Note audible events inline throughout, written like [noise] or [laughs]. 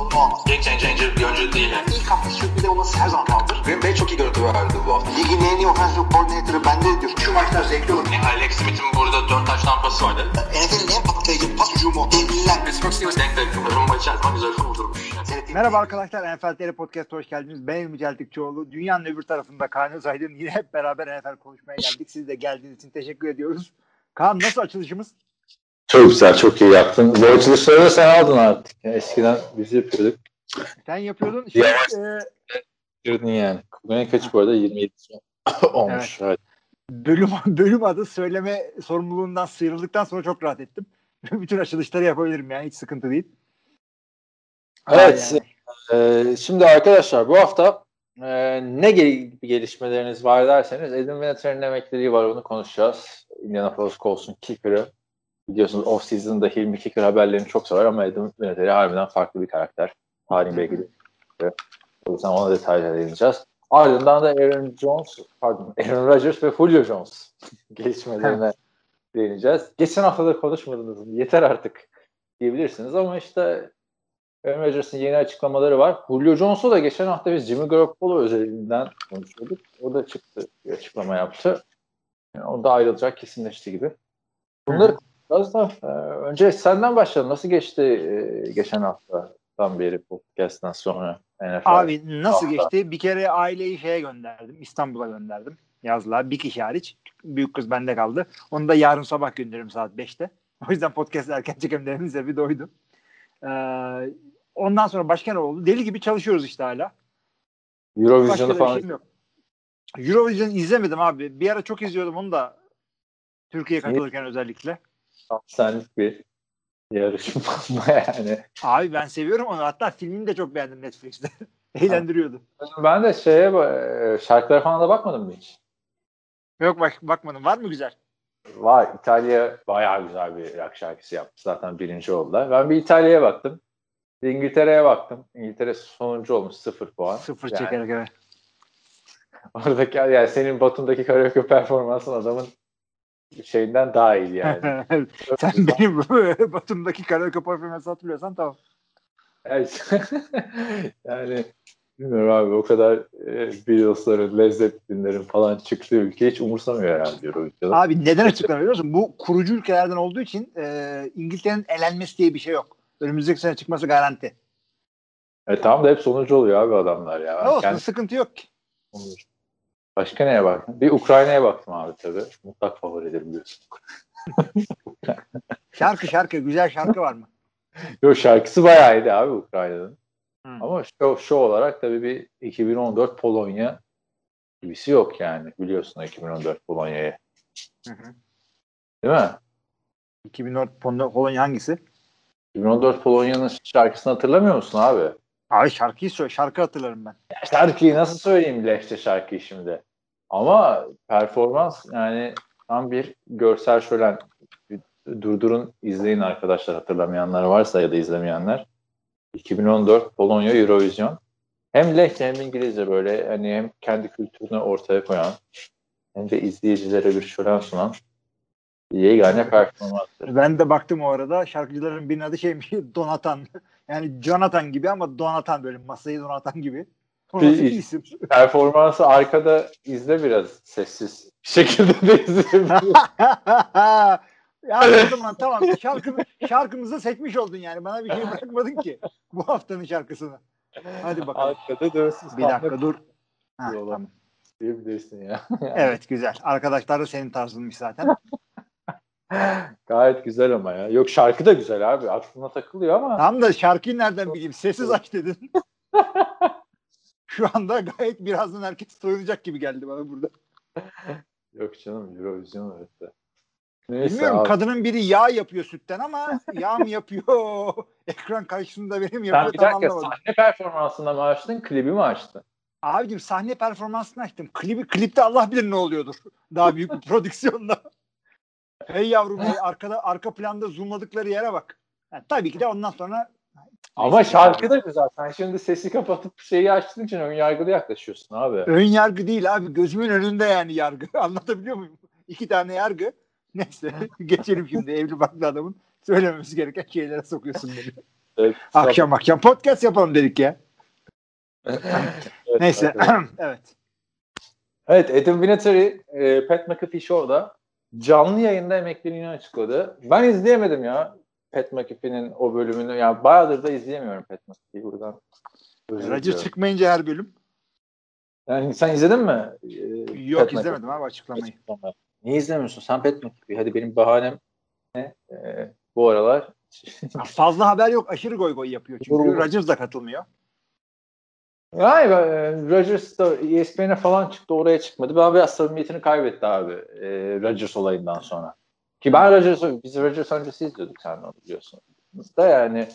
sorunu olmaz. Game changer bir oyuncu değil. Yani. İlk hafta sürpriz olması her zaman kaldır. Green Bay çok iyi görüntü verdi bu hafta. Ligin en iyi offensive coordinator'ı bende diyor. Şu maçlar zevkli olur. Yani Alex Smith'in burada 4 taş tampası vardı. NFL'in en patlayıcı pas hücumu. Devliler. Pittsburgh Steelers denk denk. Rumba içerisinde güzel kurdurmuş. Yani. Seyrettiğim Merhaba arkadaşlar NFL TR Podcast'a hoş geldiniz. Ben İlmi Celtikçioğlu. Dünyanın öbür tarafında Kaan Özaydın. Yine hep beraber NFL konuşmaya geldik. Siz de geldiğiniz için teşekkür ediyoruz. Kaan nasıl açılışımız? Çok güzel, çok iyi yaptın. Bu açılışları da sen aldın artık. Ya eskiden biz yapıyorduk. Sen yapıyordun. Şey, e, Girdin yani. Bugün kaç bu arada? 27 [laughs] olmuş. Evet. bölüm, [laughs] bölüm adı söyleme sorumluluğundan sıyrıldıktan sonra çok rahat ettim. [laughs] Bütün açılışları yapabilirim yani hiç sıkıntı değil. Evet. Yani. e, şimdi arkadaşlar bu hafta e, ne gel- gelişmeleriniz var derseniz Edwin Vinatieri'nin emekleri var onu konuşacağız. Indianapolis Colts'un kicker'ı. Biliyorsunuz off-season'da Hilmi Kicker haberlerini çok sever ama Edwin Vinatieri harbiden farklı bir karakter. Tarihin belki de. O yüzden ona detaylı değineceğiz. Ardından da Aaron Jones, pardon [laughs] Aaron Rodgers ve Julio Jones [laughs] gelişmelerine değineceğiz. Geçen hafta da konuşmadınız. Yeter artık diyebilirsiniz ama işte Aaron Rodgers'ın yeni açıklamaları var. Julio Jones'u da geçen hafta biz Jimmy Garoppolo özelinden konuşuyorduk. O da çıktı, bir açıklama yaptı. Yani o da ayrılacak kesinleşti gibi. Bunları da e, önce senden başlayalım. Nasıl geçti e, geçen haftadan beri podcast'tan sonra NFL? Abi nasıl hafta? geçti? Bir kere aileyi şeye gönderdim. İstanbul'a gönderdim. Yazlığa. Bir kişi hariç. Büyük kız bende kaldı. Onu da yarın sabah gönderirim saat 5'te. [laughs] O yüzden podcast erken çekemlerimin sebebi de oydu. Ee, ondan sonra başka ne oldu? Deli gibi çalışıyoruz işte hala. Eurovision'u falan şeyim yok. Eurovision izlemedim abi. Bir ara çok izliyordum onu da. Türkiye'ye katılırken özellikle. Senlik bir yarışma [laughs] yani. Abi ben seviyorum onu. Hatta filmini de çok beğendim Netflix'te. [laughs] Eğlendiriyordu. Ben de şeye e, şarkılara falan da bakmadım mı hiç? Yok bak bakmadım. Var mı güzel? Var. İtalya bayağı güzel bir rock şarkısı yaptı. Zaten birinci oldular. Ben bir İtalya'ya baktım. İngiltere'ye baktım. İngiltere sonuncu olmuş. Sıfır puan. Sıfır Yani çekerek evet. [laughs] Oradaki yani senin Batum'daki karaoke performansın adamın şeyinden daha iyi yani. [laughs] Sen benim [laughs] Batum'daki karaoke performansı hatırlıyorsan tamam. Evet. [laughs] yani bilmiyorum abi o kadar e, Beatles'ların, Led Zeppelin'lerin falan çıktığı ülke hiç umursamıyor herhalde Eurovision'da. Abi neden açıklamıyor biliyor musun? Bu kurucu ülkelerden olduğu için e, İngiltere'nin elenmesi diye bir şey yok. Önümüzdeki sene çıkması garanti. E tamam da hep sonucu oluyor abi adamlar ya. Ne olsun Kendi- sıkıntı yok ki. Olur. Başka neye baktın? Bir Ukrayna'ya baktım abi tabii. Mutlak favoridir biliyorsun. [laughs] Şarkı şarkı güzel şarkı var mı? Yok şarkısı bayağı iyiydi abi Ukrayna'nın. Hı. Ama şu, şu olarak tabii bir 2014 Polonya gibisi yok yani. Biliyorsun 2014 Polonya'yı. Değil mi? 2004 Pol- Polonya hangisi? 2014 Polonya'nın şarkısını hatırlamıyor musun abi? Abi şarkıyı söyle. Şarkı hatırlarım ben. Şarkıyı nasıl söyleyeyim Lehçe şarkıyı şimdi? Ama performans yani tam bir görsel şölen. Durdurun izleyin arkadaşlar hatırlamayanlar varsa ya da izlemeyenler. 2014 Polonya Eurovision. Hem Lehçe hem İngilizce böyle hani hem kendi kültürünü ortaya koyan hem de izleyicilere bir şölen sunan yegane performanstır. Ben de baktım o arada. Şarkıcıların birinin adı şeymiş [laughs] Donatan. Yani Jonathan gibi ama Donatan böyle masayı Donatan gibi. Bir isim? Performansı arkada izle biraz sessiz bir şekilde de izleyebilirsin. [laughs] ya zaman tamam şarkımı, şarkımızı seçmiş oldun yani. Bana bir şey bırakmadın ki bu haftanın şarkısını. Hadi bakalım. Arkada dönsün. Bir dakika dur. Ha, tamam. diyebilirsin ya. [laughs] Evet güzel. Arkadaşlar da senin tarzınmış zaten. Gayet güzel ama ya. Yok şarkı da güzel abi. Aklına takılıyor ama. Tam da şarkıyı nereden bileyim? Sessiz aç dedin. [laughs] Şu anda gayet birazdan herkes soyunacak gibi geldi bana burada. Yok canım Eurovision öyle. Neyse Bilmiyorum abi. kadının biri yağ yapıyor sütten ama yağ mı yapıyor? [laughs] Ekran karşısında benim Sen yapıyor bir tam dakika anlamadım. sahne performansında mı açtın, klibi mi açtın? Abicim sahne performansını açtım. Klibi, klipte Allah bilir ne oluyordur. Daha büyük bir [laughs] prodüksiyonda. hey yavrum hey, arkada arka planda zoomladıkları yere bak. Yani tabii ki de ondan sonra Ama şarkı da güzel. Sen şimdi sesi kapatıp şeyi açtığın için ön yargılı yaklaşıyorsun abi. Ön yargı değil abi. Gözümün önünde yani yargı. [laughs] Anlatabiliyor muyum? İki tane yargı. Neyse [laughs] geçelim şimdi evli barklı adamın söylememiz gereken şeylere sokuyorsun beni. Evet, akşam akşam podcast yapalım dedik ya. Evet, Neyse. evet. [clears throat] evet. Evet Adam Vinatieri, e, Pat McAfee Show'da canlı yayında emekliliğini açıkladı. Ben izleyemedim ya Pat McAfee'nin o bölümünü. Yani bayağıdır da izleyemiyorum Pat McAfee'yi buradan. diliyorum. çıkmayınca her bölüm. Yani sen izledin mi? e, Yok Pat izlemedim abi açıklamayı. McAfee? Niye izlemiyorsun? Sen Pat McAfee. Hadi benim bahanem ne? E, bu aralar [laughs] Fazla haber yok. Aşırı goy goy yapıyor. Çünkü. Rodgers da katılmıyor. Yani e, Rodgers da ESPN'e falan çıktı oraya çıkmadı. Ben biraz samimiyetini kaybetti abi e, Rodgers olayından sonra. Ki ben Rodgers'ı, biz Rodgers öncesi izliyorduk sen onu biliyorsun. Da yani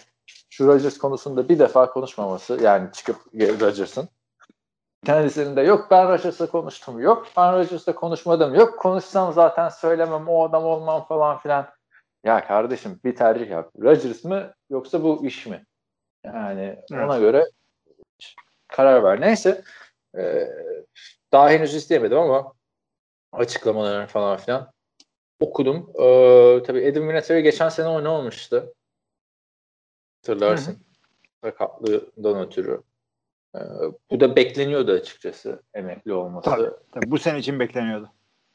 şu Rodgers konusunda bir defa konuşmaması yani çıkıp Rodgers'ın kendisinin de yok ben Rodgers'la konuştum yok ben Rodgers'la konuşmadım yok konuşsam zaten söylemem o adam olmam falan filan. Ya kardeşim bir tercih yap. Rodgers mı yoksa bu iş mi? Yani Evet. ona göre karar ver. Neyse. Ee, daha henüz izleyemedim ama açıklamalarını falan filan okudum. Ee, tabii Adam Vinatieri geçen sene oynamamıştı. Hatırlarsın. Sakatlığından ötürü. Ee, bu da bekleniyordu açıkçası emekli olması. Tabii. Tabii bu sene için bekleniyordu.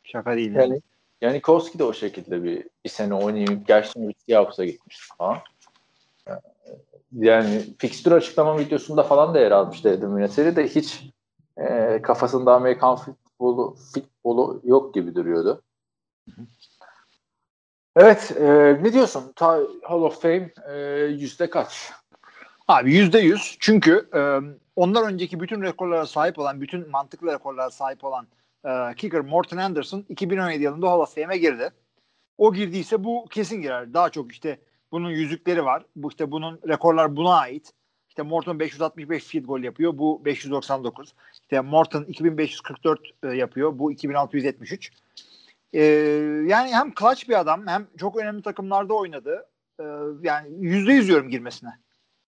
Şaka değil. Yani. Yani yani Koski de o şekilde bir, bir sene oynayıp gerçekten bir Seahawks'a gitmiş falan. Ee, Yani fixture açıklama videosunda falan da yer almıştı Adam Vinatieri de hiç e, kafasında Amerikan futbolu, futbolu yok gibi duruyordu. Evet, e, ne diyorsun? Ta, Hall of Fame e, yüzde kaç? Abi yüzde yüz. Çünkü e, ondan önceki bütün rekorlara sahip olan, bütün mantıklı rekorlara sahip olan e, kicker Morton Anderson 2017 yılında Hall of Fame'e girdi. O girdiyse bu kesin girer. Daha çok işte bunun yüzükleri var. Bu işte bunun rekorlar buna ait. İşte Morton 565 field goal yapıyor. Bu 599. İşte Morton 2544 e, yapıyor. Bu 2673. E, yani hem clutch bir adam hem çok önemli takımlarda oynadı. E, yani yüzde yüz diyorum girmesine.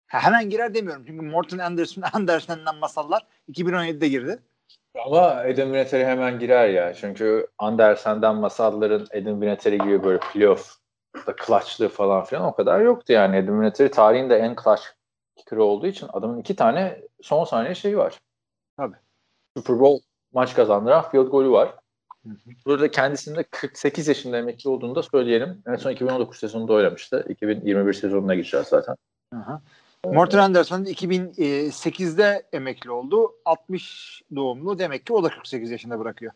Ha, hemen girer demiyorum. Çünkü Morton Anderson, [laughs] Anderson'dan masallar 2017'de girdi. Ama Adam Vinatieri hemen girer ya. Çünkü Andersen'den masalların Adam Vinatieri gibi böyle playoff da clutchlığı falan filan o kadar yoktu yani. Adam Vinatieri tarihin de en clutch kicker'ı olduğu için adamın iki tane son saniye şeyi var. Tabii. Super Bowl maç kazandıran field golü var. Hı hı. Burada kendisinin de 48 yaşında emekli olduğunu da söyleyelim. En son 2019 sezonunda oynamıştı. 2021 sezonuna gireceğiz zaten. Aha. Morton Anderson 2008'de emekli oldu. 60 doğumlu. Demek ki o da 48 yaşında bırakıyor.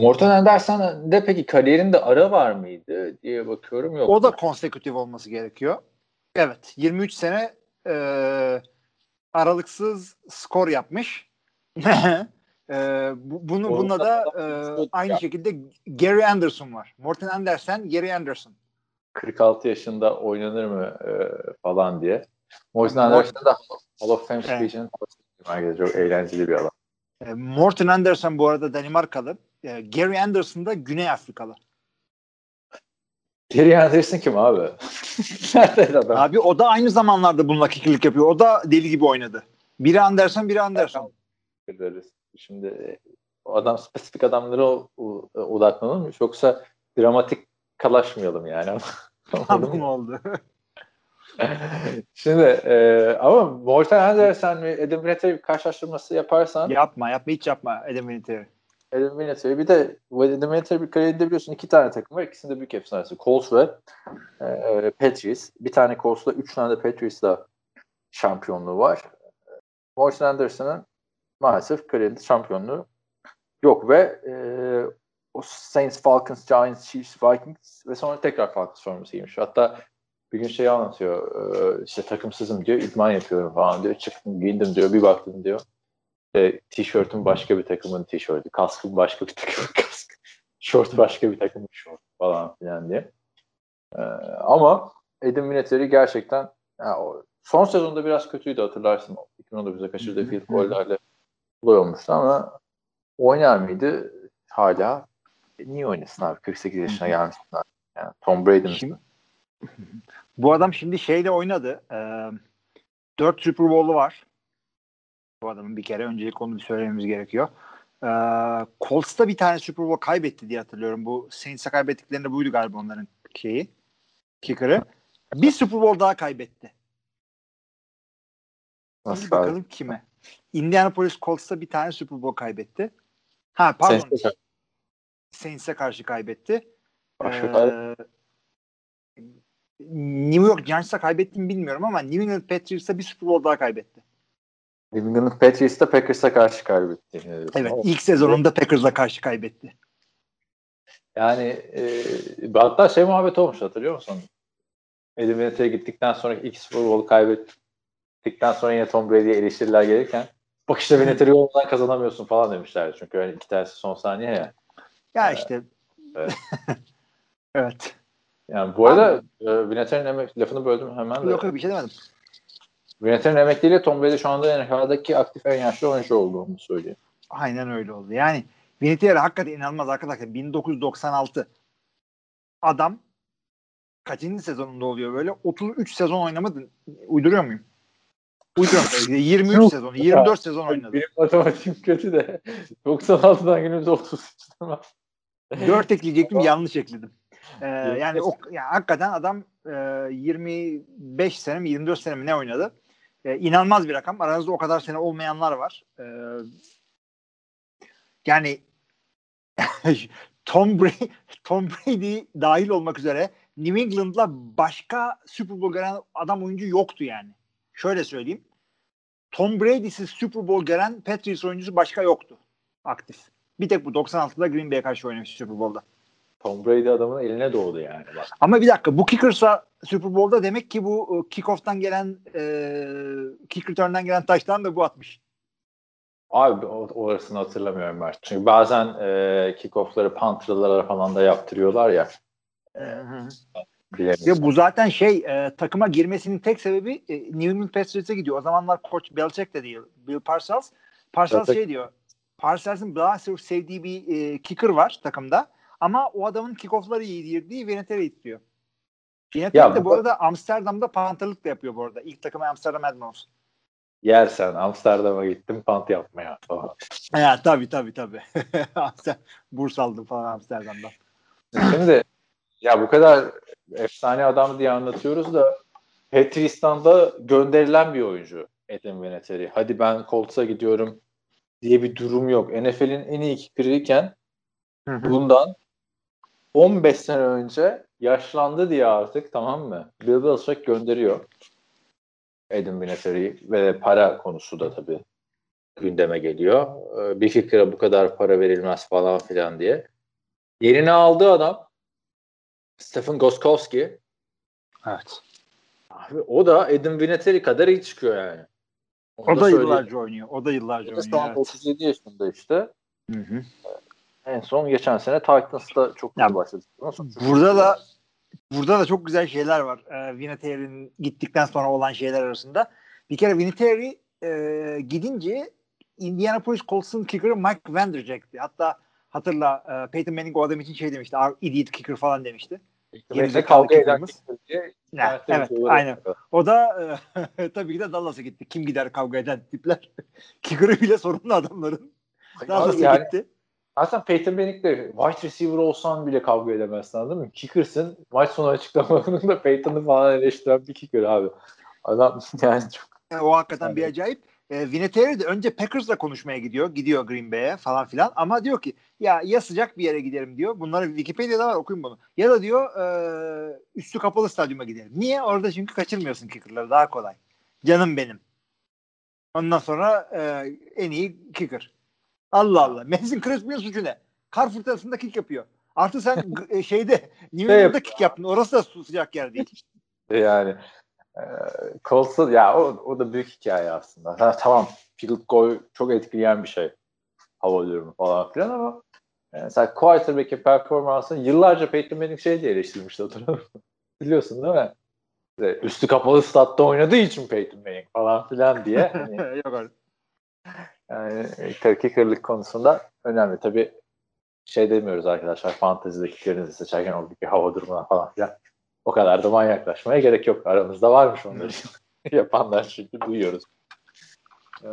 Morton Anderson'da peki kariyerinde ara var mıydı diye bakıyorum. Yok. O da konsekutif olması gerekiyor. Evet. 23 sene e, aralıksız skor yapmış. [laughs] e, bu- bunu bununla da e, aynı şekilde Gary Anderson var. Morton Anderson, Gary Anderson. 46 yaşında oynanır mı e, falan diye. Morton Mort- Anderson da Hall of Fame Evet. speech'ini herkese çok eğlenceli bir adam. E, Morton Anderson bu arada Danimarkalı. E, Gary Anderson da Güney Afrikalı. Gary Anderson kim abi? [laughs] Nerede adam? Abi o da aynı zamanlarda bununla kikirlik yapıyor. O da deli gibi oynadı. Biri Anderson, biri Anderson. Ederiz. Şimdi e, o adam spesifik adamlara o- odaklanalım? Yoksa dramatik kalaşmayalım yani. [laughs] Tamam oldu. [laughs] Şimdi e, ama Morton Anderson ve Adam Vinatieri karşılaştırması yaparsan yapma, yapma hiç yapma Adam Vinatieri. Adam Vinatieri bir de Adam Vinatieri bir kariyerinde biliyorsun iki tane takım var. İkisinde büyük efsanesi. Colts ve e, Patriots. Bir tane Colts'la üç tane de Patriots'la şampiyonluğu var. Morton Anderson'ın maalesef kariyerinde şampiyonluğu yok ve e, o Saints, Falcons, Giants, Chiefs, Vikings ve sonra tekrar Falcons forması giymiş. Hatta bir gün şey anlatıyor. E, işte takımsızım diyor. idman yapıyorum falan diyor. Çıktım giyindim diyor. Bir baktım diyor. E, tişörtüm başka bir takımın tişörtü. Kaskım başka bir takımın [laughs] kaskı. Şort başka bir takımın şort falan filan diye. E, ama Adam Vinatieri gerçekten ya, o, son sezonda biraz kötüydü hatırlarsın. 2019'da kaçırdığı field gollerle olay olmuştu ama oynar mıydı? Hala e, niye oynasın abi? 48 yaşına gelmiş. Yani Tom Brady mi? Şimdi, [laughs] Bu adam şimdi şeyle oynadı. E, 4 Super Bowl'u var. Bu adamın bir kere öncelik onu bir söylememiz gerekiyor. E, Colts'ta bir tane Super Bowl kaybetti diye hatırlıyorum. Bu Saints'e kaybettiklerinde buydu galiba onların şeyi. Kicker'ı. Bir Super Bowl daha kaybetti. Nasıl bakalım kime? Indianapolis Colts'ta bir tane Super Bowl kaybetti. Ha pardon. Saints'e Saints'e karşı kaybetti. Başka Ee, New York Giants'a kaybetti mi bilmiyorum ama New England Patriots'a bir Super Bowl daha kaybetti. New England Patriots'ta Packers'a karşı kaybetti. Evet. ilk sezonunda Packers'a karşı kaybetti. Yani e, hatta şey muhabbet olmuş hatırlıyor musun? Vinatieri'ye gittikten sonra ilk Super Bowl kaybettikten sonra yine Tom Brady'ye eleştiriler gelirken bak işte Vinatieri olmadan kazanamıyorsun falan demişlerdi. Çünkü öyle iki tanesi son saniye ya. Ya işte. Evet. [laughs] evet. Yani bu arada e, Vinatieri'nin emek, lafını böldüm hemen de. Yok yok bir şey demedim. Vinatieri'nin emekliyle Tom Brady şu anda NFL'daki aktif en yaşlı oyuncu olduğunu söylüyor. Aynen öyle oldu. Yani Vinatieri hakikaten inanılmaz arkadaşlar. 1996 adam kaçıncı sezonunda oluyor böyle? 33 sezon oynamadı. Uyduruyor muyum? Uyduruyorum. [laughs] 23 Yok. sezon, 24 sezon oynadı. Benim matematiğim kötü de [laughs] 96'dan günümüzde 30 istemem. 4 ekleyecektim yanlış ekledim. Ee, yani o, yani hakikaten adam e, 25 sene mi 24 sene mi ne oynadı? E, inanılmaz bir rakam. Aranızda o kadar sene olmayanlar var. E, yani [laughs] Tom Brady, Tom Brady dahil olmak üzere New England'la başka Super Bowl gören adam oyuncu yoktu yani. Şöyle söyleyeyim. Tom Brady'siz Super Bowl gören Patriots oyuncusu başka yoktu aktif. Bir tek bu 96'da Green Bay'e karşı oynamış Super Bowl'da. Tom Brady adamın eline doğdu yani. Bak. Ama bir dakika bu kicker'sa Super Bowl'da demek ki bu e, kickoff'tan gelen e, kick return'dan gelen taştan da bu atmış. Abi orasını hatırlamıyorum ben. Çünkü bazen e, kickoff'ları punter'lara falan da yaptırıyorlar ya. E, Ya bu zaten şey e, takıma girmesinin tek sebebi e, New England Patriots'e gidiyor. O zamanlar koç Belichick de değil. Bill Parcells. Parcells şey diyor. Parcells'ın daha çok sevdiği bir e, kicker var takımda. Ama o adamın kickoff'ları iyi diye Vinatieri istiyor. Vinatieri de bu- bu arada Amsterdam'da panterlık da yapıyor bu arada. İlk takımı Amsterdam Admirals. Yersen Amsterdam'a gittim pant yapmaya falan. [laughs] Ya tabii tabii tabii. [laughs] Burs aldım falan Amsterdam'dan. Şimdi ya bu kadar efsane adam diye anlatıyoruz da Patrice'dan da gönderilen bir oyuncu Adam Vinatieri. Hadi ben Colts'a gidiyorum diye bir durum yok. NFL'in en iyi kicker'ıyken bundan 15 sene önce yaşlandı diye artık tamam mı? Bill Belichick gönderiyor. Adam Vinatieri'yi ve para konusu da tabii gündeme geliyor. Ee, Bir kicker'a bu kadar para verilmez falan filan diye. Yerine aldığı adam Stephen Gostkowski. Evet. Abi, o da Adam Vinatieri kadar iyi çıkıyor yani. Onu O da söyleyeyim. yıllarca oynuyor. O da yıllarca O da oynuyor. Evet. 37 yaşında işte. Hı hı. En son geçen sene Titans'ta çok Ya, iyi başladı. Nasıl? Burada da burada da çok güzel şeyler var. Ee, Vinatieri'nin gittikten sonra olan şeyler arasında. Bir kere Vinatieri e, gidince Indianapolis Colts'un kicker'ı Mike Vanderjagt'ti. Hatta hatırla e, Peyton Manning o adam için şey demişti. "Our idiot kicker falan demişti. Gerizekalı kavga eden diye Ya, internette evet aynen. O da e, [laughs] tabii ki de Dallas'a gitti. Kim gider kavga eden tipler. [laughs] Kicker'ı bile sorunlu adamların. Dallas'a yani- gitti. Zaten Peyton Manning'le wide receiver olsan bile kavga edemezsin anladın mı? Kicker'sın. Maç sonu açıklamalarında [laughs] Peyton'u falan eleştiren bir kicker abi. Adam yani çok Yani o hakikaten Evet. bir acayip. E, Vinatieri de önce Packers'la konuşmaya gidiyor. Gidiyor Green Bay'e falan filan. Ama diyor ki ya ya sıcak bir yere giderim diyor. Bunları Wikipedia'da var okuyun bunu. Ya da diyor e, üstü kapalı stadyuma giderim. Niye? Orada çünkü kaçırmıyorsun kicker'ları. Daha kolay. Canım benim. Ondan sonra e, en iyi kicker. Allah Allah. Mason Crosby'nin suçu ne? Kar fırtınasında kick yapıyor. Artı sen [laughs] e, şeyde New Ne England'da kick yaptın. Orası da sıcak yer değil. yani e, ya o, o da büyük hikaye aslında. Ha, tamam field goal çok etkileyen bir şey. Hava durumu falan filan ama e, mesela quarterback'in performansını yıllarca Peyton Manning şey diye eleştirmişti hatırladın mı? [laughs] Biliyorsun değil mi? İşte Üstü kapalı statta oynadığı için Peyton Manning falan filan diye. [laughs] Hani, Yok öyle. yani e, kickerlık konusunda önemli. Tabii şey demiyoruz arkadaşlar fantezideki seçerken oradaki hava durumuna falan filan O kadar da manyaklaşmaya gerek yok. Aramızda varmış onları [laughs] yapanlar çünkü duyuyoruz. Ee,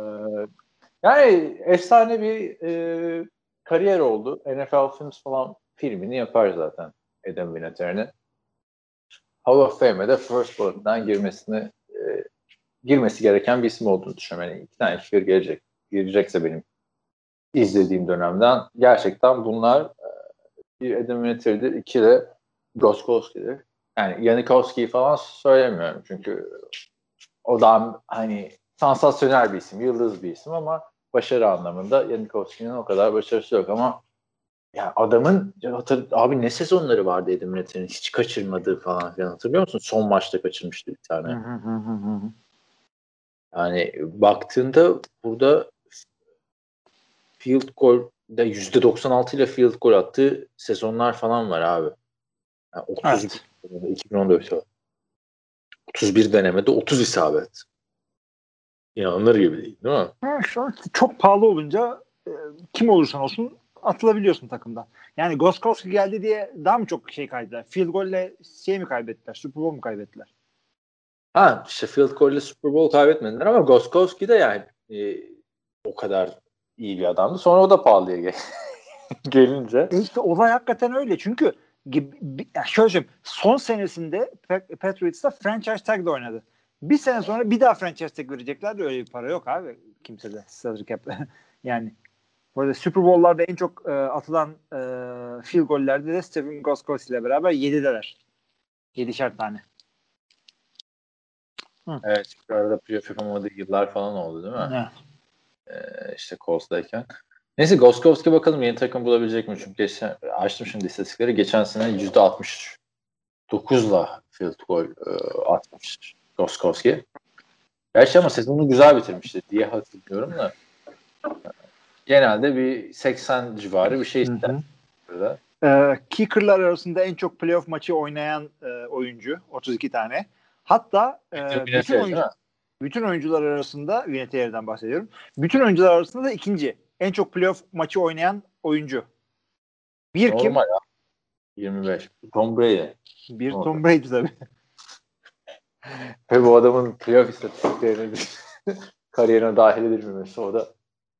yani efsane bir e, kariyer oldu. NFL Films falan filmini yapar zaten Adam Vinatieri'nin. Hall of Fame'e de First Blood'dan girmesini e, girmesi gereken bir isim olduğunu düşünüyorum. Yani iki tane figür gelecek. Girecekse benim izlediğim dönemden gerçekten bunlar e, bir Adam Vinatieri'dir, iki de Goskowski'dir. Yani Janikowski'yi falan söylemiyorum çünkü o da hani sansasyonel bir isim, yıldız bir isim ama başarı anlamında Janikowski'nin o kadar başarısı yok ama ya adamın hatır, abi ne sezonları vardı Edim Vinatieri'nin hiç kaçırmadığı falan filan hatırlıyor musun? Son maçta kaçırmıştı bir tane. Yani baktığında burada field goal de %96 ile field goal attığı sezonlar falan var abi. Yani 30 evet. 2014 31 denemede 30 isabet. İnanılır gibi değil değil mi? Ha, şu an çok pahalı olunca e, kim olursan olsun atılabiliyorsun takımdan. Yani Goskowski geldi diye daha mı çok şey kaybettiler? Field golle şey mi kaybettiler? Super Bowl mu kaybettiler? Ha işte field golle Super Bowl kaybetmediler ama Goskowski de yani e, o kadar iyi bir adamdı. Sonra o da pahalıya gel [laughs] gelince. E işte olay hakikaten öyle. Çünkü yani şöyle söyleyeyim. Son senesinde Patriots'ta franchise tag de oynadı. Bir sene sonra bir daha franchise tag verecekler de öyle bir para yok abi kimsede salary cap'te. [laughs] yani bu arada Super Bowl'larda en çok e, atılan e, field gollerde de Stephen Gostkowski ile beraber 7'deler. 7'şer tane. Hı. Evet. Bu arada playoff yapamadığı yıllar falan oldu değil mi? Evet. Ee, işte Colts'dayken. Neyse Goskowski bakalım yeni takım bulabilecek mi? Çünkü geçen, açtım şimdi istatistikleri. Geçen sene %69'la field goal e, atmış Goskowski. Gerçi ama sezonu güzel bitirmişti diye hatırlıyorum da genelde bir 80 civarı bir şey ister. Ee, kicker'lar arasında en çok playoff maçı oynayan e, oyuncu 32 tane. Hatta e, bütün, oyuncu, bütün oyuncular arasında Vinatieri'den bahsediyorum. Bütün oyuncular arasında da ikinci. En çok playoff maçı oynayan oyuncu. Bir Normal kim? Ya. 25. Tom Brady. Bir Normal. Tom Brady tabii. [laughs] Ve bu adamın playoff istatistiklerini [laughs] kariyerine dahil edilmemesi o da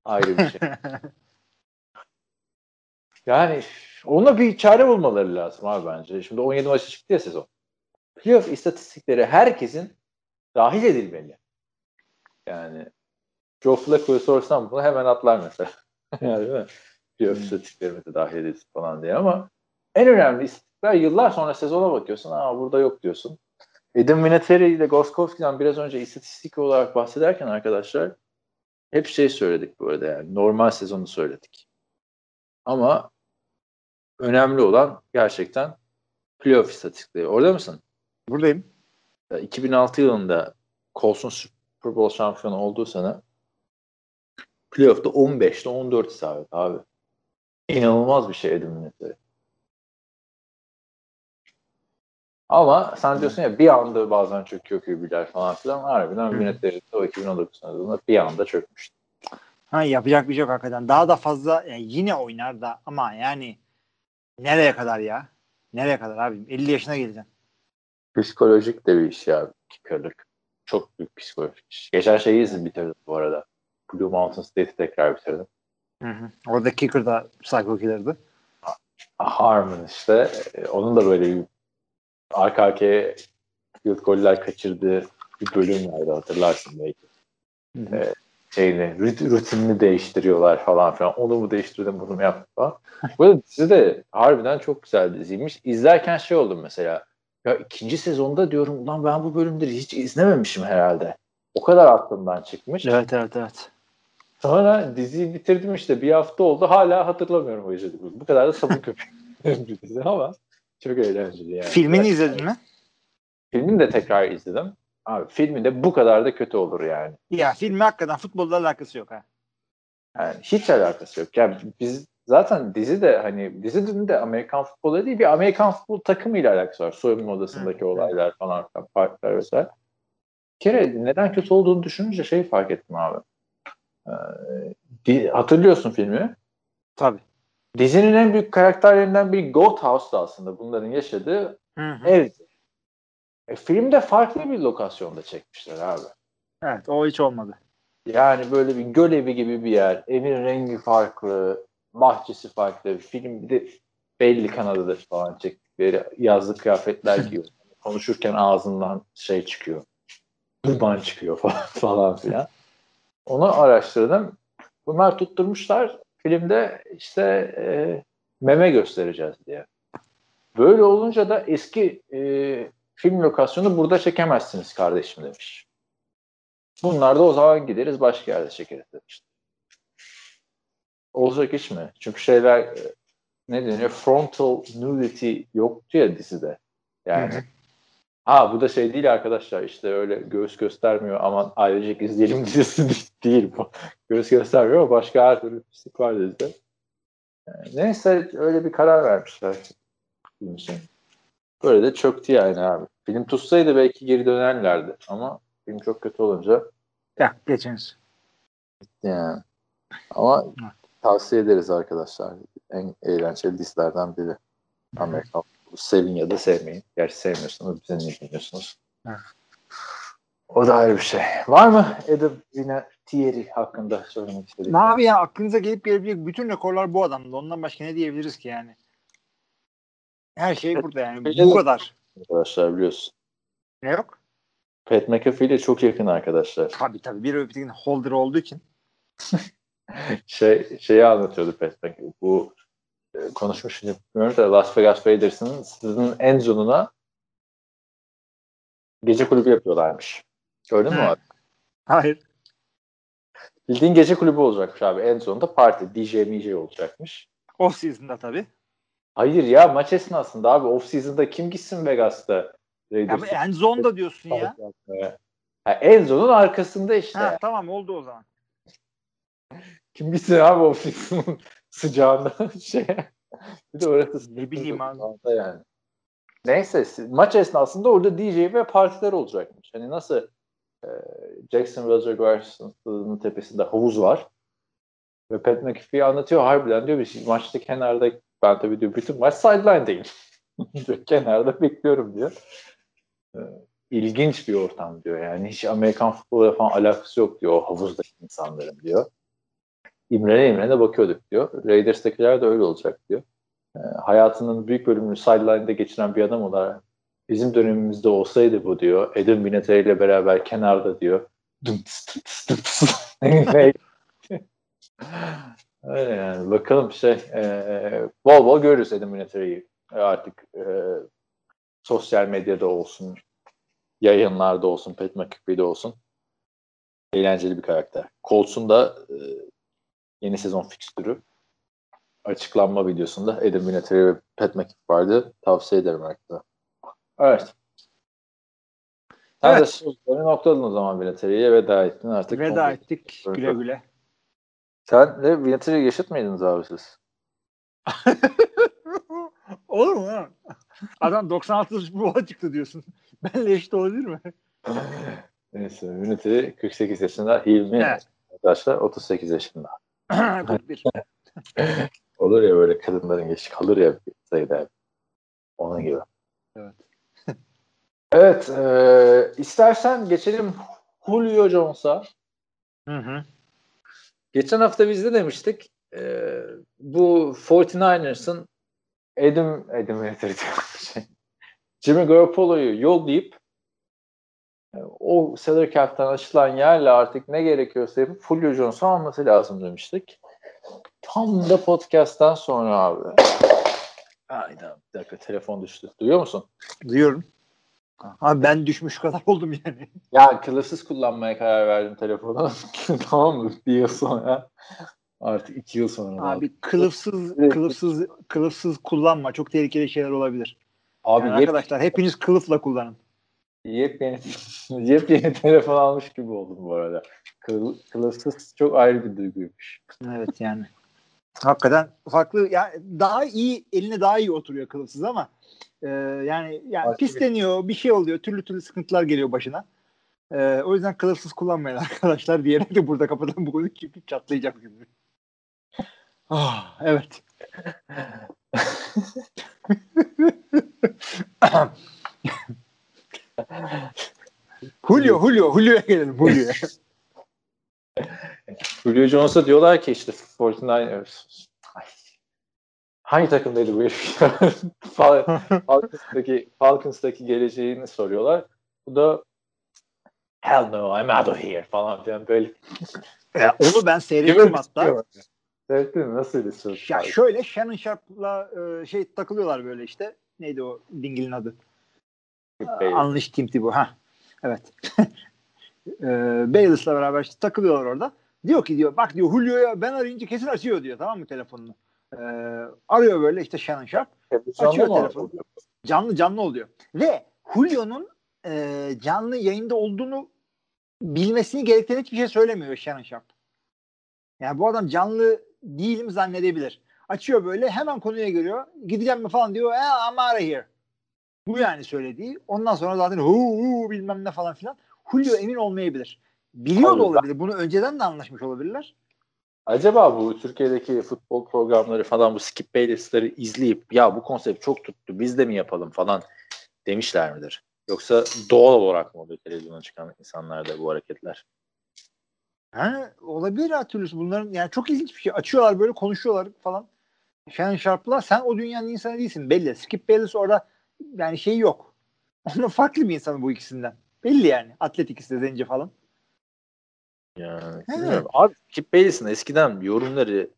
ayrı bir şey. [laughs] yani ona bir çare bulmaları lazım abi bence. Şimdi 17 maçı çıktı ya sezon. Playoff istatistikleri herkesin dahil edilmeli. Yani Joe Flacco'ya sorsam bunu hemen atlar mesela. [laughs] yani değil mi? Playoff hmm. dahil edilsin falan diye ama en önemli istatistikler yıllar sonra sezona bakıyorsun. Aa burada yok diyorsun. Adam Vinatieri ile Goskowski'den biraz önce istatistik olarak bahsederken arkadaşlar hep şey söyledik bu arada yani normal sezonu söyledik. Ama önemli olan gerçekten playoff istatistikleri. Orada mısın? Buradayım. 2006 yılında Colson Super Bowl şampiyonu olduğu sene playoff'ta 15'te 14 isabet abi. İnanılmaz bir şey Adam Vinatieri. Ama sen diyorsun ya bir anda bazen çöküyor QB'ler falan filan. Harbiden Vinatieri o 2019 sezonunda bir anda çökmüştü. Ha, yapacak bir şey yok hakikaten. Daha da fazla yani yine oynar da ama yani nereye kadar ya? Nereye kadar abi? 50 yaşına geleceksin. Psikolojik de bir iş ya kickerlık. Çok büyük psikolojik iş. Geçen şeyi izledim bitirdim bu arada. Blue Mountain State'i tekrar bitirdim. Hı hı. Orada kicker da psycho killer'dı. Harmon işte. Onun da böyle bir arka arkaya field goller kaçırdığı bir bölüm vardı hatırlarsın belki. Hı hı. Ee, şeyini, rutinini değiştiriyorlar falan filan. Onu mu değiştirdim, bunu mu yaptım falan. Bu dizi de harbiden çok güzel diziymiş. İzlerken şey oldum mesela. Ya ikinci sezonda diyorum ulan ben bu bölümleri hiç izlememişim herhalde. O kadar aklımdan çıkmış. Evet evet evet. Sonra diziyi bitirdim işte bir hafta oldu hala hatırlamıyorum o izlediğimi. Bu kadar da sabır köpeği [laughs] bir dizi ama çok eğlenceli yani. Filmini izledin mi? Filmini de tekrar izledim. Abi filminde bu kadar da kötü olur yani. Ya filmi hakikaten futbolla alakası yok ha. Yani hiç alakası yok. Yani biz zaten dizi de hani dizi de Amerikan futbolu değil bir Amerikan futbol takımıyla alakası var. Soyunma odasındaki Hı. olaylar falan farklar vesaire. Bir kere neden kötü olduğunu düşününce şey fark ettim abi. Ee, hatırlıyorsun filmi. Tabii. Dizinin en büyük karakterlerinden biri Goat House'da aslında bunların yaşadığı hı hı. ev. E, filmde farklı bir lokasyonda çekmişler abi. Evet o hiç olmadı. Yani böyle bir göl evi gibi bir yer. Evin rengi farklı. Bahçesi farklı. Film bir de belli Kanada'da falan çektikleri yazlık kıyafetler [laughs] giyiyor. Konuşurken ağzından şey çıkıyor. Duman çıkıyor falan, [laughs] falan filan. Onu araştırdım. Bunlar tutturmuşlar filmde işte e, meme göstereceğiz diye. Böyle olunca da eski e, film lokasyonu burada çekemezsiniz kardeşim demiş. Bunlar da o zaman gideriz başka yerde çekeriz demişti. Olacak iş mi? Çünkü şeyler e, ne deniyor? Frontal nudity yoktu ya dizide. Yani Hı hı. Ha bu da şey değil arkadaşlar işte öyle göğüs göstermiyor aman ailecek izleyelim [laughs] dizisi değil bu. Göğüs göstermiyor ama başka her türlü pislik var dizide. Neyse öyle bir karar vermişler. Film için. Böyle de çöktü yani abi. Film tutsaydı belki geri dönerlerdi ama film çok kötü olunca Ya geçiniz. yani. Ama tavsiye ederiz arkadaşlar. En eğlenceli dizilerden biri. Amerikan. Sevin ya da sevmeyin. Gerçi sevmiyorsunuz. Bize niye dinliyorsunuz? Evet. O da ayrı bir şey. Var mı Adam Vinatieri hakkında söylemek istediğiniz? Ne abi ya aklınıza gelip gelebilecek bütün rekorlar bu adamda. Ondan başka ne diyebiliriz ki yani? Her şey burada yani. Bu kadar. Arkadaşlar biliyorsun. Ne yok? Pat McAfee ile çok yakın arkadaşlar. Tabii tabii. Bir öbürünün holder olduğu için. [laughs] Şey şeyi anlatıyordu Pat McAfee. Bu konuşmuş bilmiyorum da Las Vegas Raiders'ın sizin en zonuna gece kulübü yapıyorlarmış. Gördün mü abi? Hayır. Bildiğin gece kulübü olacakmış abi. En sonunda parti. DJ MJ olacakmış. Off season'da tabii. Hayır ya maç esnasında abi. Off season'da kim gitsin Vegas'ta? Ya bu end zone'da diyorsun ya. Ha, en zonun arkasında işte. Ha, tamam oldu o zaman. Kim gitsin abi off season'ın sıcağında [laughs] şey. Bir de orası Ne bileyim abi. Yani. Neyse maç esnasında orada DJ ve partiler olacakmış. Hani nasıl e, Jacksonville Jaguars'ın tepesinde havuz var. Ve Pat McAfee anlatıyor harbiden diyor bir maçta kenarda ben tabii diyor bütün maç sideline'dayım. [laughs] Kenarda bekliyorum diyor. E, ilginç bir ortam diyor. Yani hiç Amerikan futboluyla falan alakası yok diyor o havuzdaki insanların diyor. İmrene imrene bakıyorduk diyor. Raiders'takiler de öyle olacak diyor. E, hayatının büyük bölümünü sideline'da geçiren bir adam olarak bizim dönemimizde olsaydı bu diyor. Adam Vinatieri ile beraber kenarda diyor. [laughs] Öyle yani. Bakalım şey e, bol bol görürüz Adam Vinatieri'yi. E, artık e, sosyal medyada olsun, yayınlarda olsun, Pat McAfee'de olsun. Eğlenceli bir karakter. Colts'un da e, yeni sezon fikstürü açıklanma videosunda Adam Vinatieri ve Pat McAfee vardı. Tavsiye ederim arkadaşlar. Evet. Sen Evet. de noktaladın o zaman Vinatieri'ye veda ettin artık. Veda ettik. Güle güle. Sen de Vinatieri'yi yaşıt mıydınız abi siz? [laughs] Olur mu ha? Adam 96 Boğa çıktı diyorsun. Benle eşit olabilir mi? Neyse Vinatieri 48 yaşında. Hilmi Evet. arkadaşlar 38 yaşında. [laughs] 41. [laughs] Olur ya böyle kadınların yaşı kalır ya bir sayıda. Onun gibi. Evet. [laughs] evet. E, istersen geçelim Julio Jones'a. Hı hı. Geçen hafta biz de demiştik e, bu 49ers'ın Adam, Adam diyorum, şey, Jimmy Garoppolo'yu yollayıp o salary cap'ten açılan yerle artık ne gerekiyorsa yapıp Julio Jones'u alması lazım demiştik. Tam da podcast'ten sonra abi. Aynen. Bir dakika telefon düştü. Duyuyor musun? Duyuyorum. Abi ben düşmüş kadar [laughs] oldum yani. Ya kılıfsız kullanmaya karar verdim telefonu. [laughs] tamam mı? Bir yıl sonra. Artık iki yıl sonra. Abi kılıfsız Evet. kılıfsız kılıfsız kullanma. Çok tehlikeli şeyler olabilir. Abi Yani arkadaşlar hepiniz kılıfla kullanın. Yepyeni, [laughs] yepyeni telefon almış gibi oldum bu arada. Kıl, kılıfsız çok ayrı bir duyguymuş. Evet yani. Hakikaten farklı ya daha iyi eline daha iyi oturuyor kılıfsız ama e, yani yani bir- pisleniyor bir şey oluyor türlü türlü sıkıntılar geliyor başına. E, o yüzden kılıfsız kullanmayın [laughs] arkadaşlar diyerek de burada kapatalım bu konuyu çünkü çatlayacak gibi. Ah, evet. [laughs] [laughs] Julio, Julio, Julio'ya gelelim. Julio'ya. [laughs] Julio Jones'a diyorlar ki işte 49ers Ay. hangi takımdaydı bu herif? [laughs] Fal- Falcons'taki, Falcons'taki geleceğini soruyorlar. Bu da hell no I'm out of here falan filan böyle. Ya, onu ben seyrettim hatta. Seyrettin mi? Nasıl bir? Ya şöyle Shannon Sharp'la e, şey takılıyorlar böyle işte. Neydi o dingilin adı? Anlış Timti bu. Ha. Evet. [laughs] e, Bayless'la beraber işte takılıyorlar orada. Diyor ki diyor bak diyor Julio'ya ben arayınca kesin açıyor diyor tamam mı telefonunu. E, arıyor böyle işte Shannon Sharp. Açıyor telefonu. Canlı canlı oluyor. Ve Julio'nun e, canlı yayında olduğunu bilmesini gerektiren hiçbir şey söylemiyor Shannon Sharp. Yani bu adam canlı değilim zannedebilir. Açıyor böyle hemen konuya geliyor. Gideceğim mi falan diyor. E, I'm out of here. Bu yani söylediği. Ondan sonra zaten hu hu bilmem ne falan filan. Julio emin olmayabilir. Biliyor da olabilir. Bunu önceden de anlaşmış olabilirler. Acaba bu Türkiye'deki futbol programları falan bu Skip Bayless'ları izleyip ya bu konsept çok tuttu biz de mi yapalım falan demişler midir? Yoksa doğal olarak mı oluyor televizyona çıkan insanlarda bu hareketler? Ha, olabilir her türlüsü. Bunların yani çok ilginç bir şey. Açıyorlar böyle konuşuyorlar falan. Shannon Sharp'la sen o dünyanın insanı değilsin belli. Skip Bayless orada yani şey yok. [laughs] Onun farklı bir insanı bu ikisinden. Belli yani. Atlet ikisi de zenci falan. Yani bilmiyorum. Abi Skip Bayless'in eskiden yorumları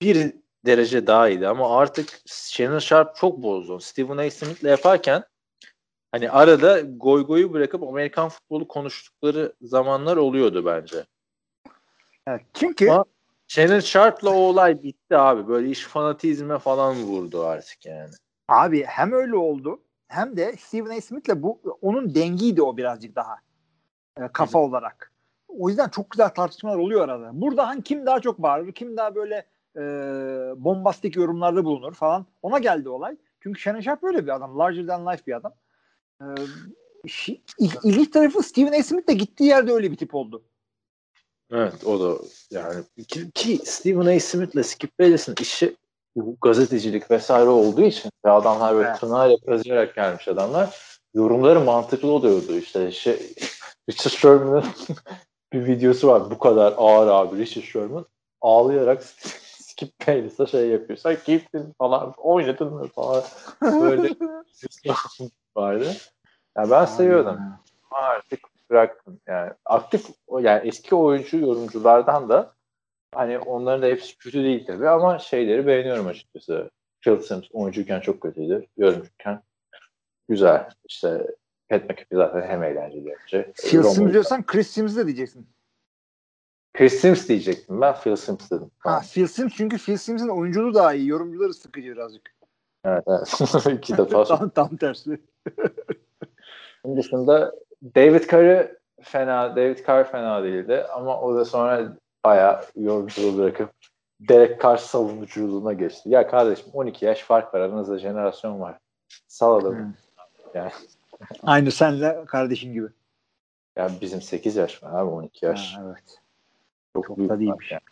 bir derece daha iyiydi ama artık Shannon Sharp çok bozdu. Stephen A. Smith'le yaparken hani arada goy goyu bırakıp Amerikan futbolu konuştukları zamanlar oluyordu bence. Evet, çünkü ama Shannon Sharp'la o olay bitti abi. Böyle iş fanatizme falan vurdu artık yani. Abi hem öyle oldu hem de Stephen A. Smith'le bu onun dengiydi o birazcık daha. E, kafa Hı. olarak. O yüzden çok güzel tartışmalar oluyor arada. Burada hani kim daha çok bağırır, kim daha böyle e, bombastik yorumlarda bulunur falan. Ona geldi olay. Çünkü Shannon Sharp böyle bir adam. Larger than life bir adam. E, şi, ilginç tarafı Stephen A. Smith de gittiği yerde öyle bir tip oldu. Evet o da yani ki, ki Stephen A. Smith'le Skip Bayless'in işi bu gazetecilik vesaire olduğu için ve adamlar böyle evet. tırnağıyla kazıyarak gelmiş adamlar yorumları mantıklı oluyordu işte şey [laughs] Richard Sherman'ın [laughs] bir videosu var bu kadar ağır abi Richard Sherman ağlayarak [laughs] Skip Bayless'a şey yapıyor. Sen gittin falan oynadın mı falan böyle vardı. Yani ben seviyordum. Ama artık bıraktım. Yani aktif yani eski oyuncu yorumculardan da hani onların da hepsi kötü değil tabii ama şeyleri beğeniyorum açıkçası. Phil Sims oyuncuyken çok kötüydü. Yorumcuyken güzel. İşte Pat McAfee zaten hem eğlenceli bence. Phil Sims diyorsan Chris Sims de diyeceksin. Chris Sims diyecektim ben. Phil Sims dedim. Ha, Phil Sims çünkü Phil Sims'in oyunculuğu daha iyi. Yorumcuları sıkıcı birazcık. Evet evet. [laughs] İki defa. [laughs] tam, tam tersi. [laughs] Bunun dışında David Carr'ı fena, David Carr fena değildi ama o da sonra bayağı yorumculuğu bırakıp Derek Carr savunuculuğuna geçti. Ya kardeşim 12 yaş fark var. Aranızda jenerasyon var. Saladım. Hmm. Yani. Aynı senle kardeşin gibi. Ya bizim 8 yaş var abi 12 yaş. Ha, evet. Çok, Çok da değilmiş. Yani.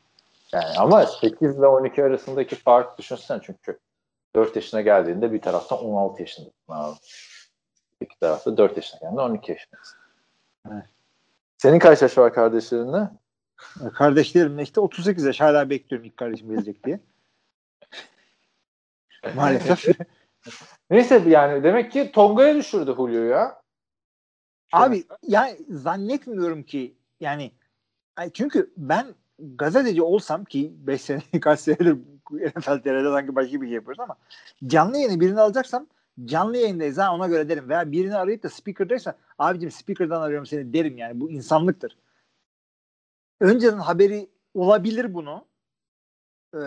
yani ama 8 ile 12 arasındaki fark düşünsen çünkü 4 yaşına geldiğinde bir taraftan 16 yaşındasın abi. İki tarafta 4 yaşına geldiğinde 12 yaşındasın. Evet. Senin kaç yaş var kardeşlerinle? Kardeşlerimle işte 38 yaş hala bekliyorum ilk kardeşim gelecek diye. [laughs] Maalesef. Neyse yani demek ki Tonga'ya düşürdü Julio ya. Abi yani zannetmiyorum ki yani çünkü ben gazeteci olsam ki 5 sene [laughs] kaç senedir NFL TR'de sanki başka bir şey yapıyoruz ama canlı yayını birini alacaksam canlı yayındayız ha ona göre derim veya birini arayıp da speakerdaysa abicim speaker'dan arıyorum seni derim yani bu insanlıktır. Önceden haberi olabilir bunu. Ee,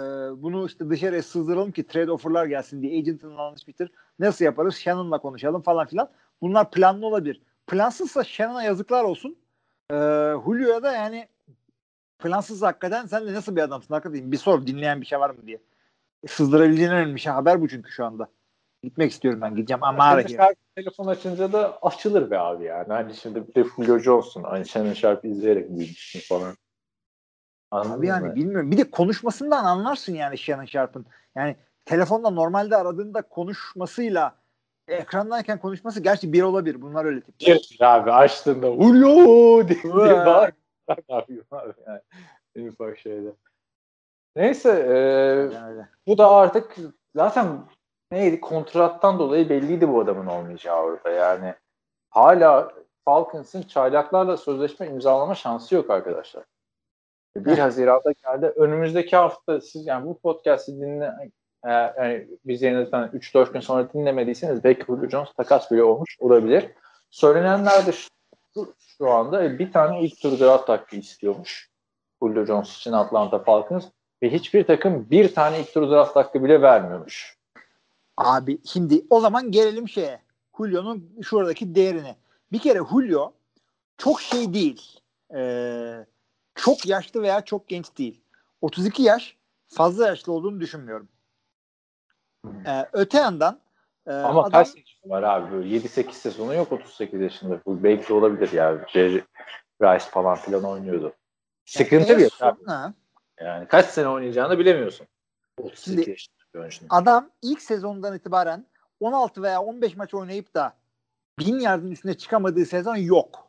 bunu işte dışarıya sızdıralım ki trade offer'lar gelsin diye agent'ın bitir. Nasıl yaparız? Shannon'la konuşalım falan filan. Bunlar planlı olabilir. Plansızsa Shannon'a yazıklar olsun. Ee, Julio'ya da yani plansız hakikaten sen de nasıl bir adamsın hakikaten bir sor dinleyen bir şey var mı diye. Sızdırabileceğin önemli şey haber bu çünkü şu anda. Gitmek istiyorum ben gideceğim ama arayayım. Telefon açınca da açılır be abi yani. Hani şimdi bir de Julio Jones'un hani Shannon Sharp izleyerek büyümüşsün falan. Anladın abi yani mı? bilmiyorum. Bir de konuşmasından anlarsın yani Shannon Sharp'ın. Yani telefonda normalde aradığında konuşmasıyla ekrandayken konuşması gerçi bir olabilir. Bunlar öyle tip. Bir abi açtığında Julio [laughs] diye, diye bağır. Ben ne yapayım abi yani. En ufak şeyde. Neyse e, Yani bu da artık zaten neydi kontrattan dolayı belliydi bu adamın olmayacağı orada yani. Hala Falcons'ın çaylaklarla sözleşme imzalama şansı yok arkadaşlar. 1 Haziran'da geldi. Önümüzdeki hafta siz yani bu podcast'i dinle e, yani biz yayınladıktan 3-4 gün sonra dinlemediyseniz belki Julio Jones takas bile olmuş olabilir. Söylenenler de şu, şu anda e, bir tane ilk tur draft hakkı istiyormuş. Julio Jones için Atlanta Falcons ve hiçbir takım bir tane ilk tur draft hakkı bile vermiyormuş. Abi şimdi o zaman gelelim şeye. Julio'nun şuradaki değerine. Bir kere Julio çok şey değil. Ee, çok yaşlı veya çok genç değil. 32 yaş fazla yaşlı olduğunu düşünmüyorum. Ee, öte yandan e, Ama adam, kaç sezonu var abi? Böyle 7-8 sezonu yok 38 yaşında. Bu belki olabilir yani. Jerry Rice falan filan oynuyordu. Sıkıntı en bir abi. Yani kaç sene oynayacağını bilemiyorsun. 32 Şimdi- yaşında adam ilk sezondan itibaren 16 veya 15 maç oynayıp da 1000 yardın üstüne çıkamadığı sezon yok.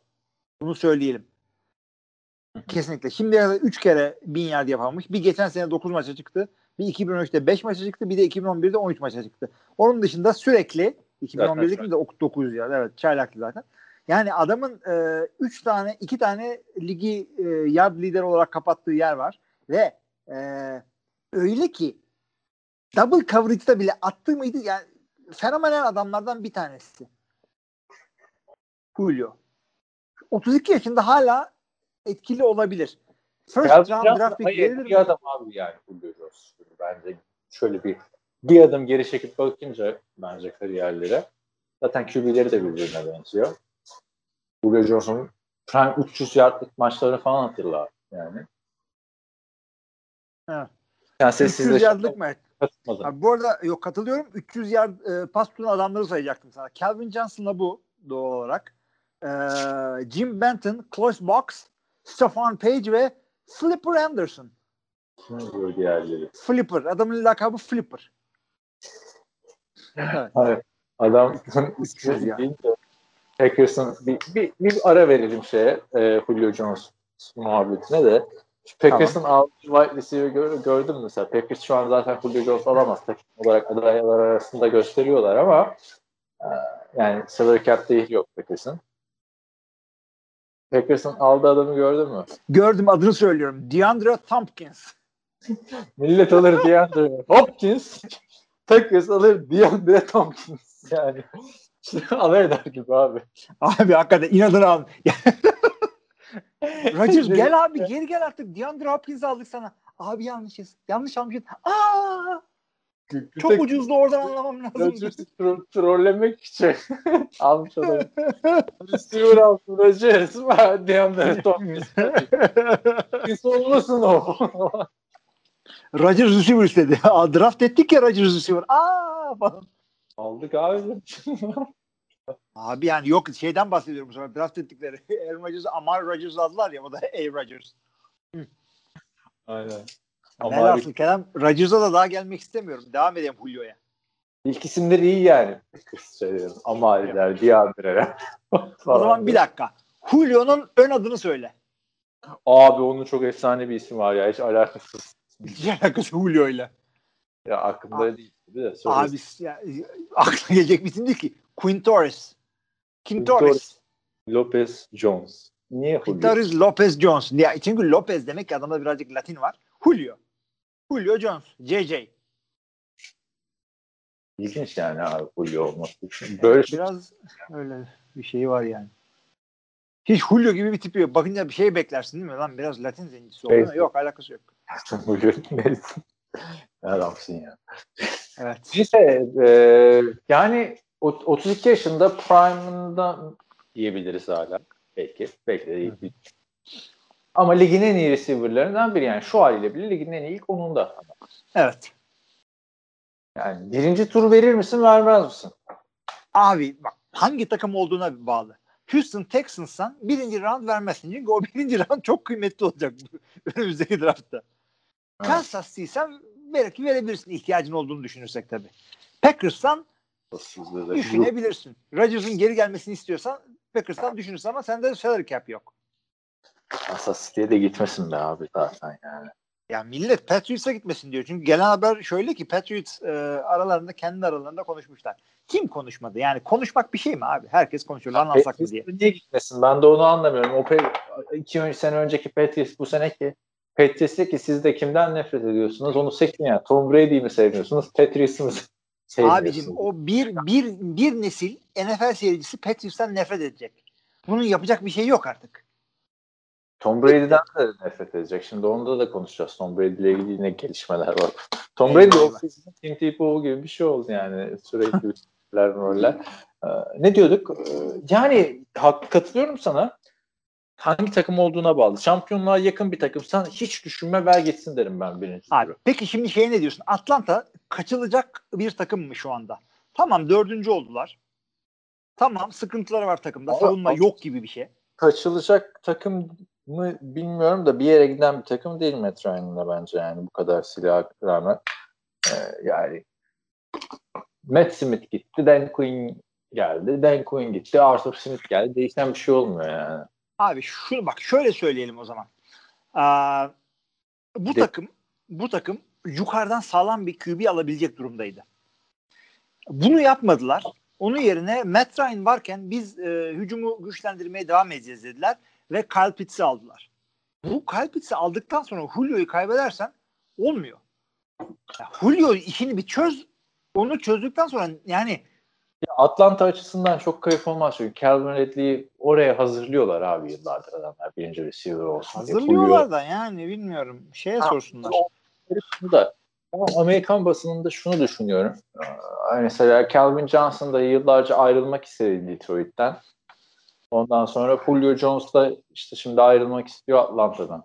Bunu söyleyelim. Kesinlikle. Şimdiye kadar 3 kere 1000 yard yapamamış. Bir geçen sene 9 maça çıktı. Bir 2013'te 5 maça çıktı. Bir de 2011'de 13 maça çıktı. Onun dışında sürekli 2011'deki bir de 9 yard. Evet çaylaklı zaten. Yani adamın 3 tane 2 tane ligi e, yard lider olarak kapattığı yer var. Ve e, öyle ki double coverage'da bile attığı mıydı? Yani fenomenal adamlardan bir tanesi. Julio. 32 yaşında hala etkili olabilir. First Calvin round Johnson draft pick verilir bir mi? adam abi yani Julio Jones. Bence şöyle bir bir adım geri çekip bakınca bence kariyerlere zaten QB'leri de birbirine benziyor. Julio Jones'un prime 300 yardlık maçları falan hatırla yani. Evet. Yani 300 sessizleşip yardlık mı? katılmadım. Abi bu arada yok katılıyorum. 300 yard e, pas tutan adamları sayacaktım sana. Calvin Johnson'la bu doğal olarak. E, Jim Benton, Close Box, Stefan Page ve Flipper Anderson. Kim diyor diğerleri? Flipper. Adamın lakabı Flipper. Evet. Hayır. Adam Üç ya. [laughs] deyince Packers'ın bir, bir, bir ara verelim şeye e, Julio Jones muhabbetine de. Şu Packers'ın aldığı wide receiver gör, gördün mü mesela? Packers şu an zaten Julio Jones alamaz. Takım olarak adaylar arasında gösteriyorlar ama e, yani salary cap değil yok Packers'ın. Packers'ın aldığı adamı gördün mü? Gördüm adını söylüyorum. DeAndre Tompkins. [laughs] Millet alır DeAndre Hopkins. Packers alır DeAndre Tompkins. Yani [laughs] alır eder gibi abi. Abi hakikaten inadını al. [laughs] Rodgers gel abi geri gel artık. DeAndre Hopkins'i aldık sana. Abi yanlışız. Yanlış almışız. Aa! Çok Tek- ucuzdu oradan anlamam lazım. Tro- trollemek için [laughs] almış adam. Receiver alsın Rodgers. [laughs] DeAndre Tompkins. Biz [laughs] olmasın o. Rodgers receiver istedi. Draft ettik ya Rodgers receiver. Aa falan. Aldık abi. Abi yani yok şeyden bahsediyorum sonra draft ettikleri. Aaron Rodgers'ı Amar Rodgers aldılar ya o da A. Rodgers. Aynen. Ama Velhasıl kelam Rodgers'a da daha gelmek istemiyorum. Devam edeyim Julio'ya. ilk isimleri iyi yani. Söyleyelim. Amariler, Diandre'ler. O zaman bir dakika. Julio'nun ön adını söyle. Abi onun çok efsane bir ismi var ya. Hiç alakasız. Hiç alakası Julio ile. Ya aklımda değil. Bir de söyle. Abi ya, aklına gelecek bir isim değil ki. Quintorris. Quintorris. Lopez Jones. Niye Julio? Quintorris Lopez Jones. Ya, çünkü Lopez demek ki adamda birazcık Latin var. Julio. Julio Jones. JJ. İlginç yani abi Julio olması. Böyle şey Biraz öyle bir şey var yani. Hiç Julio gibi bir tipi yok. Bakınca bir şey beklersin değil mi? Lan biraz Latin zencisi. Evet. Yok alakası yok. [laughs] Julio neyse. Ne adamsın ya. Evet. Neyse e, yani o- 32 yaşında prime'ında diyebiliriz hala. Belki. Belki de. Ama ligin en iyi receiver'larından biri yani şu haliyle bile ligin en iyi ilk onunda. Evet. Yani birinci tur verir misin vermez misin? Abi bak hangi takım olduğuna bağlı. Houston Texans'san birinci round vermezsin. Çünkü o [laughs] birinci round çok kıymetli olacak [laughs] önümüzdeki draftta. Evet. Kansas City'sen belki verebilirsin ihtiyacın olduğunu düşünürsek tabii. Packers'tan. Düşünebilirsin. Rodgers'ın geri gelmesini istiyorsan Packers'tan düşünürsün ama sende salary cap yok. Kansas City'ye de gitmesin be abi zaten yani. Ya millet Patriots'a gitmesin diyor. Çünkü gelen haber şöyle ki Patriots e, aralarında kendi aralarında konuşmuşlar. Kim konuşmadı? Yani konuşmak bir şey mi abi? Herkes konuşuyor. Lan alsak mı diye. Niye gitmesin? Ben de onu anlamıyorum. O pe- iki sene önceki Patriots bu seneki Patriots ki siz de kimden nefret ediyorsunuz? Onu seçin ya. Tom Brady'yi mi sevmiyorsunuz? Patriots'ı mı? [laughs] Abicim o bir bir bir nesil NFL seyircisi Patriots'tan nefret edecek. Bunun yapacak bir şey yok artık. Tom Brady'den de nefret edecek. Şimdi onda da konuşacağız. Tom Brady ile ilgili yine gelişmeler var. [laughs] Tom Brady Eyvallah. o season Tim Tebow gibi bir şey oldu yani. Sürekli roller roller. Ee, ne diyorduk? Ee, yani hak, katılıyorum sana. Hangi takım olduğuna bağlı. Şampiyonluğa yakın bir takımsan hiç düşünme ver gitsin derim ben birinci Abi peki şimdi şey ne diyorsun? Atlanta kaçılacak bir takım mı şu anda? Tamam dördüncü oldular. Tamam sıkıntıları var takımda. Savunma yok gibi bir şey. Kaçılacak takım mı bilmiyorum da bir yere giden bir takım değil Matt Ryan'la bence yani bu kadar silah rağmen. Ee, yani Matt Smith gitti, Dan Quinn geldi. Dan Quinn gitti, Arthur Smith geldi. Değişen bir şey olmuyor yani. Abi şunu bak şöyle söyleyelim o zaman. Aa, bu De- takım bu takım yukarıdan sağlam bir QB alabilecek durumdaydı. Bunu yapmadılar. Onun yerine Matt Ryan varken biz e, hücumu güçlendirmeye devam edeceğiz dediler ve Kyle Pitts'i aldılar. Bu Kyle Pitts'i aldıktan sonra Julio'yu kaybedersen olmuyor. Julio işini bir çöz. Onu çözdükten sonra yani Ya Atlanta açısından çok kayıp olmaz çünkü Calvin Ridley'i oraya hazırlıyorlar abi yıllardır adamlar. Birinci receiver olsun diye. hazırlıyorlar da yani bilmiyorum. Şeye Ha, sorsunlar. Şunu da ama Amerikan basınında şunu düşünüyorum. Ee, Mesela Calvin Johnson da yıllarca ayrılmak istedi Detroit'ten. Ondan sonra Julio Jones da işte şimdi ayrılmak istiyor Atlanta'dan.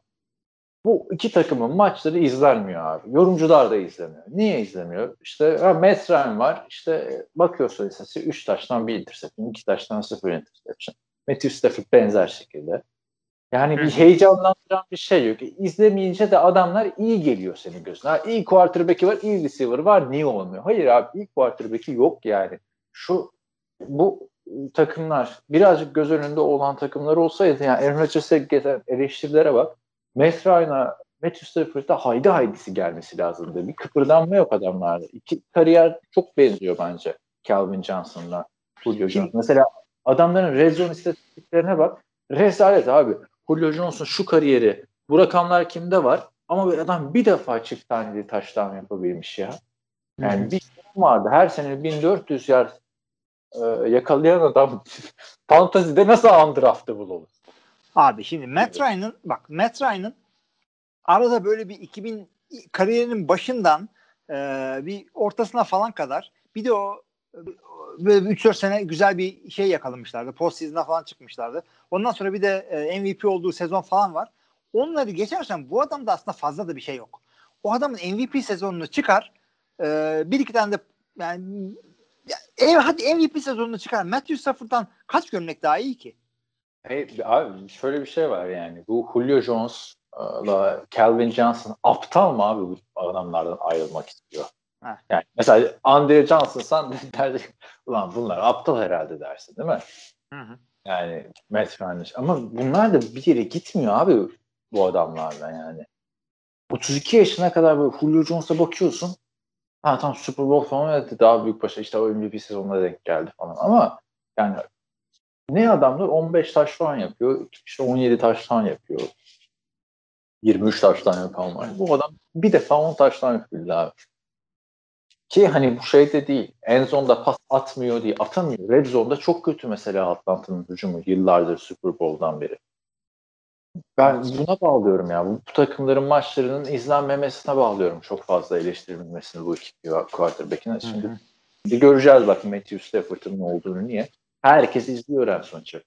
Bu iki takımın maçları izlenmiyor abi. Yorumcular da izlemiyor. Niye izlemiyor? İşte ha, Matt Ryan var. İşte bakıyorsun istatistiği 3 taştan bir interception, 2 taştan 0 interception. Matthew Stafford benzer şekilde. Yani bir heyecanlandıran bir şey yok. İzlemeyince de adamlar iyi geliyor senin gözüne. Ha, iyi quarterback'i var, iyi receiver var. Niye olmuyor? Hayır abi ilk quarterback'i yok yani. Şu bu takımlar birazcık göz önünde olan takımlar olsaydı yani Aaron Rodgers'a gelen eleştirilere bak. Matt Ryan'a Matthew Stafford'a haydi haydisi gelmesi lazımdı. Bir kıpırdanma yok adamlarda. İki kariyer çok benziyor bence Calvin Johnson'la Julio Jones. Mesela adamların red zone istatistiklerine bak. Rezalet abi. Julio Jones'un şu kariyeri bu rakamlar kimde var? Ama bir adam bir defa çift taneli taştan yapabilmiş ya. Yani bir vardı. Her sene 1400 yard e, yakalayan adam [laughs] fantazide nasıl undraftable olur? Abi şimdi Matt Ryan'ın bak Matt Ryan'ın arada böyle bir 2000 kariyerinin başından e, bir ortasına falan kadar bir de o böyle 3-4 sene güzel bir şey yakalamışlardı. Post season'a falan çıkmışlardı. Ondan sonra bir de e, MVP olduğu sezon falan var. Onları geçersen bu adamda aslında fazla da bir şey yok. O adamın MVP sezonunu çıkar. E, bir iki tane de yani ya, ev, hadi MVP sezonunu çıkar. Matthew Stafford'dan kaç gömlek daha iyi ki? Hey, abi şöyle bir şey var yani. Bu Julio Jones'la Calvin Johnson aptal mı abi bu adamlardan ayrılmak istiyor? Heh. Yani mesela Andre Johnson'san [laughs] derdik ulan bunlar aptal herhalde dersin değil mi? Hı hı. Yani Matt Ryan. Ama bunlar da bir yere gitmiyor abi bu adamlarla yani. 32 yaşına kadar böyle Julio Jones'a bakıyorsun. Ha tam Super Bowl falan evet, daha büyük başarı işte o MVP sezonuna denk geldi falan ama yani ne adamlar 15 taş falan yapıyor. işte 17 taş falan yapıyor. 23 taştan yapan var. Bu adam bir defa 10 taştan yapabildi abi. Ki hani bu şey de değil. En zonda pas atmıyor diye atamıyor. Red zone'da çok kötü mesela Atlanta'nın hücumu yıllardır Super Bowl'dan beri. Ben buna bağlıyorum ya. Bu, bu takımların maçlarının izlenmemesine bağlıyorum çok fazla eleştirilmesini bu iki quarterback'ine. Şimdi Hı göreceğiz bak Matthew Stafford'ın ne olduğunu niye. Herkes izliyor en sonuçta.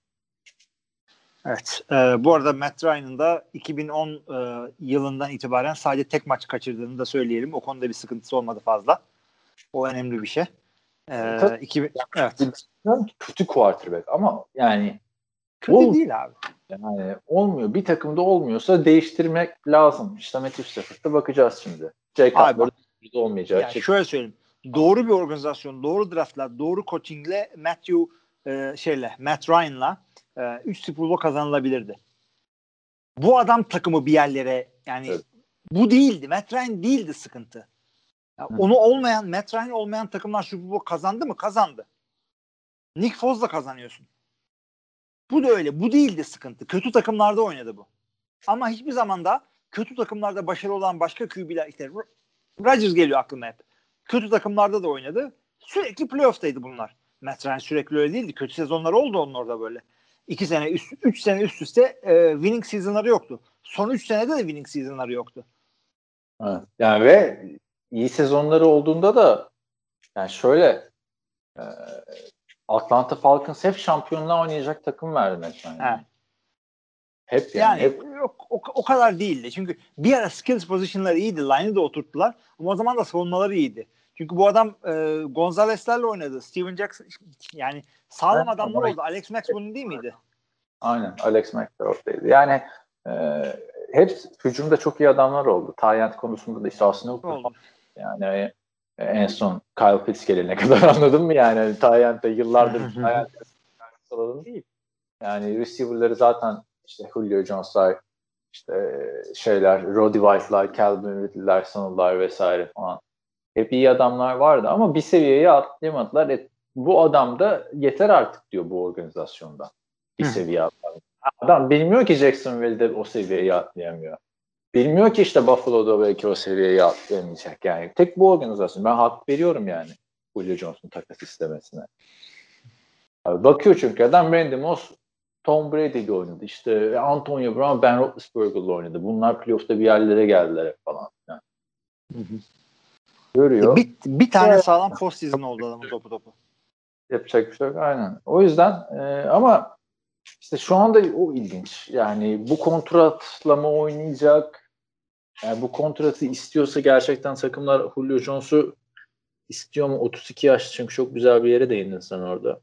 Evet. E, bu arada Matt Ryan'ın da 2010 e, yılından itibaren sadece tek maç kaçırdığını da söyleyelim. O konuda bir sıkıntısı olmadı fazla. O önemli bir şey. E, Tabii. 2000, evet. Kötü quarterback ama yani Kötü Ol- değil abi. yani olmuyor. Bir takımda olmuyorsa değiştirmek lazım. İşte Matthew Stafford'da bakacağız şimdi. Jay Abi Cutler'da olmayacağı Yani şöyle söyleyeyim. doğru bir organizasyon, doğru draftlar, doğru coachingle Matthew e, şeyle Matt Ryan'la 3 e, Super Bowl kazanılabilirdi. Bu adam takımı bir yerlere yani evet. bu değildi. Matt Ryan değildi sıkıntı. Yani onu olmayan, Matt Ryan olmayan takımlar Super Bowl kazandı mı? Kazandı. Nick Foz'la kazanıyorsun. Bu da öyle. Bu değildi sıkıntı. Kötü takımlarda oynadı bu. Ama hiçbir zaman da kötü takımlarda başarılı olan başka QB'ler işte Rodgers geliyor aklıma hep. Kötü takımlarda da oynadı. Sürekli playoff'taydı bunlar. Matt Ryan sürekli öyle değildi. Kötü sezonlar oldu onun orada böyle. İki sene, üst, üç sene üst üste e, winning season'ları yoktu. Son üç senede de winning season'ları yoktu. Evet. Yani ve iyi sezonları olduğunda da yani şöyle e, Atlanta Falcons hep şampiyonluğa oynayacak takım verdi Matt Ryan. Evet. Hep yani. yani hep. Yok, o, o kadar değildi. Çünkü bir ara skills position'ları iyiydi. Line'ı da oturttular. Ama o zaman da savunmaları iyiydi. Çünkü bu adam e, Gonzalez'lerle oynadı. Steven Jackson yani sağlam evet, adamlar oldu. Alex Max bunun değil miydi? Aynen. Alex Max de oradaydı. Yani e, hep hücumda çok iyi adamlar oldu. Tayyent konusunda da işte aslında yani e, en son Kyle Pitts [laughs] gelene kadar anladın mı yani? Hani Tayyent de yıllardır Tayyent değil. Yani receiver'ları zaten işte Julio Jones'lar işte şeyler Roddy White'lar, Calvin Ridley'ler, Sonal'lar vesaire falan. Hep iyi adamlar vardı ama bir seviyeye atlayamadılar. E, bu adam da yeter artık diyor bu organizasyonda. Bir seviye atlamak. Adam bilmiyor ki Jacksonville'de o seviyeye atlayamıyor. Bilmiyor ki işte Buffalo'da belki o seviyeye atlayamayacak. Yani tek bu organizasyon. Ben hak veriyorum yani Julio Jones'un takas istemesine. Abi bakıyor çünkü adam Randy Moss Tom Brady ile oynadı. İşte Antonio Brown Ben Roethlisberger'la oynadı. Bunlar playoff'ta bir yerlere geldiler hep falan. Yani. Hı hı. Görüyor. Bir, bir tane evet. sağlam post season oldu adamın topu topu. Yapacak bir şey yok. Aynen. O yüzden e, ama işte şu anda o ilginç. Yani bu kontratla mı oynayacak? Yani bu kontratı istiyorsa gerçekten takımlar Julio Jones'u istiyor mu? 32 yaş çünkü çok güzel bir yere değindin sen orada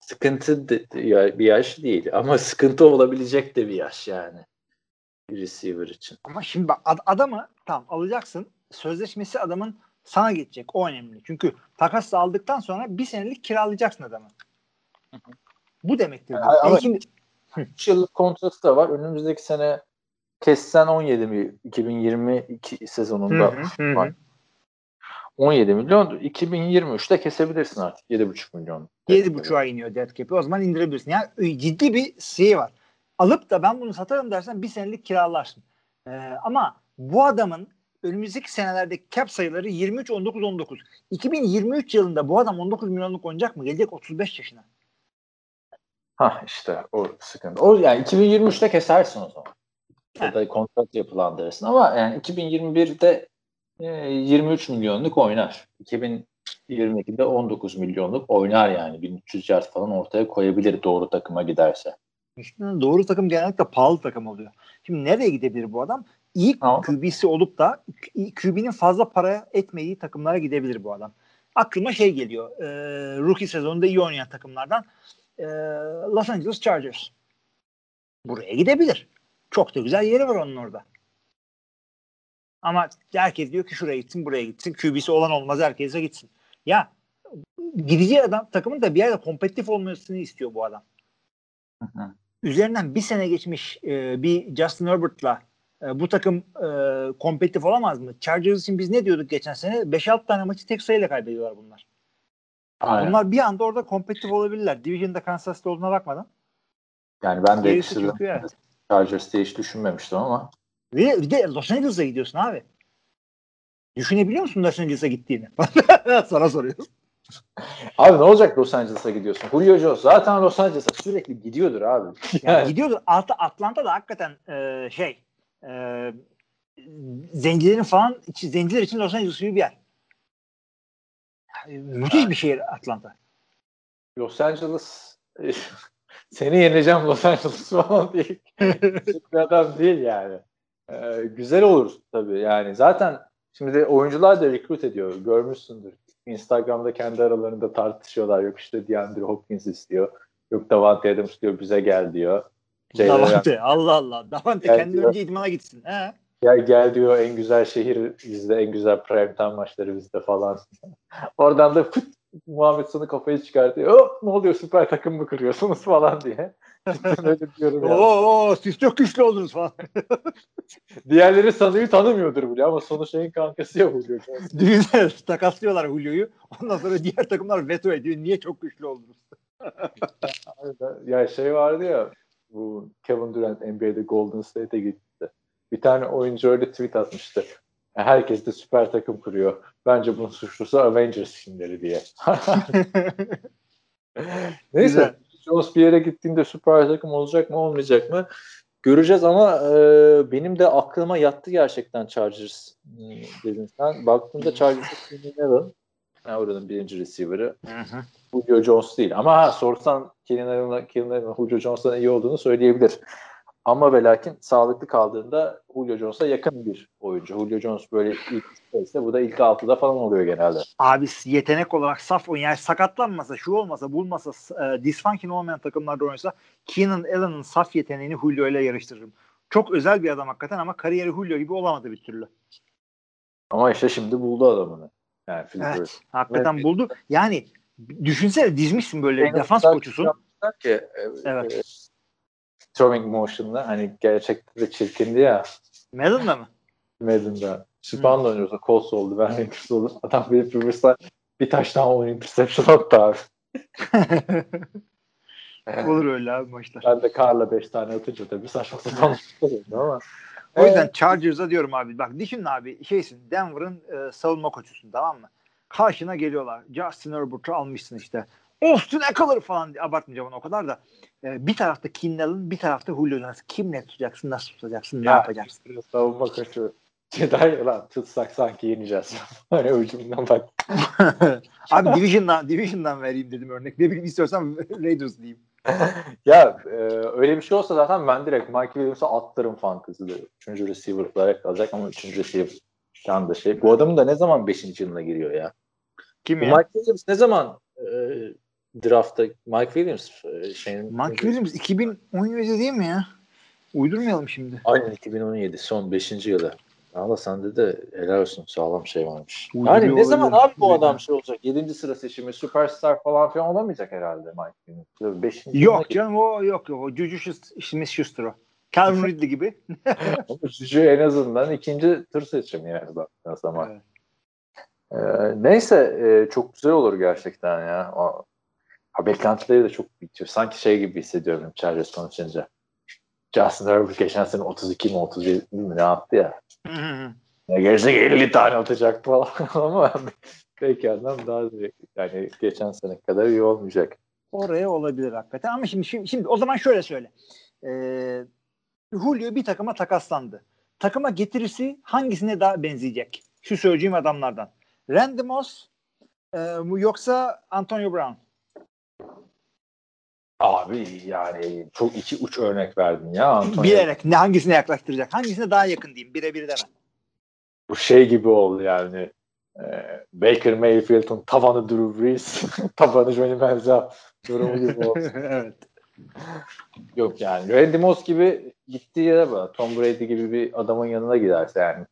sıkıntı bir yaş değil ama [laughs] sıkıntı olabilecek de bir yaş yani bir receiver için. Ama şimdi bak adamı tam alacaksın sözleşmesi adamın sana geçecek o önemli. Çünkü takasla aldıktan sonra bir senelik kiralayacaksın adamı. Bu demektir. Yani, ama şimdi 3 yıllık kontratı da var. Önümüzdeki sene kessen 17 mi 2022 sezonunda hı hı, var. 17 milyon 2023'te kesebilirsin artık 7,5 milyon. 7,5'a iniyor dead cap'i. O zaman indirebilirsin. Yani ciddi bir şey var. Alıp da ben bunu satarım dersen bir senelik kiralarsın. Ee, ama bu adamın önümüzdeki senelerde cap sayıları 23 19 19. 2023 yılında bu adam 19 milyonluk oynayacak mı? Gelecek 35 yaşına. Ha işte o sıkıntı. O yani 2023'te kesersin o zaman. Ya da kontrat yapılandırırsın ama yani 2021'de 23 e, milyonluk oynar. 2022'de 19 milyonluk oynar yani. 1300 yard falan ortaya koyabilir doğru takıma giderse. Doğru takım genellikle pahalı takım oluyor. Şimdi nereye gidebilir bu adam? İyi. QB'si olup da QB'nin fazla para etmediği takımlara gidebilir bu adam. Aklıma şey geliyor. E, rookie sezonunda iyi oynayan takımlardan e, Los Angeles Chargers. Buraya gidebilir. Çok da güzel yeri var onun orada. Ama herkes diyor ki şuraya gitsin buraya gitsin. QB'si olan olmaz herkese gitsin. Ya gideceği adam takımın da bir yerde kompetitif olmasını istiyor bu adam. Hı hı. Üzerinden bir sene geçmiş e, bir Justin Herbert'la e, bu takım e, kompetitif olamaz mı? Chargers için biz ne diyorduk geçen sene? 5-6 tane maçı tek sayıyla kaybediyorlar bunlar. Aynen. Bunlar bir anda orada kompetitif olabilirler. Division'da Kansas City olduğuna bakmadan. Yani ben de Chargers diye hiç düşünmemiştim ama ve bir de Los Angeles'a gidiyorsun abi. Düşünebiliyor musun Los Angeles'a gittiğini? [laughs] Sana soruyorum. [laughs] Abi ne olacak Los Angeles'a gidiyorsun? Julio Jones zaten Los Angeles'a sürekli gidiyordur abi. Yani gidiyordur. Alt, Atlanta da hakikaten e, şey e, zencilerin falan zenciler için Los Angeles gibi bir yer. Müthiş bir şehir Atlanta. Los Angeles seni yeneceğim Los Angeles falan diye [laughs] bir adam değil yani. Ee, güzel olur tabii yani. Zaten şimdi de oyuncular da recruit ediyor. Görmüşsündür. Instagram'da kendi aralarında tartışıyorlar. Yok işte DeAndre Hopkins istiyor. Yok Davante Adams diyor bize gel diyor. Davante Allah Allah. Davante kendi diyor. önce idmana gitsin. He. Gel gel diyor en güzel şehir bizde, en güzel prime time maçları bizde falan. Oradan da fıt, Muhammed Sonu kafayı çıkartıyor. Hop ne oluyor süper takım mı kırıyorsunuz falan diye. [laughs] öyle diyorum yani. Oo siz çok güçlü oldunuz falan. [laughs] Diğerleri Sanu'yu tanımıyordur bile ama Sonu şeyin kankası ya Julio. [laughs] Düşünsene takaslıyorlar Julio'yu. Ondan sonra diğer takımlar veto ediyor. Niye çok güçlü oldunuz? ya şey vardı ya bu Kevin Durant NBA'de Golden State'e gitti. Bir tane oyuncu öyle tweet atmıştı. Herkes de süper takım kuruyor. Bence bunun suçlusu Avengers filmleri diye. [laughs] Neyse. Jones bir yere gittiğinde süper takım olacak mı olmayacak mı? Göreceğiz ama e, benim de aklıma yattı gerçekten Chargers hmm, dedin sen. Baktığımda Chargers'ın Kenny Allen yani oranın birinci receiver'ı Julio Jones değil. Ama ha, sorsan Kenny Allen'la Julio Jones'tan iyi olduğunu söyleyebilir. Ama ve lakin sağlıklı kaldığında Julio Jones'a yakın bir oyuncu. Julio Jones böyle ilk ise bu da ilk altıda falan oluyor genelde. Abi yetenek olarak saf oyun. Yani sakatlanmasa, şu olmasa, bulmasa, e, dysfunction olmayan takımlarda oynasa Keenan Allen'ın saf yeteneğini Julio ile yarıştırırım. Çok özel bir adam hakikaten ama kariyeri Julio gibi olamadı bir türlü. Ama işte şimdi buldu adamını. Yani Phil Evet. Rivers. Hakikaten Evet. buldu. Yani düşünsene dizmişsin böyle En defans koçusun. yapmışlar Ki, e, Evet. Throwing motion'la hani gerçekten de çirkindi ya Madden'da mı? Madden'da. Spawn'da oynuyorsa Colts oldu. Ben Raiders oldum. Adam Philip Rivers'la bir taş daha on interception attı abi. [laughs] Olur öyle abi maçlar. Ben de Carl'la 5 tane atınca tabii saçma sapan [laughs] oldu ama. O yüzden Chargers'a diyorum abi. Bak düşün abi şeysin Denver'ın e, savunma koçusun tamam mı? Karşına geliyorlar. Justin Herbert'ı almışsın işte. Austin Eckler falan diye abartmayacağım onu o kadar da. E, bir tarafta Keenan bir tarafta Julio Jones. Kimle tutacaksın? Nasıl tutacaksın? Ne Ya, yapacaksın? Biraz savunma koçu. Jedi lan tutsak sanki yeneceğiz. [laughs] hani ucundan bak. [laughs] abi Division'dan, Division'dan vereyim dedim örnek. Ne bileyim istiyorsan [laughs] Raiders diyeyim. ya e, öyle bir şey olsa zaten ben direkt Mike Williams'a attırım fantasy'de. Üçüncü receiver olarak kalacak ama üçüncü receiver şu anda şey. Bu adamın da ne zaman beşinci yılına giriyor ya? Kim ya? Mike Williams ne zaman e, draftta Mike Williams e, şeyin Mike Williams 2017 değil mi ya? Uydurmayalım şimdi. Aynen 2017 son 5. yılı. Valla sende de helal olsun sağlam şey varmış. Uyduruyor yani ne zaman abi bu adam şey olacak? 7. sıra seçimi, süperstar falan filan olamayacak herhalde Mike Williams. 5. Yok canım o yok yok. O Juju Smith Schuster o. Calvin [laughs] Ridley gibi. Juju en azından ikinci tur seçimi yani baktığın zaman. Evet. Ee, neyse e, çok güzel olur gerçekten ya. O, ha, beklentileri de çok büyük. Sanki şey gibi hissediyorum Chargers konuşunca. Justin Herbert geçen sene 32 mi 37 mi ne attı ya. Hı hı hı. Ya gelecek 50 tane atacak falan [laughs] ama belki adam daha yani geçen sene kadar iyi olmayacak. Oraya olabilir hakikaten. Ama şimdi, şimdi, şimdi o zaman şöyle söyle. Ee, Julio bir takıma takaslandı. Takıma getirisi hangisine daha benzeyecek? Şu söyleyeceğim adamlardan. Randy Moss e, mu yoksa Antonio Brown? Abi yani çok iki uç örnek verdin ya Antonio. Bilerek ne hangisine yaklaştıracak? Hangisine daha yakın diyeyim? Birebir deme. Bu şey gibi oldu yani. Ee, Baker Mayfield'ın tavanı Drew Brees, [laughs] tabanı Johnny Manziel durumu gibi oldu. [laughs] evet. Yok yani Randy Moss gibi gittiği yere bak. Tom Brady gibi bir adamın yanına giderse yani.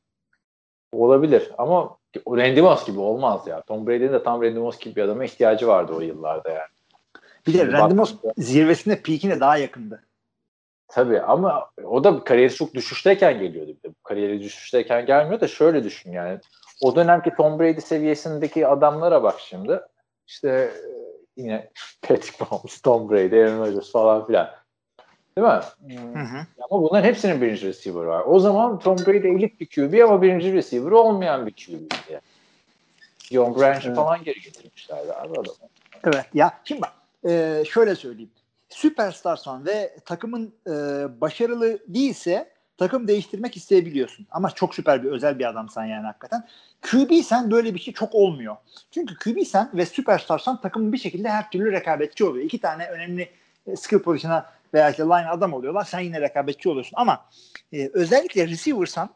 Olabilir ama Randy Moss gibi olmaz ya. Tom Brady'nin de tam Randy Moss gibi bir adama ihtiyacı vardı o yıllarda yani. Bir de Randy Moss zirvesine, peakine daha yakındı. Tabii ama o da kariyeri çok düşüşteyken geliyordu. Bir de. Kariyeri düşüşteyken gelmiyor da şöyle düşün yani. O dönemki Tom Brady seviyesindeki adamlara bak şimdi. İşte e, yine [laughs] Patrick Mahomes, Tom Brady, Aaron Rodgers falan filan. Değil mi? Hı hı. Ama bunların hepsinin birinci receiver var. O zaman Tom Brady elit bir QB ama birinci receiver olmayan bir QB diye. John Evet. falan geri getirmişlerdi abi adamı. Evet ya şimdi bak e, şöyle söyleyeyim. Süperstarsan ve takımın e, başarılı değilse takım değiştirmek isteyebiliyorsun. Ama çok süper bir özel bir adamsan yani hakikaten. QB sen böyle bir şey çok olmuyor. Çünkü QB sen ve süperstarsan takımın bir şekilde her türlü rekabetçi oluyor. İki tane önemli e, skill pozisyona veya işte line adam oluyorlar. Sen yine rekabetçi oluyorsun. Ama e, özellikle receiver'san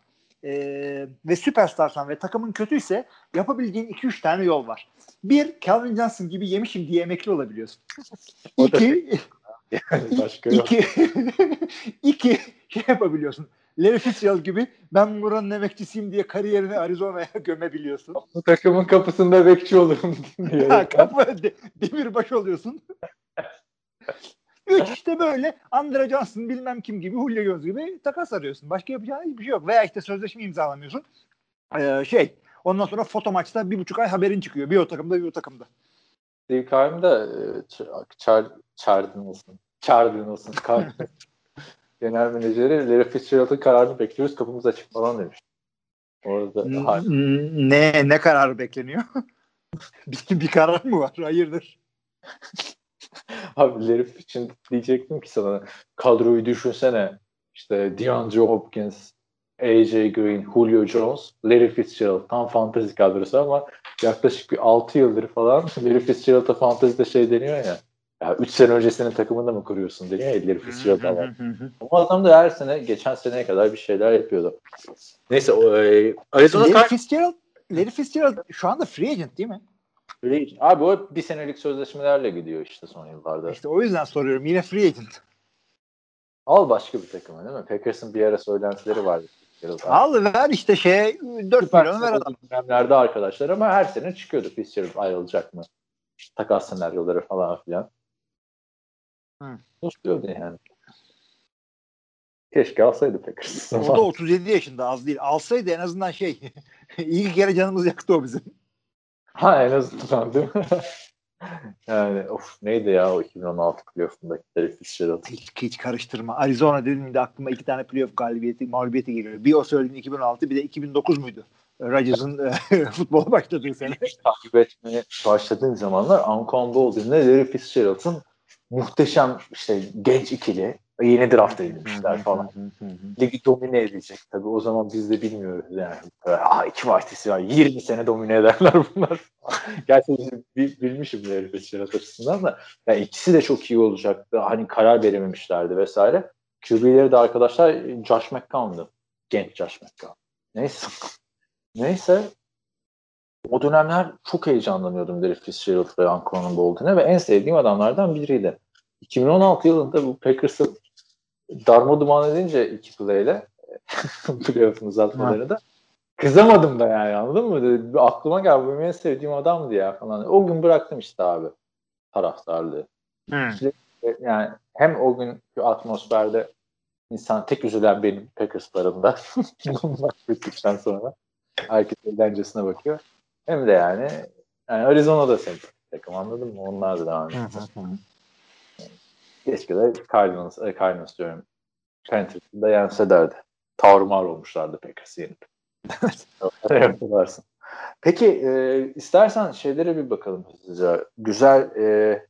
e, ve süperstarsan ve takımın kötüyse yapabildiğin 2-3 tane yol var. Bir, Calvin Johnson gibi yemişim diye emekli olabiliyorsun. [laughs] İki, [laughs] Yani başka iki, [laughs] iki şey yapabiliyorsun. Larry Fitzgerald gibi ben buranın emekçisiyim diye kariyerini Arizona'ya gömebiliyorsun. Bu takımın kapısında bekçi olurum diye. Ha, Kapı de, demirbaş oluyorsun. Üç işte böyle Andre Johnson bilmem kim gibi Julio Jones gibi takas arıyorsun. Başka yapacağın hiçbir şey yok. Veya işte sözleşme imzalamıyorsun. Ee, şey ondan sonra foto maçta bir buçuk ay haberin çıkıyor. Bir o takımda bir o takımda. Steve Keim de Char Cardinals'ın Cardinals'ın Cardinals [laughs] genel menajeri Larry Fitzgerald'ın kararını bekliyoruz kapımız açık falan demiş. Orada ne ne kararı bekleniyor? [laughs] bir, bir karar mı var? Hayırdır? [laughs] Abi Larry için diyecektim ki sana kadroyu düşünsene işte DeAndre Hopkins, AJ Green, Julio Jones, Larry Fitzgerald tam fantezi kadrosu ama yaklaşık bir 6 yıldır falan [laughs] Larry Fitzgerald'a fantezide şey deniyor ya ya 3 sene öncesinin takımında mı kuruyorsun deniyor ya Larry Fitzgerald'a var. Ama adam da her sene geçen seneye kadar bir şeyler yapıyordu. Neyse o, e, Arizona Larry Fitzgerald, Larry Fitzgerald şu anda free agent değil mi? Abi o bir senelik sözleşmelerle gidiyor işte son yıllarda. İşte o yüzden soruyorum. Yine free agent. Al başka bir takıma değil mi? Packers'ın bir ara söylentileri vardı. Al ver işte şeye 4 Süper milyon ver adam. dönemlerde arkadaşlar ama her sene çıkıyordu Fitzgerald ayrılacak mı? Takas senaryoları falan filan. Hı. Tutuyordu yani. Keşke alsaydı Packers. O da 37 yaşında az değil. Alsaydı en azından şey [laughs] iyi kere canımız yaktı o bizim. Ha en azından değil mi? [laughs] yani of neydi ya o 2016 playoff'undaki Larry Fitzgerald. Hiç, hiç karıştırma. Arizona dediğinde aklıma iki tane playoff galibiyeti, mağlubiyeti geliyor. Bir o söylediğin 2016 bir de 2009 muydu? Rodgers'ın e, [laughs] futbola başladığı sene. takip etmeye başladığım zamanlar Boldin ile Larry Fitzgerald'ın muhteşem işte genç ikili yeni draft edilmişler falan. Ligi domine edecek. Tabii o zaman biz de bilmiyoruz yani. Aa, iki partisi var. 20 sene domine ederler [laughs] bunlar. Gerçi bil, bilmişim Larry Fitzgerald açısından da. Yani ikisi de çok iyi olacaktı. Hani karar verememişlerdi vesaire. QB'leri de arkadaşlar Josh McCown'du. Genç Josh McCown. Neyse. [laughs] Neyse o dönemler çok heyecanlanıyordum Larry Fitzgerald ve Anquan Boldin'e ve en sevdiğim adamlardan biriydi. 2016 yılında bu Packers'ı darma duman edince iki play'le playoff'un [laughs] uzatmalarını da kızamadım da yani anladın mı? Dedi, aklıma geldi benim en sevdiğim adamdı ya falan. O gün bıraktım işte abi taraftarlığı. Yani hem o günkü atmosferde insan tek üzülen benim Packers'larımda. [laughs] Bunlar bittikten sonra herkes eğlencesine bakıyor. Hem de yani, yani Arizona'da sempatik takım anladın mı? Onlar da devam ediyor. Keşke de Cardinals, e, Cardinals diyorum. Panthers'ı da yenselerdi. Tarumar olmuşlardı Packers'ı yenip. [laughs] Yaparsın. Peki e, istersen şeylere bir bakalım hızlıca. Güzel e,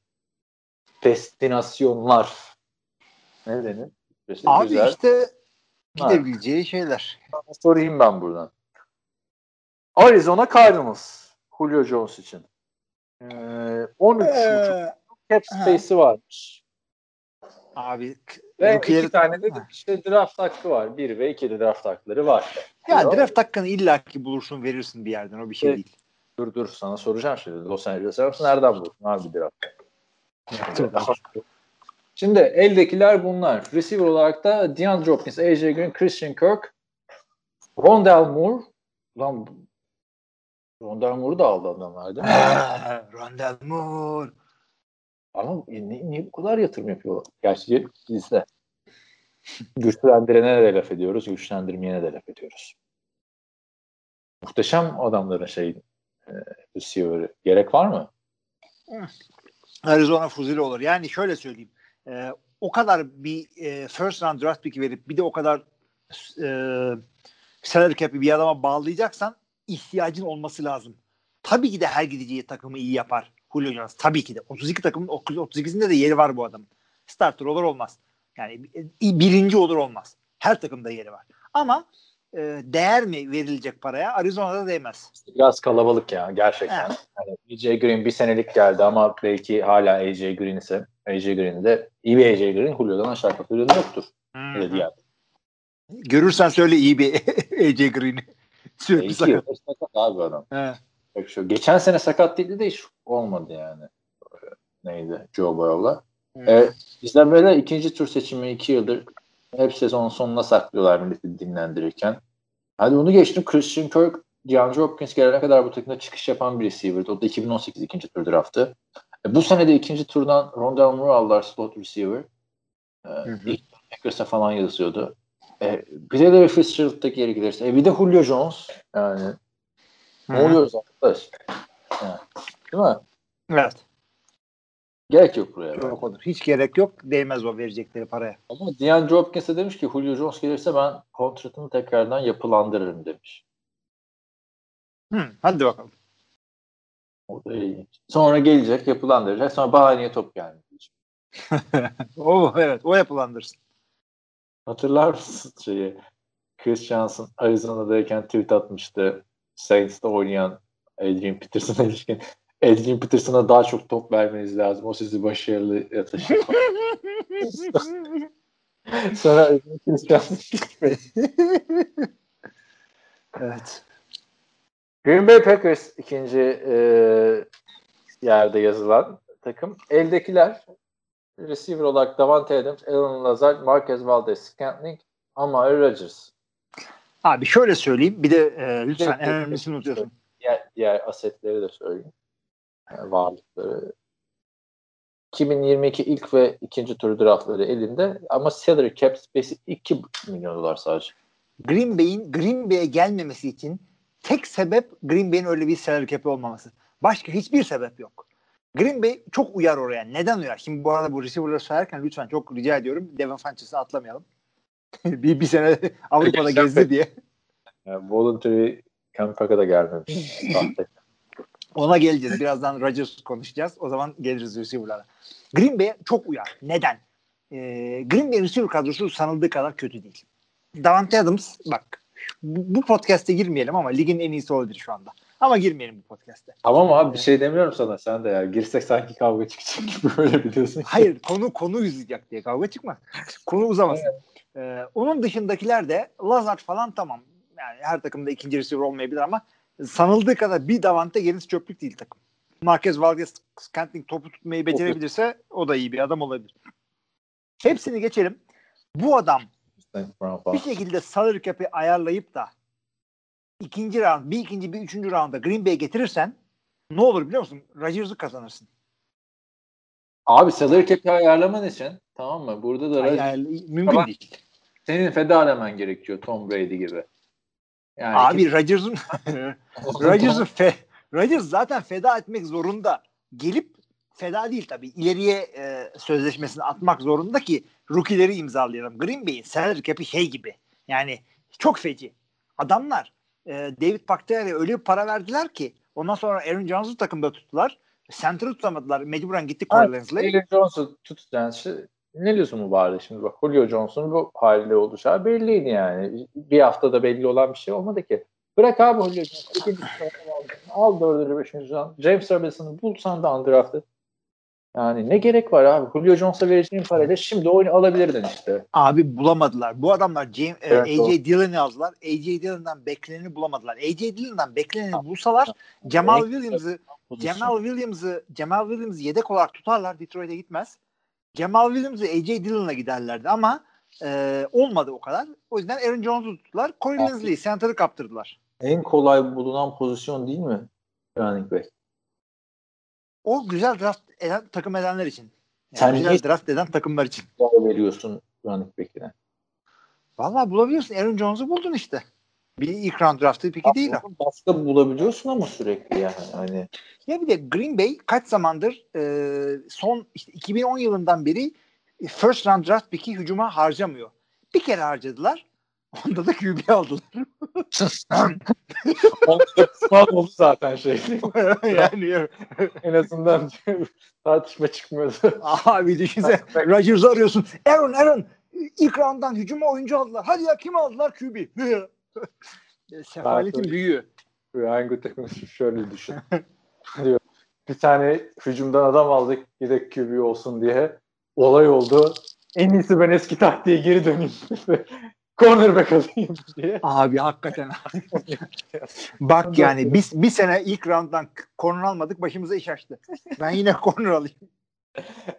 destinasyonlar. Ne denir? İşte Abi güzel. işte gidebileceği şeyler. Sorayım ben buradan. Arizona Cardinals. Julio Jones için. Ee, 13 Ee, cap space'i varmış. Abi Ve rookie'leri- iki tane de işte draft hakkı var. Bir ve iki de draft hakları var. Ya Yok. draft hakkını illaki bulursun verirsin bir yerden o bir şey Evet. değil. Dur dur sana soracağım şimdi. Los Angeles Rams nereden buldun abi draft hakkı? Şimdi eldekiler bunlar. Receiver olarak da DeAndre Hopkins, AJ Green, Christian Kirk, Rondell Moore. Lan Rondell Moore'u da aldı adamlar değil mi? [laughs] Rondell Moore. Ama niye, niye bu kadar yatırım yapıyor? Gerçi biz de güçlendirene de laf ediyoruz, güçlendirmeyene de laf ediyoruz. Muhteşem adamların şey e, receiver'ı. Gerek var mı? Arizona fuzili olur. Yani şöyle söyleyeyim. E, o kadar bir e, first round draft pick verip bir de o kadar e, salary cap'i bir adama bağlayacaksan ihtiyacın olması lazım. Tabii ki de her gideceği takımı iyi yapar Julio Jones. Tabii ki de. 32 takımın 38'inde de yeri var bu adamın. Starter olur olmaz. Yani e, birinci olur olmaz. Her takımda yeri var. Ama e, değer mi verilecek paraya? Arizona'da değmez. Biraz kalabalık ya gerçekten. Evet. Yani AJ Green bir senelik geldi ama belki hala AJ Green ise AJ Green'de iyi bir AJ Green Julio'dan aşağı katılıyor yoktur. Öyle diye. Görürsen söyle iyi bir [laughs] AJ Green'i. Sürekli sakat. abi adam. He. Şu, geçen sene sakat değildi de hiç olmadı yani. Neydi? Joe Burrow'la. Hı. Evet, bizden böyle ikinci tur seçimi iki yıldır Hep sezon sonuna saklıyorlar milleti dinlendirirken. Hadi onu geçtim. Christian Kirk, DeAndre Hopkins gelene kadar bu takımda çıkış yapan bir receiver'dı. O da 2018 ikinci tur draftı. E, bu sene de ikinci turdan Rondell Moore aldılar slot receiver. E, hı. ilk Packers'a falan yazıyordu. E, bir de Larry Fitzgerald'da geri gelirse. E, bir de Julio Jones. Yani ne Hı. oluyoruz arkadaş? Yani, değil mi? Evet. Gerek yok buraya. Yok olur. Hiç gerek yok. Değmez o verecekleri paraya. Ama DeAndre Hopkins'e demiş ki Julio Jones gelirse ben kontratımı tekrardan yapılandırırım demiş. Hı, hadi bakalım. O da ilginç. Sonra gelecek yapılandıracak. Sonra bahaneye top gelmeyecek. [laughs] o evet. O yapılandırsın. Hatırlar mısın şeyi? Chris Johnson Arizona'dayken tweet atmıştı. Saints'te oynayan Adrian Peterson'a [laughs] ilişkin. Adrian Peterson'a daha çok top vermeniz lazım. O sizi başarılı taşır. [laughs] Sonra Adrian Johnson [laughs] gitmedi. evet. Green Bay Packers ikinci e, yerde yazılan takım. Eldekiler receiver olarak Davante Adams, Alan Lazard, Marquez Valdez-Scantling, Amari Rodgers. Abi şöyle söyleyeyim. Bir de e, lütfen en önemlisini unutuyorsun. Diğer, diğer asetleri de söyleyeyim. Yani varlıkları. 2022 ilk ve ikinci tur draftları elinde ama salary cap space'i 2 milyon dolar sadece. Green Bay'in Green Bay'e gelmemesi için tek sebep Green Bay'in öyle bir salary cap'i olmaması. Başka hiçbir sebep yok. Green Bay çok uyar oraya. Neden uyar? Şimdi bu arada bu receiver'ları sayarken lütfen çok rica ediyorum. Devin Funches'ı atlamayalım. Bir, bir sene [laughs] Avrupa'da gezdi diye. Yani voluntary camp'a da gelmemiş. [laughs] Ona geleceğiz. Birazdan Rodgers konuşacağız. O zaman geliriz receiver'lara. Green Bay'e çok uyar. Neden? Ee, Green Bay receiver kadrosu sanıldığı kadar kötü değil. Davante Adams bak bu, bu podcast'e girmeyelim ama ligin en iyisi olabilir şu anda. Ama girmeyelim bu podcast'e. Tamam abi bir şey demiyorum sana sen de ya. Girsek sanki kavga çıkacak gibi [laughs] böyle biliyorsun. Hayır konu konu uzayacak diye kavga çıkmaz. Konu uzamasın. Ee, onun dışındakiler de Lazard falan tamam. Yani her takımda ikinci receiver olmayabilir ama sanıldığı kadar bir Davante gerisi çöplük değil takım. Marquez Valdez Scantling topu tutmayı becerebilirse o da iyi bir adam olabilir. Hepsini geçelim. Bu adam bir şekilde salary cap'i ayarlayıp da ikinci round, bir ikinci, bir üçüncü rounda Green Bay'e getirirsen ne olur biliyor musun? Rodgers'ı kazanırsın. Abi salary cap'i ayarlaman için tamam mı? Burada da yani mümkün Ama- değil. senin feda edemen gerekiyor Tom Brady gibi. Yani Abi Rodgers'ın [laughs] Rodgers'ın fe, Rodgers zaten feda etmek zorunda. Gelip feda değil tabii. İleriye e, sözleşmesini atmak zorunda ki rookie'leri imzalayalım. Green Bay'in salary cap'i şey gibi. Yani çok feci. Adamlar e, David Bakhtiari'ye öyle bir para verdiler ki ondan sonra Aaron Jones'u takımda tuttular. Center'ı tutamadılar. Mecburen gitti Corey Linsley. Taylor Jones'u tutacaksın. Şey, ne diyorsun bu bari şimdi bak Julio Jones'un bu haliyle olacağı belliydi yani. Bir haftada belli olan bir şey olmadı ki. Bırak abi Julio aldın. Al dördüncü, beşinci. James Robinson'ı bulsan da undrafted. Yani ne gerek var abi? Julio Jones'a vereceğin parayla şimdi oyunu alabilirdin işte. Abi bulamadılar. Bu adamlar James, e, Evet. AJ Dillon'ı yazdılar. AJ Dillon'dan bekleneni bulamadılar. AJ Dillon'dan bekleneni bulsalar Jamal Williams'ı Jamal Williams'ı Jamal Williams'ı yedek olarak tutarlar. Detroit'e gitmez. Jamal Williams'ı AJ Dillon'la giderlerdi ama e, olmadı o kadar. O yüzden Aaron Jones'u tuttular. Corey. Linsley'i center'ı kaptırdılar. En kolay bulunan pozisyon değil mi? Running back. O güzel draft eden takım edenler için. Yani Sen güzel draft eden takımlar için. Veriyorsun running back'ine. Vallahi bulabiliyorsun. Aaron Jones'u buldun işte. Bir ilk round draftı peki değil o. Başka bulabiliyorsun ama sürekli yani. Hani Ya bir de Green Bay kaç zamandır e, son işte 2010 yılından beri first round draft pick'i hücuma harcamıyor. Bir kere harcadılar. [laughs] Onda da QB aldılar. [laughs] Onda oldu zaten şey. [laughs] yani en azından tartışma çıkmıyordu. abi düşünsene Rodgers'ı arıyorsun. Aaron Aaron ilk rounddan hücuma oyuncu aldılar. Hadi ya kim aldılar QB? Sefaletin Abi. büyüğü. Hangi takım şöyle düşün. Diyor, bir tane hücumdan adam aldık yedek QB olsun diye. Olay oldu. En iyisi ben eski taktiğe geri döneyim. [laughs] Cornerback alayım diye. Abi hakikaten. [laughs] Bak yani biz bir sene ilk rounddan corner almadık başımıza iş açtı. Ben yine corner alayım.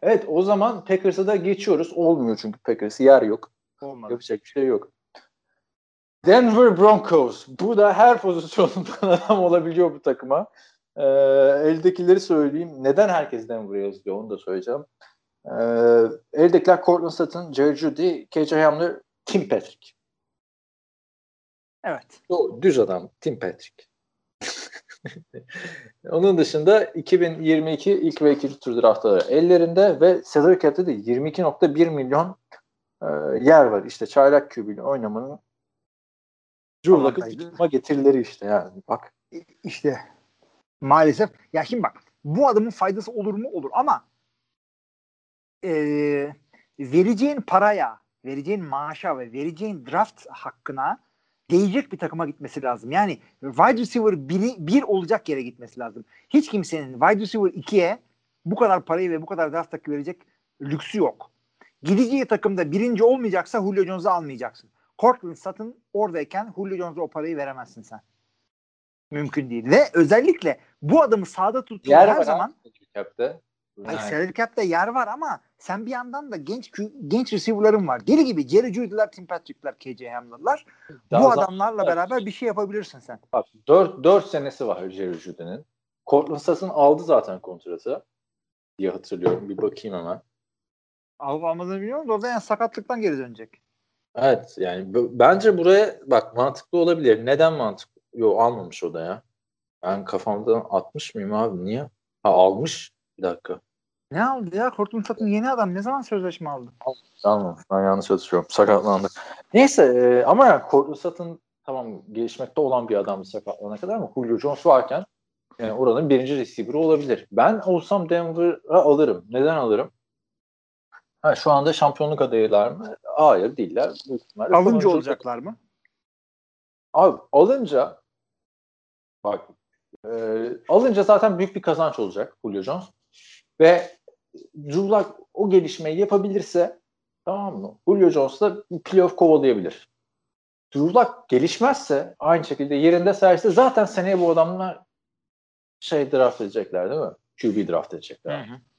Evet o zaman Packers'a da geçiyoruz. Olmuyor çünkü Packers'ı yer yok. Olmadı. Yapacak bir şey yok. Denver Broncos. Bu da her pozisyonundan [laughs] adam olabiliyor bu takıma. Ee, eldekileri söyleyeyim. Neden herkes Denver'a yazıyor onu da söyleyeceğim. Ee, eldekiler Cortland Sutton, Jerry Judy, KJ Hamler, Tim Patrick. Evet. O düz adam Tim Patrick. [laughs] Onun dışında 2022 ilk ve ikinci tur draftları ellerinde ve salary cap'te de 22.1 milyon e, yer var. İşte çaylak kübüyle oynamanın Drew tutma getirileri işte yani. Bak İşte maalesef. Ya şimdi bak bu adamın faydası olur mu? Olur ama eee, vereceğin paraya, vereceğin maaşa ve vereceğin draft hakkına değecek bir takıma gitmesi lazım. Yani wide receiver biri, bir olacak yere gitmesi lazım. Hiç kimsenin wide receiver 2'ye bu kadar parayı ve bu kadar draft hakkı verecek lüksü yok. Gideceği takımda birinci olmayacaksa Julio Jones'u almayacaksın. Cortland Sutton oradayken Julio Jones'a o parayı veremezsin sen. Mümkün değil. Ve özellikle bu adamı sahada tuttuğun yer her var zaman cap'te. Hayır, Yani, salary cap'te yer var ama sen bir yandan da genç genç receiver'ların var. Deli gibi Jerry Judy'ler, Tim Patrick'ler, KJ Hamler'lar. Bu adamlarla beraber bir şey yapabilirsin sen. Bak 4, 4 senesi var Jerry Judy'nin. Cortland Sutton aldı zaten kontratı diye hatırlıyorum. Bir bakayım hemen. Alıp almadığını bilmiyorum da o da yani sakatlıktan geri dönecek. Evet yani b- bence buraya bak mantıklı olabilir. Neden mantıklı? Yo almamış o da ya. Ben kafamdan atmış mıyım abi? Niye? Ha almış. Bir dakika. Ne aldı ya? Cortland Sutton yeni adam. Ne zaman sözleşme aldı? Tamam. Ben yanlış hatırlıyorum. Sakatlandı. Neyse e, ama yani Cortland Sutton tamam gelişmekte olan bir adam sakatlanana kadar ama Julio Jones varken yani oranın birinci receiver'ı olabilir. Ben olsam Denver'a alırım. Neden alırım? Ha, şu anda şampiyonluk adayılar mı? Hayır değiller. Büyük ihtimalle Alınca olacaklar mı? Abi alınca bak e, alınca zaten büyük bir kazanç olacak Julio Jones. Ve Lock o gelişmeyi yapabilirse tamam mı? Julio Jones da bir playoff kovalayabilir. Lock gelişmezse aynı şekilde yerinde serse zaten seneye bu adamlar şey draft edecekler değil mi? QB draft edecekler. E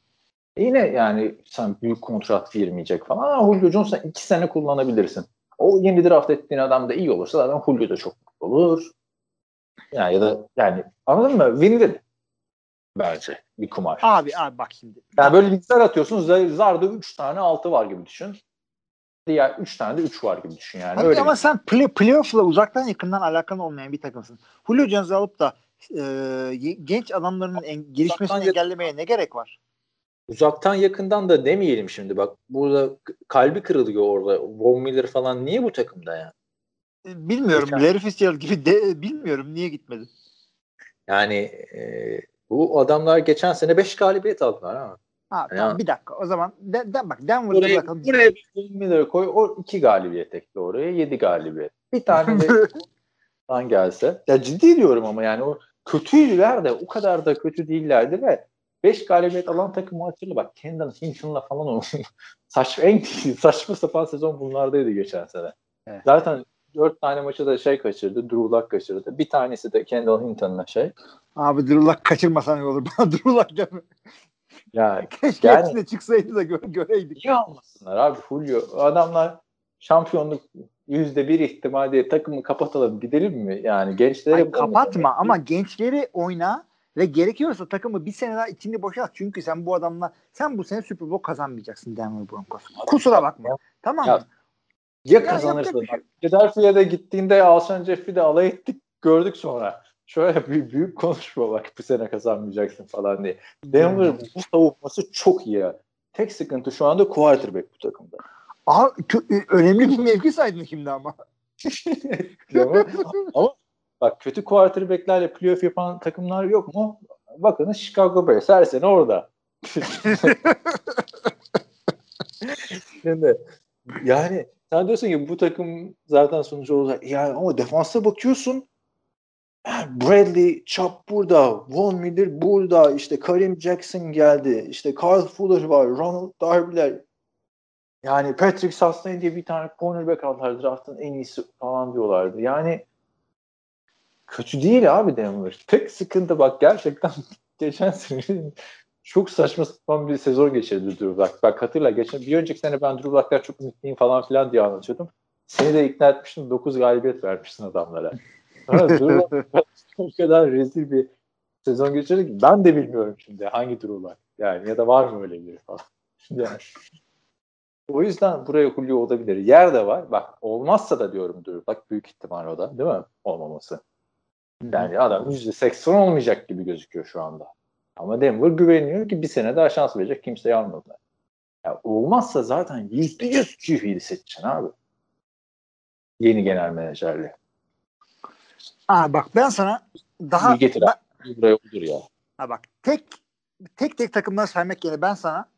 Yine yani sen büyük kontrat girmeyecek falan ama Julio Jones'la iki sene kullanabilirsin. O yeni draft ettiğin adam da iyi olursa zaten Julio da çok mutlu olur. Yani ya da yani anladın mı? Win-win bence bir kumar. Abi abi bak şimdi. Yani böyle bir zar atıyorsun. zar- Zarda 3 tane 6 var gibi düşün. Diğer 3 tane de 3 var gibi düşün yani. Abi Öyle ama bir- sen play, playoff'la uzaktan yakından alakan olmayan bir takımsın. Julio Jones'u alıp da e, genç adamların en, gelişmesini Uzaktan engellemeye ne gerek var? Uzaktan yakından da demeyelim şimdi bak. Burada kalbi kırılıyor orada. Von Miller falan niye bu takımda ya? E, Bilmiyorum. Geçen- Larry Fitzgerald gibi de bilmiyorum niye gitmedi. Yani e, bu adamlar geçen sene 5 galibiyet aldılar ha. Ha, Ya. tamam bir dakika. O zaman de, de, bak Denver'da Buraya, bırakalım. buraya bir Von Miller'ı koy. O 2 galibiyet ekle oraya. 7 galibiyet. Bir tane de [laughs] lan gelse. Ya ciddi diyorum ama yani o kötüydüler de o kadar da kötü değillerdi ve 5 galibiyet alan takımı hatırla bak Kendall Hinton'la falan o [laughs] saçma en [laughs] saçma sapan sezon bunlardaydı geçen sene. Evet. Zaten 4 tane maçı da şey kaçırdı. Drew Luck kaçırdı. Bir tanesi de Kendall Hinton'la şey. Abi Drew Luck kaçırmasan iyi olur. [laughs] Bana Drew Luck deme. Ya Keşke Yani- hepsine çıksaydı da gö- göreydik. niye almasınlar abi Julio? Adamlar şampiyonluk yüzde bir ihtimal diye takımı kapatalım gidelim mi? Yani gençlere Ay, kapatma ama gençleri oyna ve gerekiyorsa takımı bir sene daha içini boşalt. Çünkü sen bu adamla sen bu sene Super Bowl kazanmayacaksın Denver Broncos. Kusura bakma. Tamam Ya, mı? Ya Ya kazanırsın. bir şey. Philadelphia'da gittiğinde Alshon Jeffrey de alay ettik gördük sonra. Şöyle büyük, büyük konuşma bak bu sene kazanmayacaksın falan diye. Denver bu savunması çok iyi. ya. Tek sıkıntı şu anda quarterback bu takımda. Kö- e, önemli bir mevki saydın şimdi ama. [laughs] ama, ama bak kötü quarterbacklerle playoff yapan takımlar yok mu? Bakın Chicago Bears her sene orada. [laughs] Şimdi yani sen diyorsun ki bu takım zaten sonucu olacak. Yani ama defansa bakıyorsun Bradley, Chubb burada, Von Miller burada, işte Karim Jackson geldi, işte Carl Fuller var, Ronald Darby'ler. Yani Patrick Sastain diye bir tane cornerback aldılar draftın en iyisi falan diyorlardı. Yani kötü değil abi Denver. Tek sıkıntı bak gerçekten [laughs] geçen senenin çok saçma sapan bir sezon geçirdi Drew Luck. Bak hatırla geçen bir önceki sene ben Drew Luck'lar çok ümitliyim falan filan diye anlatıyordum. Seni de ikna etmiştim. 9 galibiyet vermişsin adamlara. Drew Luck [laughs] o kadar rezil bir sezon geçirdi ki ben de bilmiyorum şimdi hangi Drew Luck. Yani ya da var mı öyle biri falan. Yani. O yüzden buraya Julio olabilir. Yer de var. Bak olmazsa da diyorum Drew Luck büyük ihtimal o da. Değil mi? Olmaması. Yani adam %80 olmayacak gibi gözüküyor şu anda. Ama Denver güveniyor ki bir sene daha şans verecek. Kimseyi almadılar. Ya olmazsa zaten yüzde yüz QB'yi seçeceksin abi. Yeni genel menajerle. Aa bak ben sana daha Bir getir ben- abi. Buraya olur ya. ha bak tek tek tek takımları saymak yerine ben sana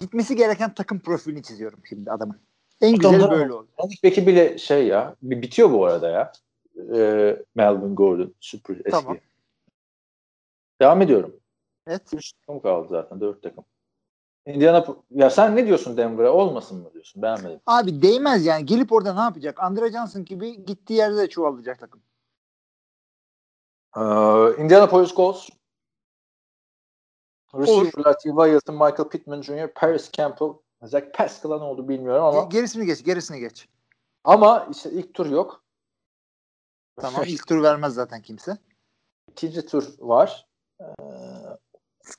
gitmesi gereken takım profilini çiziyorum şimdi adamın. En Adamlar- böyle olur. Running back'i bile şey ya. Bitiyor bu arada ya. Ee, Melvin Gordon. Super eski. Tamam. Devam ediyorum. Evet. 3 takım kaldı zaten. 4 takım. Indiana ya sen ne diyorsun Denver'a olmasın mı diyorsun? Beğenmedim. Abi değmez yani. Gelip orada ne yapacak? Andre Johnson gibi gittiği yerde de çuvallayacak takım. Ee, Indianapolis Colts. Receiver'lar T. Wilson, Michael Pittman Jr., Paris Campbell, Zach Pascal'a ne oldu bilmiyorum ama Ge- Gerisini geç, gerisini geç. ama işte ilk tur yok. Tamam. ilk tur vermez zaten kimse. İkinci tur var. Ee,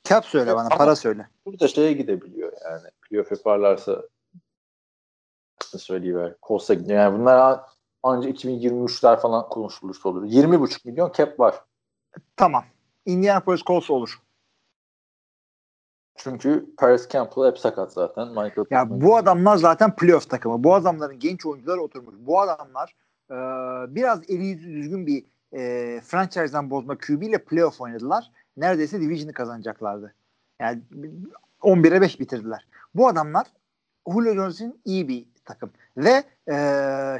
Cap söyle bana, Ama- para söyle. burada şeye gidebiliyor yani. Playoff yaparlarsa söyleyiver. Colts'a gidiyor. Yani bunlar ancak 2023'ler falan konuşulursa olur. 20,5 milyon cap var. Tamam. Indianapolis Colts olur. Çünkü Paris Campbell hep sakat zaten. Michael Ya bu adamlar zaten playoff takımı. Bu adamların genç oyuncular oturmuş. Bu adamlar e, biraz eli yüzü düzgün bir e, franchise'dan bozma QB ile playoff oynadılar. Neredeyse division'ı kazanacaklardı. Yani 11'e 5 bitirdiler. Bu adamlar Julio Jones'un iyi bir takım. Ve e,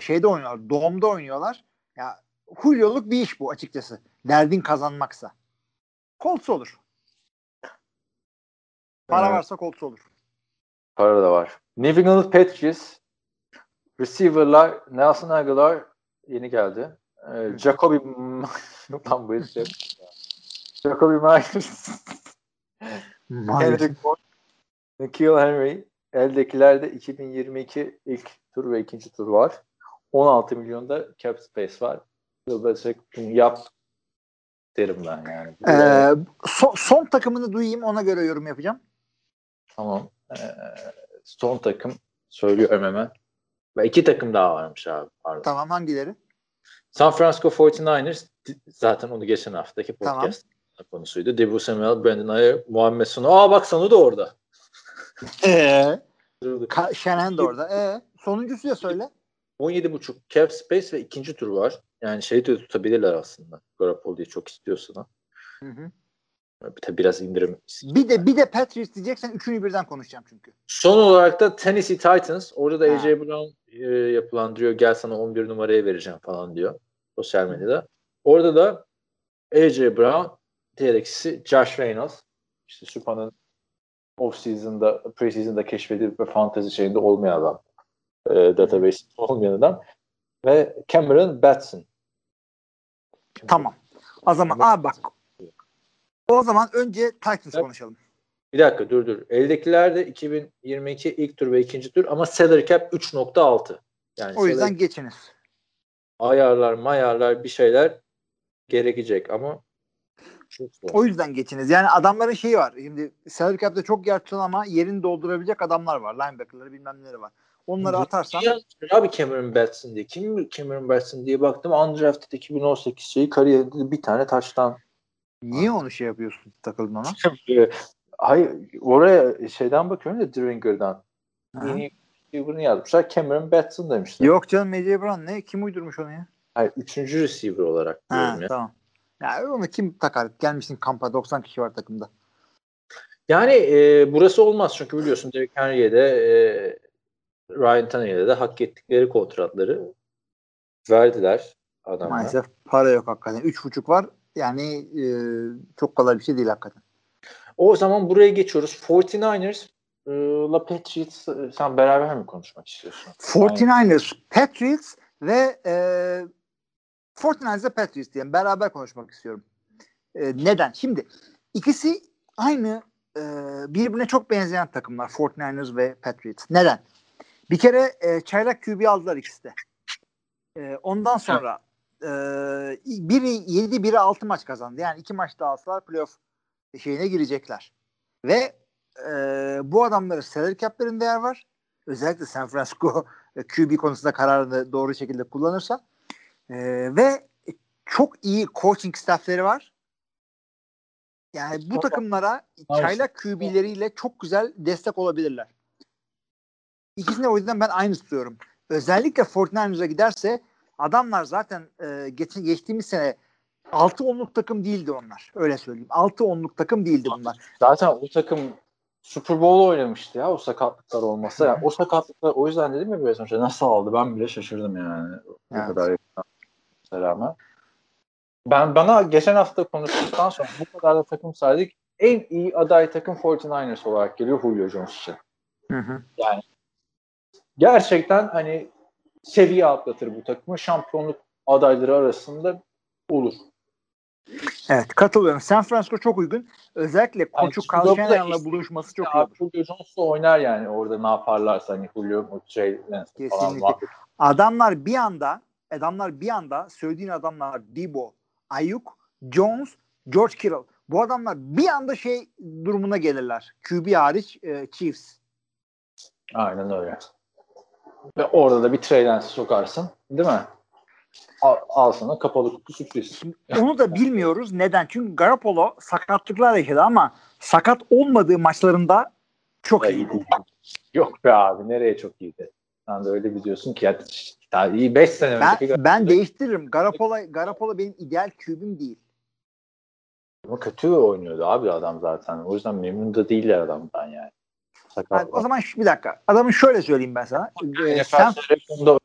şeyde oynuyorlar. Dom'da oynuyorlar. Ya Julio'luk bir iş bu açıkçası. Derdin kazanmaksa. Colts olur. Para Evet. varsa Colts olur. Para da var. New England Patriots receiver'lar Nelson Aguilar yeni geldi. Ee, Jacoby Lan [laughs] bu şey- Jacoby Myers Henry Ford Nikhil Henry eldekilerde 2022 ilk tur ve ikinci tur var. 16 milyonda cap space var. Yılbaşı yap derim ben yani. Ee, son, son takımını duyayım ona göre yorum yapacağım. Tamam. Ee, son takım söylüyorum hemen. Ve iki takım daha varmış abi. Pardon. Tamam hangileri? San Francisco 49ers di- zaten onu geçen haftaki Tamam. podcast konusuydu. Debu Samuel, Brandon Ayer, Muhammed Sonu. Aa bak Sonu da orada. Ee, Ka- Shanahan da orada. Ee, sonuncusu ya söyle. 17.5 cap space ve ikinci tur var. Yani şeyi de tutabilirler aslında. Garoppolo'yu çok istiyorsan. Hı hı. Tabi biraz indirim. Bir de bir de Patriots diyeceksen üçünü birden konuşacağım çünkü. Son olarak da Tennessee Titans. Orada da. AJ Brown e, yapılandırıyor. Gel sana 11 numaraya vereceğim falan diyor. Sosyal medyada. Orada da AJ Brown diğer ikisi Josh Reynolds. İşte Supa'nın off-season'da, pre-season'da keşfedilip ve fantasy şeyinde olmayan adam. E, database olmayan adam. Ve Cameron Batson. Tamam. O zaman aa bak. O zaman önce Titans Evet. konuşalım. Bir dakika dur dur. Eldekiler de 2022 ilk tur ve ikinci tur ama salary cap 3.6. Yani O yüzden salary- geçiniz. ayarlar mayarlar bir şeyler gerekecek ama çok zor. O yüzden geçiniz. Yani adamların şeyi var. Şimdi salary cap'te çok yer ama yerini doldurabilecek adamlar var. Linebacker'ları bilmem neleri var. Onları atarsan abi Cameron Batson diye. Kim Cameron Batson diye baktım. Undrafted 2018 şeyi kariyerinde bir tane taştan. Niye onu şey yapıyorsun takıldın ona? Hayır oraya şeyden bakıyorum da Dringer'dan. Yeni receiver'ını yazmışlar. Cameron Batson demişler. Yok canım Major Brown ne? Kim uydurmuş onu ya? Hayır üçüncü receiver olarak Ha, ya. tamam. Ya onu kim takar? Gelmişsin kampa 90 kişi var takımda. Yani e, burası olmaz çünkü biliyorsun Derrick Henry'e de e, Ryan Tannehill'e de hak ettikleri kontratları verdiler adamlar. Maalesef para yok hakikaten. Üç buçuk var. Yani e, çok kolay bir şey değil hakikaten. O zaman buraya geçiyoruz. 49ers e, la Patriots e, sen beraber mi konuşmak istiyorsun? 49ers, Patriots ve e, 49ers ve Patriots diyelim. Beraber konuşmak istiyorum. E, neden? Şimdi ikisi aynı e, birbirine çok benzeyen takımlar 49ers ve Patriots. Neden? Bir kere e, çaylak QB aldılar ikisi de. E, ondan sonra e, biri 7 biri 6 maç kazandı. Yani iki maç daha alsalar playoff şeyine girecekler. Ve e, bu adamların salary cap'lerinde yer var. Özellikle San Francisco e, QB konusunda kararını doğru şekilde kullanırsa. E, ve çok iyi coaching staffleri var. Yani bu takımlara çaylak QB'leriyle çok güzel destek olabilirler. İkisini o yüzden ben aynı tutuyorum. Özellikle 49ers'a giderse adamlar zaten e, geç, geçtiğimiz sene 6-10'luk takım değildi onlar. Öyle söyleyeyim. 6-10'luk takım değildi bunlar. Zaten o takım Super Bowl oynamıştı ya o sakatlıklar olmasa. Yani o sakatlıklar o yüzden dedim ya biraz önce nasıl aldı ben bile şaşırdım yani. O Evet. kadar rağmen. Ben bana geçen hafta konuştuktan sonra bu kadar da takım saydık. En iyi aday takım 49ers olarak geliyor Julio Jones için. Hı hı. Yani gerçekten hani seviye atlatır bu takımı. Şampiyonluk adayları arasında olur. Evet katılıyorum. San Francisco çok uygun. Özellikle koçu Shanahan'la işte- buluşması çok iyi. Abi Julio Jones da oynar yani orada ne yaparlarsa hani Julio şey Kesinlikle. Adamlar bir anda adamlar bir anda söylediğin adamlar Debo, Ayuk, Jones, George Kittle. Bu adamlar bir anda şey durumuna gelirler. QB hariç e, Chiefs. Aynen öyle. Ve orada da bir Trey Lance sokarsın. Değil mi? Al, al sana kapalı kutu sürpriz. Onu da bilmiyoruz. Neden? Çünkü Garoppolo sakatlıklar yaşadı ama sakat olmadığı maçlarında çok iyi. Yok be abi nereye çok iyiydi. Sen de öyle biliyorsun ki ya, daha iyi 5 sene önceki Ben, ben değiştiririm. Garoppolo, Garoppolo benim ideal QB'm değil. Ama kötü oynuyordu abi adam zaten. O yüzden memnun da değiller adamdan yani. Sakat. Yani o zaman şu- bir dakika. Adamın şöyle söyleyeyim ben sana. Ee, sen,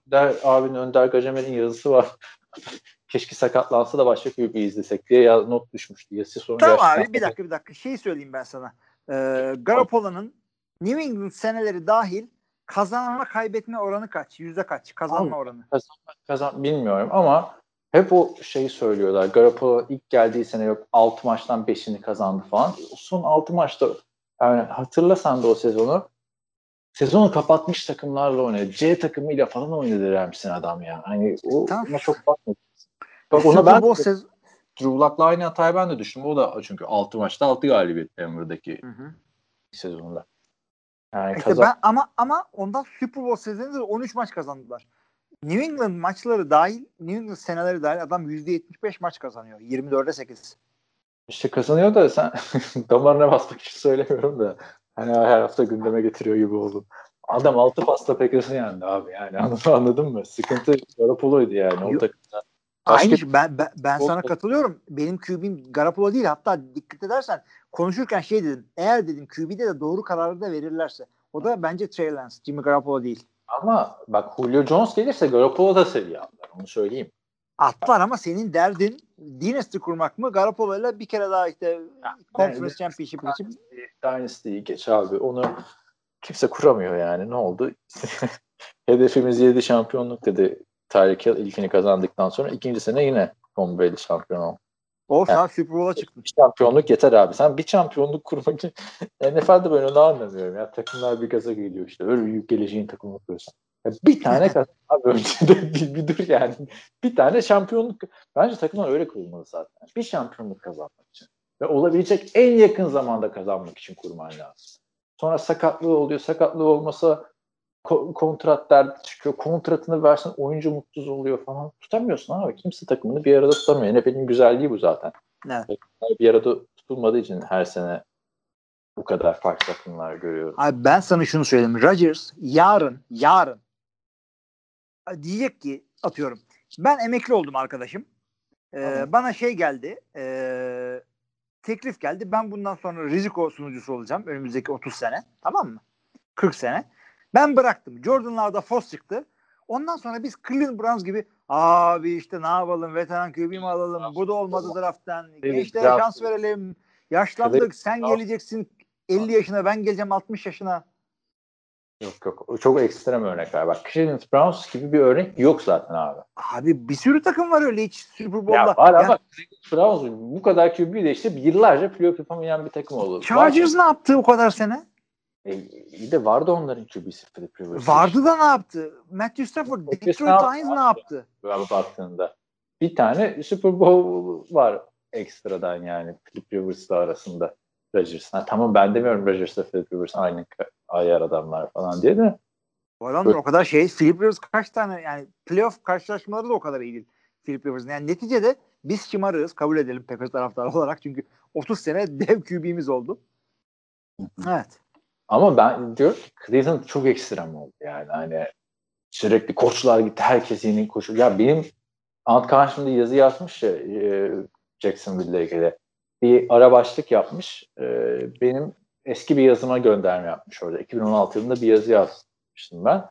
Önder, abinin Önder Gacemel'in yazısı var. [laughs] Keşke sakatlansa da başka QB izlesek diye ya, not düşmüştü. Yazısı sonra tamam gerçekten- abi bir dakika bir dakika. Şey söyleyeyim ben sana. Ee, Garoppolo'nun New England seneleri dahil kazanma kaybetme oranı kaç? Yüzde kaç? Kazanma Abi, oranı. kazan bilmiyorum ama hep o şeyi söylüyorlar. Garoppolo ilk geldiği sene yok 6 maçtan 5'ini kazandı falan. Son 6 maçta yani hatırlasan da o sezonu sezonu kapatmış takımlarla oynadı. C takımıyla falan oynadı Rams'in adam ya. Hani o Tamam. ona çok bakmadım. Bak ona ben Bowl sez- Drew Luck'la aynı hatayı ben de düştüm. O da çünkü 6 maçta 6 galibiyet Denver'daki Hı hı. sezonunda. Yani İşte kazan ben ama ama ondan Super Bowl sezonunda 13 maç kazandılar. New England maçları dahil, New England seneleri dahil adam %75 maç kazanıyor. 24'e 8. işte kazanıyor da sen [laughs] damarına basmak için söylemiyorum da hani her hafta gündeme getiriyor gibi oldu. Adam 6 pasta Packers'ı yendi abi yani anladın, anladın mı? Sıkıntı Garoppolo'ydu yani o takımda. Aynı şey. ben, ben, ben sana katılıyorum. Benim QB'm Garoppolo değil. Hatta dikkat edersen konuşurken şey dedim. Eğer dedim QB'de de doğru kararı da verirlerse. O da bence Trey Lance. Jimmy Garoppolo değil. ama bak Julio Jones gelirse Garoppolo da seviye atlar onu söyleyeyim. Atlar ama senin derdin dynasty kurmak mı? Garoppolo'yla bir kere daha işte Conference evet. Championship için Dynasty'yi geç abi. Onu kimse kuramıyor yani. Ne oldu? [laughs] Hedefimiz 7 şampiyonluk dedi Tyreek Hill ilkini kazandıktan sonra. ikinci sene yine Tom Brady şampiyon oldu. o saat Super Bowl'a çıktın. Şampiyonluk yeter abi. Sen bir şampiyonluk kurmak için [laughs] NFL'de ben onu anlamıyorum. Ya takımlar bir gaza geliyor işte. Öyle büyük geleceğin takımı kuruyorsun. Ya bir tane [laughs] kazan abi [laughs] önce de bir, bir dur yani. Bir tane şampiyonluk. Bence takımlar öyle kurulmalı zaten. Bir şampiyonluk kazanmak için. Ve olabilecek en yakın zamanda kazanmak için kurman lazım. Sonra sakatlığı oluyor. Sakatlığı olmasa ko- kontrat derdi çıkıyor. Kontratını versen oyuncu mutsuz oluyor falan. Tutamıyorsun abi. Kimse takımını bir arada tutamıyor. NFL'in güzelliği bu zaten. Evet. Bir arada tutulmadığı için her sene bu kadar farklı takımlar görüyoruz. Abi ben sana şunu söyleyeyim. Rodgers yarın, yarın diyecek ki atıyorum. Ben emekli oldum arkadaşım. Ee, Tamam. Bana şey geldi. ee, teklif geldi. Ben bundan sonra riziko sunucusu olacağım. Önümüzdeki 30 sene. Tamam mı? 40 sene. Ben bıraktım. Jordan'larda Foss çıktı. Ondan sonra biz Cleveland Browns gibi abi işte ne yapalım veteran QB mi alalım bu da olmadı drafttan gençlere draft- şans verelim yaşlandık sen geleceksin 50 yaşına ben geleceğim 60 yaşına Yok yok. Çok ekstrem örnekler. Bak Cleveland Browns gibi bir örnek yok zaten abi. Abi bir sürü takım var öyle hiç Super Bowl'da. Ya var ama Yani Browns bu kadar QB değiştirip yıllarca playoff yapamayan bir takım oldu. Chargers ne yaptı o kadar sene? E, iyi de vardı onların QB'si Philip Rivers. Vardı da ne yaptı? Matthew Stafford, Detroit Lions ne yaptı? Böyle baktığında. Bir tane Super Bowl var ekstradan yani Philip Rivers'la arasında Rodgers. Ha, tamam ben demiyorum Rodgers'la Philip Rivers aynı ayar adamlar falan diye de. Bu adamlar o kadar şey. Philip Rivers kaç tane yani playoff karşılaşmaları da o kadar iyi değil. Philip Rivers'ın. Yani neticede biz şımarığız. Kabul edelim Packers taraftarı [laughs] olarak. Çünkü 30 sene dev QB'miz oldu. Evet. Ama ben diyorum ki Cleveland çok ekstrem oldu yani. Hani sürekli koçlar gitti. Herkes yeni koçu. Ya benim alt karşımda yazı yazmış ya e, Jacksonville'le ilgili. Bir ara başlık yapmış. E, benim eski bir yazıma gönderme yapmış orada. 2016 yılında bir yazı yazmıştım ben.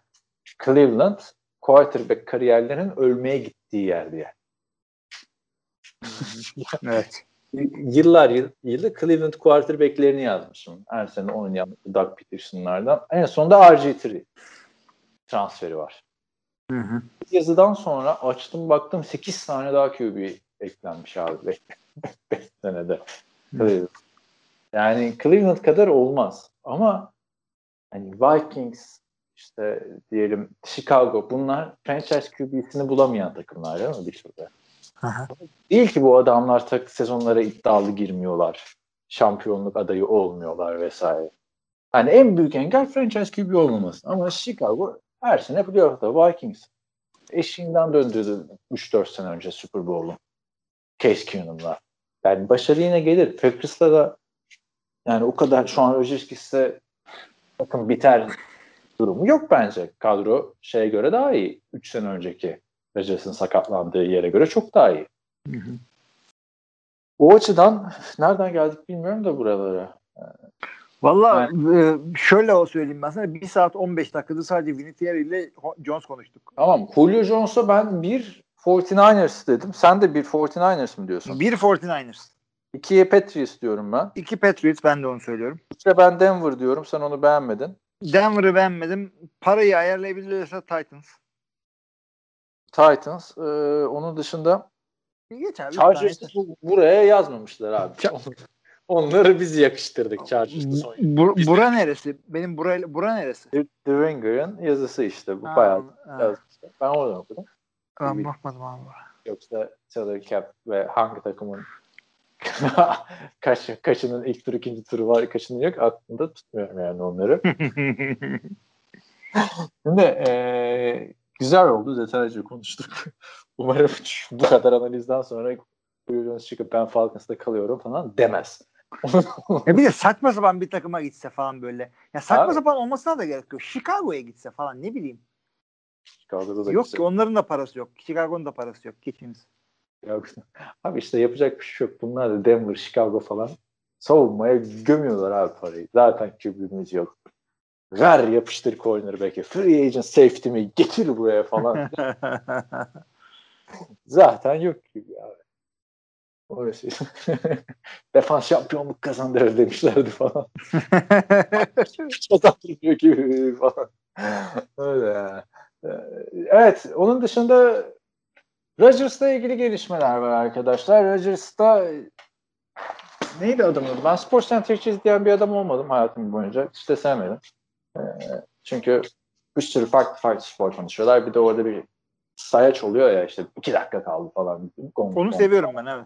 Cleveland quarterback kariyerlerinin ölmeye gittiği yer diye. [laughs] Evet. yıllar yıl, yılı Cleveland quarterback'lerini yazmışım. Her sene oynayan Doug Peterson'lardan. En sonunda RG3 transferi var. Hı hı. Yazıdan sonra açtım baktım 8 tane daha QB eklenmiş abi [laughs] 5 senede. Cleveland. Yani Cleveland kadar olmaz. Ama hani Vikings işte diyelim Chicago bunlar franchise QB'sini bulamayan takımlar değil mi bir? Aha. Değil ki bu adamlar tak sezonlara iddialı girmiyorlar. Şampiyonluk adayı olmuyorlar vesaire. Hani en büyük engel franchise QB olmaması. Ama Chicago her sene playoff'ta Vikings. Eşiğinden döndürdü 3-4 sene önce Super Bowl'u. Case Keenum'la. Yani başarı yine gelir. Packers'la da yani o kadar şu an Rodgers gitse bakın biter durumu yok bence. Kadro şeye göre daha iyi. 3 sene önceki Rodgers'ın sakatlandığı yere göre çok daha iyi. Hı hı. O açıdan nereden geldik bilmiyorum da buralara. Valla e, şöyle o söyleyeyim ben sana. 1 saat 15 dakikada sadece Vinatieri ile Jones konuştuk. Tamam. Julio Jones'a ben bir 49ers dedim. Sen de bir 49ers mi diyorsun? Bir 49ers. İkiye Patriots diyorum ben. iki Patriots ben de onu söylüyorum. İşte ben Denver diyorum. Sen onu beğenmedin. Denver'ı beğenmedim. Parayı ayarlayabilirse Titans. Titans. Ee, onun dışında Geç abi. Chargers'ı bu- buraya yazmamışlar abi. [laughs] Onları biz yakıştırdık Chargers'ı son. Bu, bura neresi? Benim burayla bura neresi? The, The Ringer'ın yazısı işte. Bu Ha, bayağı ha. Ben oradan okudum. Ben bakmadım abi. Yoksa salary cap ve hangi takımın [laughs] kaç, kaçının ilk tur ikinci turu var kaçının yok aklımda tutmuyorum yani onları. [laughs] Şimdi eee, güzel oldu detaylıca konuştuk. [laughs] Umarım bu kadar analizden sonra buyurunuz çıkıp ben Falcons'ta kalıyorum falan demez. Ya bir de saçma sapan bir takıma gitse falan böyle. Ya saçma Abi. sapan olmasına da gerek yok. Chicago'ya gitse falan ne bileyim. Chicago'da da yok güzel. ki onların da parası yok. Chicago'nun da parası yok. Geçiniz. Yok. [laughs] Abi işte yapacak bir şey yok. Bunlar da Denver, Chicago falan savunmaya gömüyorlar abi parayı. Zaten kübümüz yok. Ver yapıştır cornerback'e. Free agent safety mi getir buraya falan. [laughs] Zaten yok gibi abi. Orası. [laughs] Defans şampiyonluk kazandırır demişlerdi falan. Kazandırıyor gibi falan. Öyle ya. Ee, Evet, onun dışında Rodgers'la ilgili gelişmeler var arkadaşlar. Rodgers'ta neydi adamın adı? Ben Sports Center izleyen bir adam olmadım hayatım boyunca. Hiç de sevmedim. Ee, çünkü bir sürü farklı farklı spor konuşuyorlar. Bir de orada bir sayaç oluyor ya işte iki dakika kaldı falan. Gong, Onu seviyorum ben evet.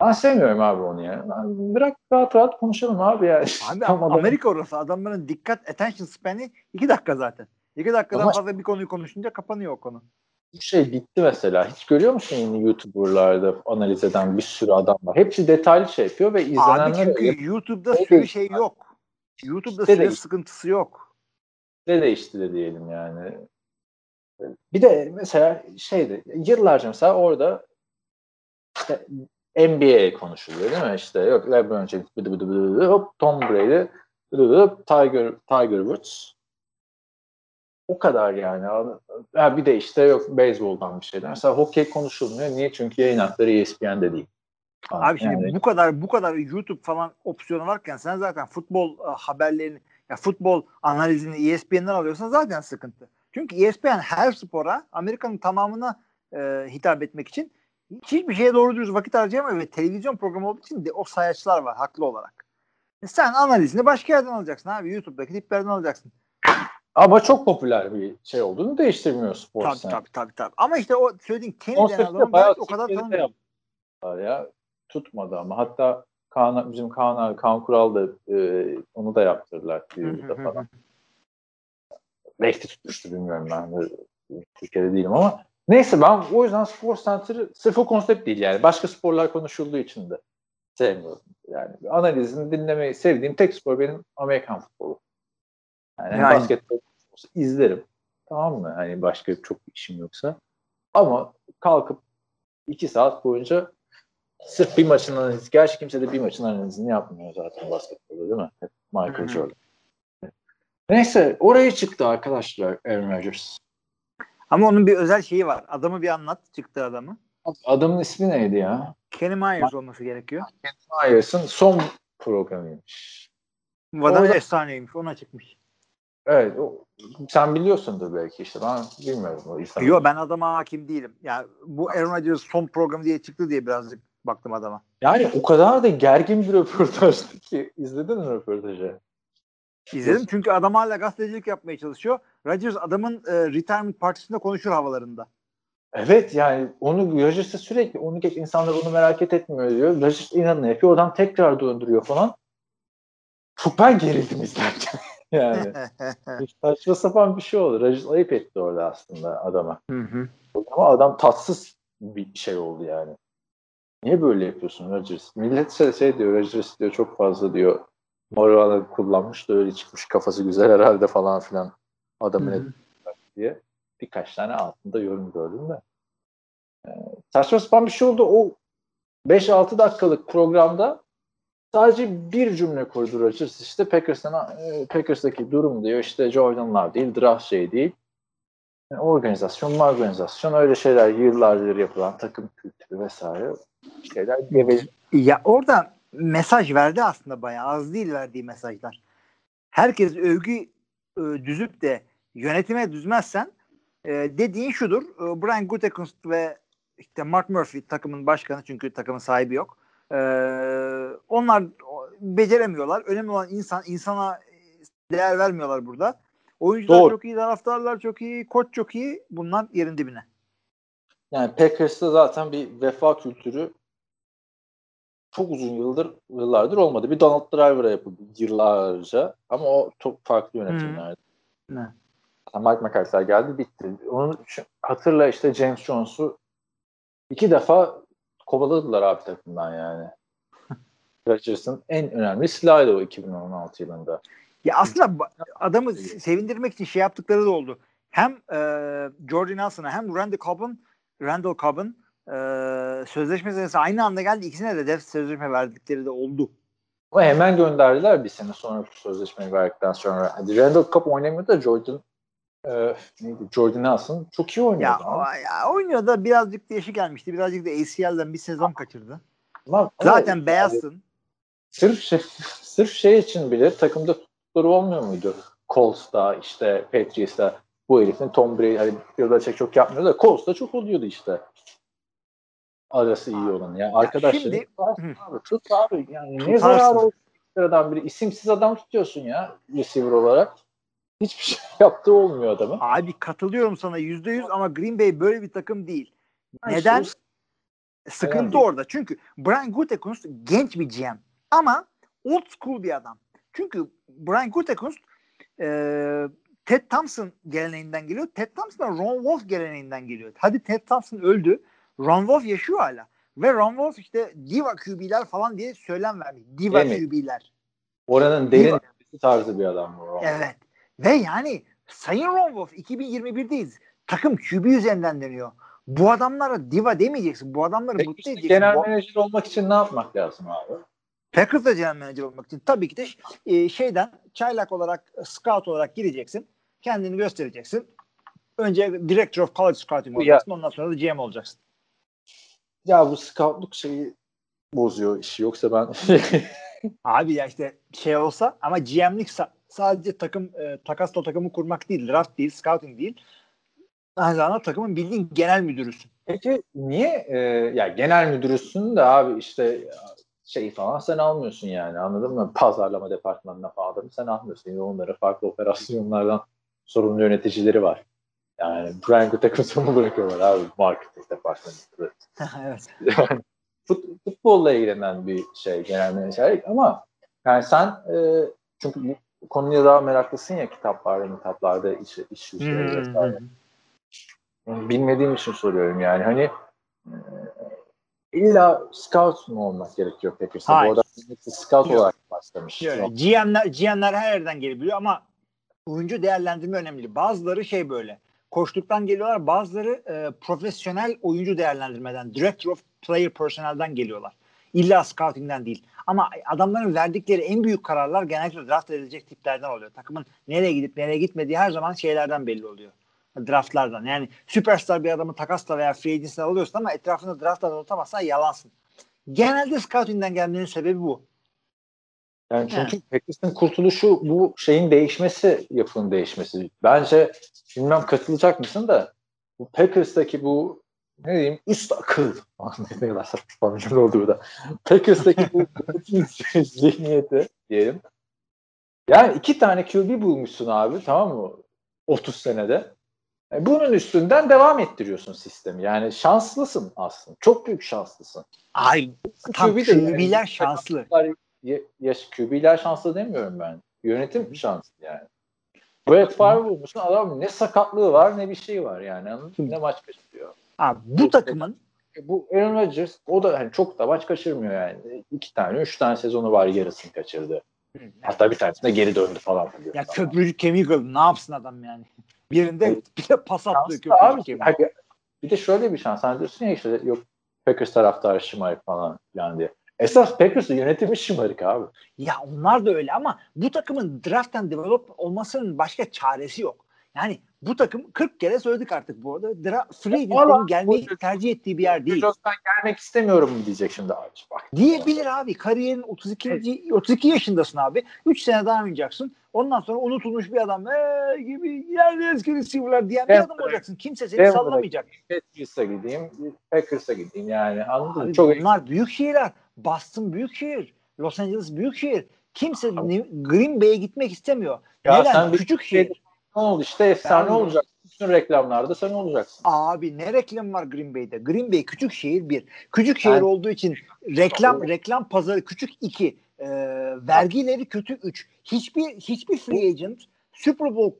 Ben sevmiyorum abi onu ya. Ben bırak rahat rahat konuşalım abi ya. Abi [laughs] Amerika orası. Adamların dikkat attention span'i iki dakika zaten. İki dakikadan Ama- fazla bir konuyu konuşunca kapanıyor o konu. Bu şey bitti mesela. Hiç görüyor musun yeni YouTuber'larda analiz eden bir sürü adam var. Hepsi detaylı şey yapıyor ve Abi izlenenler çünkü YouTube'da Şey süre değil. şey yok. YouTube'da İşte süre sıkıntısı yok. de değişti de diyelim yani. Bir de mesela şeydi yıllarca mesela orada işte NBA konuşuluyor değil mi? İşte yok LeBron James bıdı bıdı bıdı bıdı, hop Tom Brady bıdı bıdı, Tiger Tiger Woods o kadar yani. Ha, bir de işte yok beyzboldan bir şeyler. Mesela hokey konuşulmuyor. Niye? Çünkü yayın hakları ESPN'de değil. Abi şimdi Yani- bu kadar bu kadar YouTube falan opsiyonu varken sen zaten futbol e, haberlerini ya futbol analizini ESPN'den alıyorsan zaten sıkıntı. Çünkü ESPN her spora Amerika'nın tamamına e, hitap etmek için hiçbir şeye doğru dürüst vakit harcayamıyor ve televizyon programı olduğu için de o sayaçlar var haklı olarak. E sen analizini başka yerden alacaksın abi. YouTube'daki tiplerden alacaksın. Ama çok popüler bir şey olduğunu değiştirmiyor spor Tabii sen. tabii tabii tabii. Ama işte o söylediğin adamı bayağı ben o kadar yaptılar ya. Tutmadı ama hatta Kaan, bizim Kaan abi, Kaan Kural da e, onu da yaptırdılar hı falan. Belki tutmuştu bilmiyorum ben de Türkiye'de değilim ama neyse ben o yüzden Spor Center'ı sırf o konsept değil yani. Başka sporlar konuşulduğu için de sevmiyorum. Yani analizini dinlemeyi sevdiğim tek spor benim Amerikan futbolu. Yani, Yani. basketbol izlerim. Tamam mı? Hani başka çok bir işim yoksa. Ama kalkıp iki saat boyunca sırf bir maçın analizi. Gerçi kimse de bir maçın analizini yapmıyor zaten basketbolda değil mi? Hep Michael. Jordan. Neyse oraya çıktı arkadaşlar Aaron Rodgers. Ama onun bir özel şeyi var. Adamı bir anlat. Çıktı adamı. Adamın ismi neydi ya? Kenny Myers olması gerekiyor. Myers'ın son programıymış. Bu adam efsaneymiş. Ona çıkmış. Evet. O, sen biliyorsundur belki işte. Ben bilmiyorum. O insanı. Yo ben adama hakim değilim. Yani bu Aaron Rodgers son programı diye çıktı diye birazcık baktım adama. Yani o kadar da gergin bir röportajdı [laughs] ki. İzledin mi röportajı? İzledim çünkü adam hala gazetecilik yapmaya çalışıyor. Rodgers adamın e, retirement partisinde konuşur havalarında. Evet yani onu Rodgers'a sürekli onu geç insanlar onu merak etmiyor diyor. Rodgers inanın yapıyor. Oradan tekrar döndürüyor falan. Çok ben gerildim izlerken. [laughs] yani. [laughs] Saçma sapan bir şey oldu. Rodgers ayıp etti orada aslında adama. Hı hı. Ama adam tatsız bir şey oldu yani. Niye böyle yapıyorsun Rodgers? Millet şey, şey diyor Rodgers diyor çok fazla diyor marijuana kullanmış da öyle çıkmış kafası güzel herhalde falan filan adamın Hı hı. diye birkaç tane altında yorum gördüm de. Ee, saçma sapan bir şey oldu. O 5-6 dakikalık programda sadece bir cümle kurdu Rodgers. İşte Packers'tan, e, Packers'daki durum diyor. İşte Jordan'lar değil, draft şey değil. Yani organizasyon, organizasyon öyle şeyler yıllardır yapılan takım kültürü vesaire şeyler geveli. Ya orada mesaj verdi aslında bayağı. Az değil verdiği mesajlar. Herkes övgü e, düzüp de yönetime düzmezsen e, dediğin şudur. Brian Gutekunst ve işte Mark Murphy takımın başkanı çünkü takımın sahibi yok. E, onlar beceremiyorlar. Önemli olan insan. insana değer vermiyorlar burada. Oyuncular Doğru. çok iyi, taraftarlar çok iyi, koç çok iyi. Bunlar yerin dibine. Yani Packers'ta zaten bir vefa kültürü çok uzun yıldır yıllardır olmadı. Bir Donald Driver'a yapıldı yıllarca ama o çok farklı yönetimlerdi. Ne? Mike McCarthy geldi bitti. Onu şu- hatırla işte James Jones'u iki defa kovaladılar abi takımdan yani. Rodgers'ın en önemli silahıydı o 2016 yılında. Ya aslında adamı se- sevindirmek için şey yaptıkları da oldu. Hem e, Jordan Nelson'a hem Randall Cobb'ın Randall Cobb'ın e, sözleşme senesi aynı anda geldi. İkisine de def sözleşme verdikleri de oldu. Ama hemen gönderdiler bir sene sonra sözleşmeyi verdikten sonra. Hadi Randall Cobb oynamıyor da Jordan e, neydi? Jordan Nelson çok iyi oynuyordu. Ya, ama. o- ya oynuyor da birazcık yaşı gelmişti. Birazcık da ACL'den bir sezon kaçırdı. Ama- ama Zaten yani beyazsın. Sırf şey, [laughs] sırf şey için bile takımda tuttukları olmuyor muydu? Colts'ta işte Patriots'ta bu herifin Tom Brady hani Belichick çok yapmıyor da Colts'ta çok oluyordu işte. Arası iyi olan. Yani arkadaşlar şimdi- abi, tut abi yani ne zararı olsun sıradan biri isimsiz adam tutuyorsun ya receiver olarak. Hiçbir [laughs] şey yaptığı olmuyor adamın. Abi katılıyorum sana yüzde yüz ama Green Bay böyle bir takım değil. Neden? o- Sıkıntı Önemli. orada. Çünkü Brian Gutekunst genç bir GM ama old school bir adam. Çünkü Brian Gutekunst e, Ted Thompson geleneğinden geliyor. Ted Thompson da Ron Wolf geleneğinden geliyor. Hadi Ted Thompson öldü. Ron Wolf yaşıyor hala. Ve Ron Wolf işte diva QB'ler falan diye söylem vermiş. Diva Değil mi? QB'ler. Oranın derin tarzı bir adam bu. Evet. Ve yani Sayın Ron Wolf 2021'deyiz. Takım QB üzerinden dönüyor. Bu adamlara diva demeyeceksin. Bu adamları Peki mutlu işte edeceksin. genel menajer olmak için ne yapmak lazım abi? Packers'da genel manager olmak için tabii ki de e, şeyden çaylak olarak scout olarak gireceksin. Kendini göstereceksin. Önce Director of College Scouting Bu ya- olacaksın. Ondan sonra da GM olacaksın. Ya bu scoutluk şeyi bozuyor işi. Yoksa ben [laughs] Abi ya işte şey olsa ama GM'lik sa- sadece takım e, takasla takımı kurmak değil, draft değil, scouting değil. Aynı zamanda takımın bildiğin genel müdürüsün. Peki niye e, ya genel müdürüsün de abi işte şey falan sen almıyorsun yani anladın mı? Pazarlama departmanına falan sen almıyorsun. Yine onlara farklı operasyonlardan sorumlu yöneticileri var. Yani Brian Gutekunst'u [laughs] bırakıyorlar abi marketing departmanı. [laughs] evet. Fut, futbolla ilgilenen bir şey genel menajerlik ama yani sen e, çünkü bu konuya daha meraklısın ya kitaplarda, kitaplarda iş, iş işleri vesaire. Bilmediğim için soruyorum yani hani e, illa scout mu olmak gerekiyor peki? Hayır. Bu adam scout Yok. olarak başlamış. Şöyle, GM'ler, GM'ler her yerden gelebiliyor ama oyuncu değerlendirme önemli. Bazıları şey böyle koştuktan geliyorlar. Bazıları e, profesyonel oyuncu değerlendirmeden, director of player personnel'den geliyorlar. İlla scouting'den değil. Ama adamların verdikleri en büyük kararlar genellikle draft edilecek tiplerden oluyor. Takımın nereye gidip nereye gitmediği her zaman şeylerden belli oluyor. Draftlardan. Yani süperstar bir adamı takasla veya free agency'den alıyorsun ama etrafında draftla tutamazsan yalansın. Genelde scouting'den gelmenin sebebi bu. Yani çünkü Packers'ın kurtuluşu bu şeyin değişmesi, yapının değişmesi. Bence bilmem katılacak mısın da bu Packers'taki bu ne diyeyim üst akıl [laughs] ne kadar saçma bir oldu burada. Packers'taki bu [laughs] zihniyeti diyelim. Yani iki tane QB bulmuşsun abi tamam mı? 30 senede. Yani bunun üstünden devam ettiriyorsun sistemi. Yani şanslısın aslında. Çok büyük şanslısın. Ay tam QB de yani- QB'ler şanslı. Ya, yaş QB'ler şanslı demiyorum ben. Yönetim şanslı yani. Brett Favre bulmuşsun adam ne sakatlığı var ne bir şey var yani. Ne maç kaçırıyor. Abi, bu takımın E, Bu Aaron Rodgers o da hani çok da maç kaçırmıyor yani. İki tane, üç tane sezonu var yarısını kaçırdı. Hatta bir tanesinde geri döndü falan. diyor. ya köprücük kemiği kırdı. Ne yapsın adam yani? Birinde bir de pas abi. kemiği. Hani bir de şöyle bir şans. Hani diyorsun ya işte yok Packers taraftarı şımarık falan filan diye. Esas Packers'ın yönetimi şımarık abi. Ya onlar da öyle ama bu takımın draft and develop olmasının başka çaresi yok. Yani bu takım 40 kere söyledik artık bu arada. Dra- free Valla gelmeyi bu- tercih ettiği bir yer değil. Ben gelmek istemiyorum diyecek şimdi abi. Bak. Diyebilir abi. Kariyerin 32. 32 yaşındasın abi. 3 sene daha oynayacaksın. Ondan sonra unutulmuş bir adam ee, gibi yerde eski receiver'lar diyen bir Evet, adam olacaksın. Kimse seni Evet, sallamayacak. Patriots'a gideyim, Packers'a gideyim yani anladın mı? Abi Çok bunlar büyük şehirler. Boston büyük şehir. Los Angeles büyük şehir. Kimse. New- Green Bay'e gitmek istemiyor. Ya Neden? sen bir- Küçük şehir. ne oldu işte efsane Ben- olacak. Bütün reklamlarda sen olacaksın. Abi ne reklam var Green Bay'de? Green Bay küçük şehir bir. Küçük şehir Ben- olduğu için reklam reklam pazarı küçük iki. Ee, vergileri kötü üç. Hiçbir hiçbir free agent Super Bowl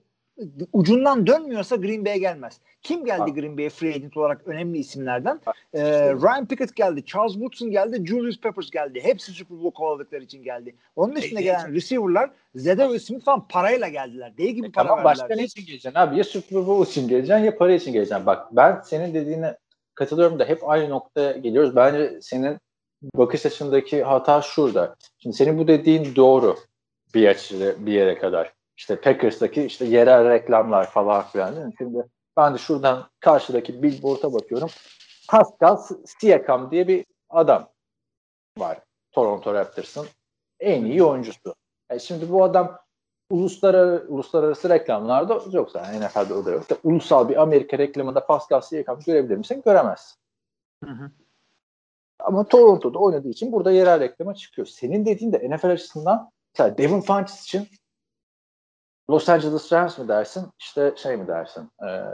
ucundan dönmüyorsa Green Bay'e gelmez. Kim geldi Bak. Green Bay'e free agent olarak önemli isimlerden? Bak, Ee, Ryan Pickett geldi, Charles Woodson geldi, Julius Peppers geldi. Hepsi Super Bowl kovaladıkları için geldi. Onun dışında gelen receiver'lar Zede ve Smith falan parayla geldiler. Değil gibi para E, Tamam verdiler. başka ne için geleceksin abi? Ya Super Bowl için geleceksin ya para için geleceksin. Bak ben senin dediğine katılıyorum da hep aynı noktaya geliyoruz. Bence senin bakış açındaki hata şurada. Şimdi senin bu dediğin doğru bir açıda bir yere kadar. İşte Packers'taki işte yerel reklamlar falan filan değil mi? Şimdi ben de şuradan karşıdaki billboard'a bakıyorum. Pascal Siakam diye bir adam var. Toronto Raptors'ın en iyi oyuncusu. E şimdi bu adam uluslararası, uluslararası reklamlarda yoksa NFL'de o da yok. da Ulusal bir Amerika reklamında Pascal Siakam görebilir misin? Göremezsin. Hı hı. Ama Toronto'da oynadığı için burada yerel reklama çıkıyor. Senin dediğin de NFL açısından mesela Devin Funches için Los Angeles Rams mi dersin? İşte şey mi dersin? Ee,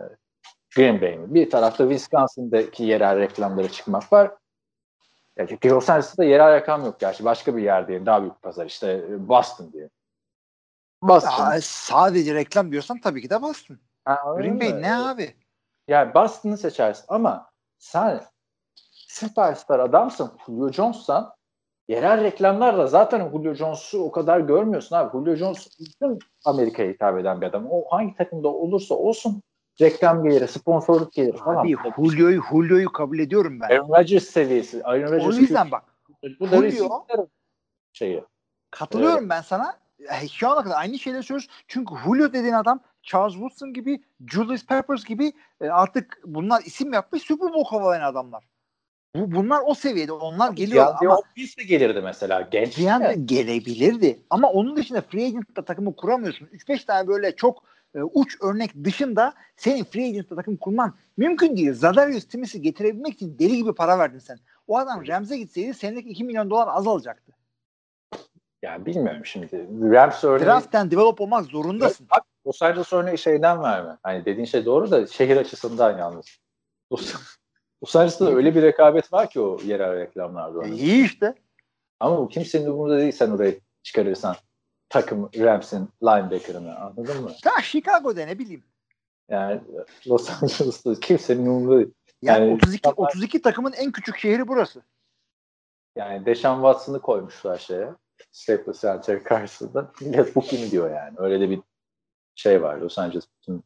Green Bay mi? Bir tarafta Wisconsin'daki yerel reklamlara çıkmak var. Ya çünkü Los Angeles'ta yerel reklam yok gerçi. Başka bir yer diye. Daha büyük pazar. İşte Boston diye. Boston. Aa, sadece reklam diyorsan tabii ki de Boston. Ha, Green Bay ne abi? Yani Boston'ı seçersin ama sen süperstar adamsın. Julio Jones'san yerel reklamlarla zaten Julio Jones'u o kadar görmüyorsun abi. Julio Jones bütün Amerika'ya hitap eden bir adam. O hangi takımda olursa olsun reklam gelir, sponsorluk gelir falan. Abi Julio'yu Julio'yu kabul ediyorum ben. Aaron Rodgers seviyesi. Aaron O Rodgers yüzden bak bu da Julio- şeyi. katılıyorum ben sana. Şu ana kadar aynı şeyleri söylüyoruz. Çünkü Julio dediğin adam Charles Woodson gibi, Julius Peppers gibi e, artık bunlar isim yapmış Super Bowl kovalayan adamlar. Bu, bunlar o seviyede. Onlar geliyor DeAndre ama Hopkins de gelirdi mesela. Genç. DeAndre ya. gelebilirdi. Ama onun dışında free agent'ta takımı kuramıyorsun. 3-5 tane böyle çok e, uç örnek dışında senin free agent'ta takım kurman mümkün değil. Zadarius Smith'i getirebilmek için deli gibi para verdin sen. O adam Rams'e gitseydi senelik 2 milyon dolar az alacaktı. Yani bilmiyorum şimdi. Rams örneği. Draft'ten develop olmak zorundasın. Bak Los Angeles örneği şeyden verme. Hani dediğin şey doğru da şehir açısından yalnız. Los, Los Angeles'ta öyle bir rekabet var ki o yerel reklamlarda. E, iyi işte. Ama bu kimsenin umurunda değil sen orayı çıkarırsan takım Rams'in linebacker'ını anladın mı? Ta Chicago'da ne bileyim. Yani Los Angeles'ta kimsenin umurunda değil. Yani, Yani 32 tamam. 32 takımın en küçük şehri burası. Yani Deşan Watson'ı koymuşlar şeye. Staples Center karşısında. Millet bu kim diyor yani. Öyle de bir şey var. Los Angeles bütün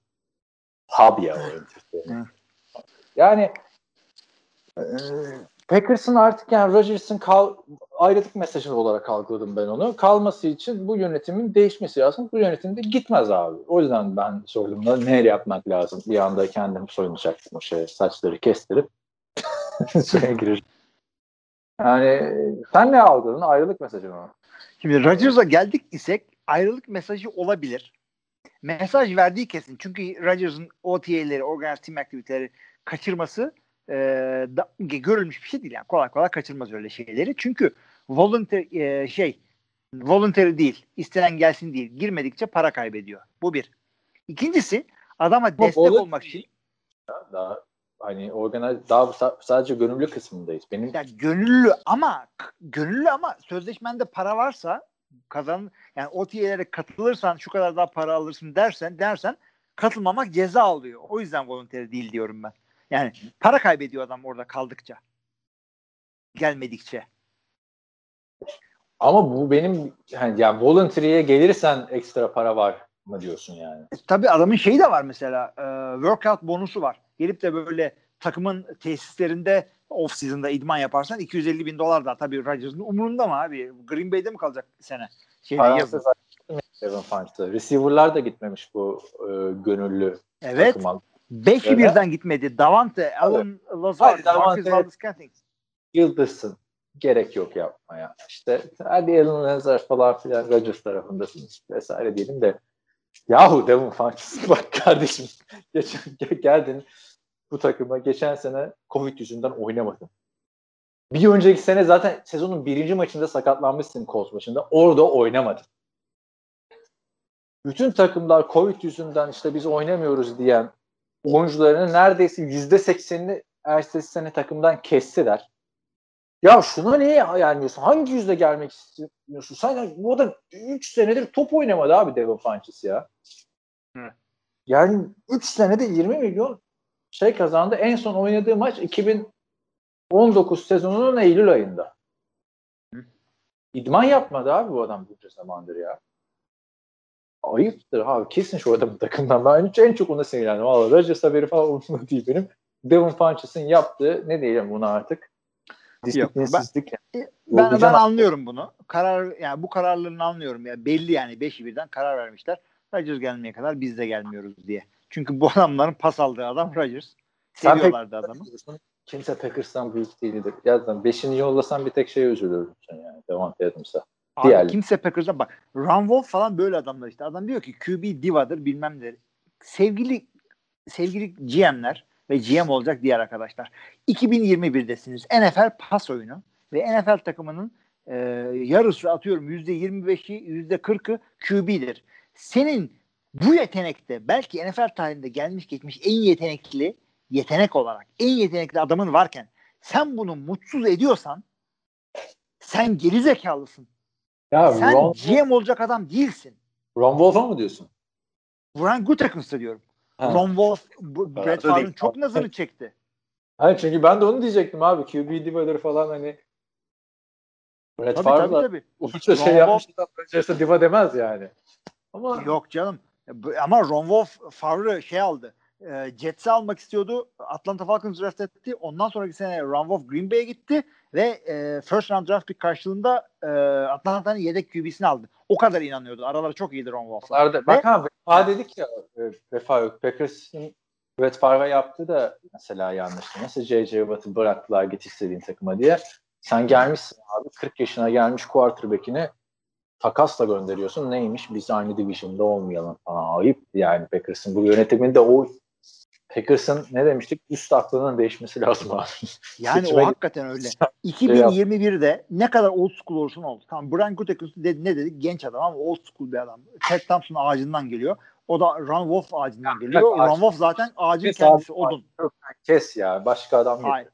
hub ya o. Yani e, Packers'ın artık yani Rodgers'ın kal ayrılık mesajı olarak algıladım ben onu. Kalması için bu yönetimin değişmesi lazım. Bu yönetimde gitmez abi. O yüzden ben sorduğumda ne yapmak lazım? Bir anda kendim soyunacaktım o şey saçları kestirip [laughs] şeye girir. Yani sen ne algıladın? Ayrılık mesajı mı? Şimdi Rodgers'a geldik isek ayrılık mesajı olabilir. Mesaj verdiği kesin. Çünkü Rodgers'ın OTA'leri, Organized Team Activity'leri kaçırması e, da, görülmüş bir şey değil. Yani kolay kolay kaçırmaz öyle şeyleri. Çünkü volunteer e, şey voluntary değil. istenen gelsin değil. Girmedikçe para kaybediyor. Bu bir. İkincisi adama destek voluntary- olmak için Daha hani organize daha sa- sadece gönüllü kısmındayız. Benim ya gönüllü ama gönüllü ama sözleşmende para varsa kazan yani OTA'lere katılırsan şu kadar daha para alırsın dersen dersen katılmamak ceza alıyor. O yüzden volunteer değil diyorum ben. Yani para kaybediyor adam orada kaldıkça. Gelmedikçe. ama bu benim yani, yani voluntary'e gelirsen ekstra para var mı diyorsun yani? E, tabii adamın şeyi de var mesela e, workout bonusu var. Gelip de böyle takımın tesislerinde off season'da idman yaparsan 250 bin dolar da tabii Rodgers'ın umurunda mı abi? Green Bay'de mi kalacak sene? Şeyde yazın. Kevin Funch'ta. Receiver'lar da gitmemiş bu e, gönüllü Evet. takıma. 5'i Öyle. birden gitmedi. Davante, Hadi Davante. Marcus. Yıldızsın. Gerek yok yapmaya. İşte hadi Alan Lazar falan filan Rodgers tarafındasınız vesaire diyelim de yahu Devin Funches [laughs] bak kardeşim geçen gel- geldin bu takıma geçen sene Covid yüzünden oynamadın. Bir önceki sene zaten sezonun birinci maçında sakatlanmışsın Colts maçında. Orada oynamadın. Bütün takımlar Covid yüzünden işte biz oynamıyoruz diyen oyuncularının neredeyse yüzde seksenini ertesi sene takımdan kestiler. Ya şuna niye gelmiyorsun? Hangi yüzde gelmek istiyorsun? Sen bu adam 3 senedir top oynamadı abi Devin Funches ya. Hı. Yani 3 senede 20 milyon şey kazandı. En son oynadığı maç 2019 sezonunun Eylül ayında. Hı. İdman yapmadı abi bu adam bunca zamandır ya. Ayıptır abi. Kesin şu adamın takımdan. Ben en çok ona sinirlendim. Valla Rodgers haberi falan [laughs] umurumda değil benim. Devin Funches'ın yaptığı ne diyelim buna artık? Disiplinsizlik. Ben, ben Olacağım- anlıyorum bunu. Karar yani bu kararlarını anlıyorum ya. Belli yani 5'i birden karar vermişler. Rodgers gelmeye kadar biz de gelmiyoruz diye. Çünkü bu adamların pas aldığı adam Rodgers. Seviyorlardı adamı. Kimse Packers'tan büyük değildir. Yazdan 5. yollasan bir tek şey üzülürdüm sen yani. Devante Adams'a. Abi Diğer- kimse Packers'a bak. Ron Wolf falan böyle adamlar işte. Adam diyor ki QB divadır bilmem ne. Sevgili sevgili GM'ler ve GM olacak diğer arkadaşlar. 2021'desiniz. NFL pas oyunu ve NFL takımının e, yarısı atıyorum %25'i %40'ı QB'dir. Senin bu yetenekte belki NFL tarihinde gelmiş geçmiş en yetenekli yetenek olarak en yetenekli adamın varken sen bunu mutsuz ediyorsan sen geri zekalısın. Ya Sen Ron, GM olacak adam değilsin. Ron Wolf'a mı diyorsun? Brian Gutekunst'a diyorum. Ha. Ron Wolf, Brett. Favre'ın çok nazarını çekti. Hayır çünkü ben de onu diyecektim abi. QB divaları falan hani Brett Favre'la tabii. Ultra şey Ron yapmış adam Rodgers'a diva demez yani. Ama Yok canım. Bu- Ama Ron Wolf Favre şey aldı. E, Jets'i almak istiyordu. Atlanta Falcons draft etti. Ondan sonraki sene Ron Wolf Green Bay'e gitti ve e, first round draft pick karşılığında e, Atlanta'nın yedek QB'sini aldı. O kadar inanıyordu. Araları çok iyiydi Ron Wolf'la. Bak ha vefa dedik ya e, vefa yok. Packers'ın Brett Favre yaptı da mesela yanlıştı. Nasıl J.J. Watt'ı bıraktılar git istediğin takıma diye. Sen gelmişsin abi 40 yaşına gelmiş quarterback'ini takasla gönderiyorsun. Neymiş? Biz aynı division'da olmayalım falan. Ayıp yani Packers'ın. Bu yönetiminde o Packers'ın ne demiştik? Üst aklının değişmesi lazım abi. [laughs] Yani o hakikaten öyle. 2021'de ne kadar old school olursun oldu. Tamam Brian Gutekunst dedi, ne dedik? Genç adam ama old school bir adam. Ted Thompson ağacından geliyor. O da Ron Wolf ağacından geliyor. Evet, ağaç. Ron Wolf zaten ağacın Kes kendisi abi, odun. Kes ya. Başka adam. Ay,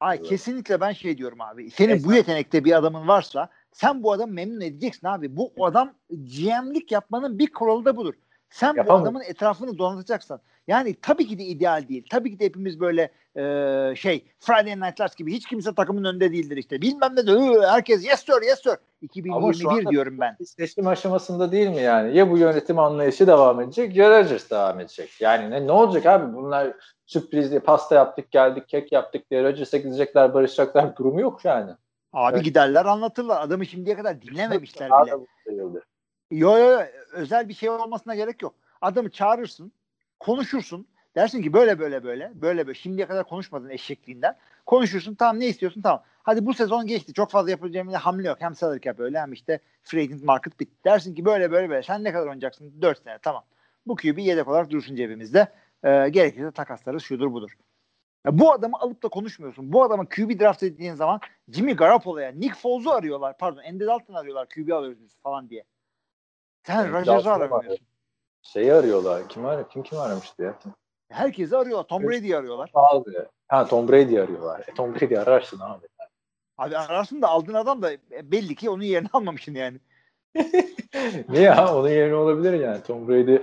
ay Evet. kesinlikle ben şey diyorum abi. Senin Neyse. bu yetenekte bir adamın varsa sen bu adamı memnun edeceksin abi. Bu adam GM'lik yapmanın bir kuralı da budur. Sen Yapamam. bu adamın etrafını donatacaksın. Yani tabii ki de ideal değil. Tabii ki de hepimiz böyle e, şey Friday Night Lights gibi hiç kimse takımın önünde değildir işte. Bilmem ne de "Hı, herkes yes sir yes sir. Ama şu 2021 anda- diyorum ben. seçim aşamasında değil mi yani? Ya bu yönetim anlayışı devam edecek ya Rodgers devam edecek. Yani ne, ne olacak abi? Bunlar sürpriz diye pasta yaptık geldik kek yaptık diye Rodgers'a gidecekler barışacaklar durumu yok yani. Abi Evet. giderler anlatırlar. Adamı şimdiye kadar dinlememişler bile. yo yo özel bir şey olmasına gerek yok. Adamı çağırırsın, konuşursun. Dersin ki böyle böyle böyle, böyle böyle. Şimdiye kadar konuşmadın eşekliğinden. Konuşursun tamam ne istiyorsun tamam. Hadi bu sezon geçti. Çok fazla bir hamle yok. Hem salary cap öyle hem işte free agent market bitti. Dersin ki böyle böyle böyle. Sen ne kadar oynayacaksın? 4 sene tamam. Bu QB yedek olarak dursun cebimizde. Ee, gerekirse takaslarız şudur budur. Ya bu adamı alıp da konuşmuyorsun. Bu adama QB draft ettiğin zaman Jimmy Garoppolo'ya, Nick Foles'u arıyorlar. Pardon, Andy Dalton arıyorlar. QB alıyoruz biz falan diye. Sen Rodgers'ı aramıyorsun. Şeyi arıyorlar. Kim ar kim kim aramıştı ya? Herkesi arıyorlar. Tom Brady'yi arıyorlar. Abi. Ha Tom Brady arıyorlar. E, Tom Brady ararsın abi. Abi ararsın da aldığın adam da belli ki onun yerini almamışsın yani. [laughs] Niye ya? Onun yerine olabilir yani. Tom Brady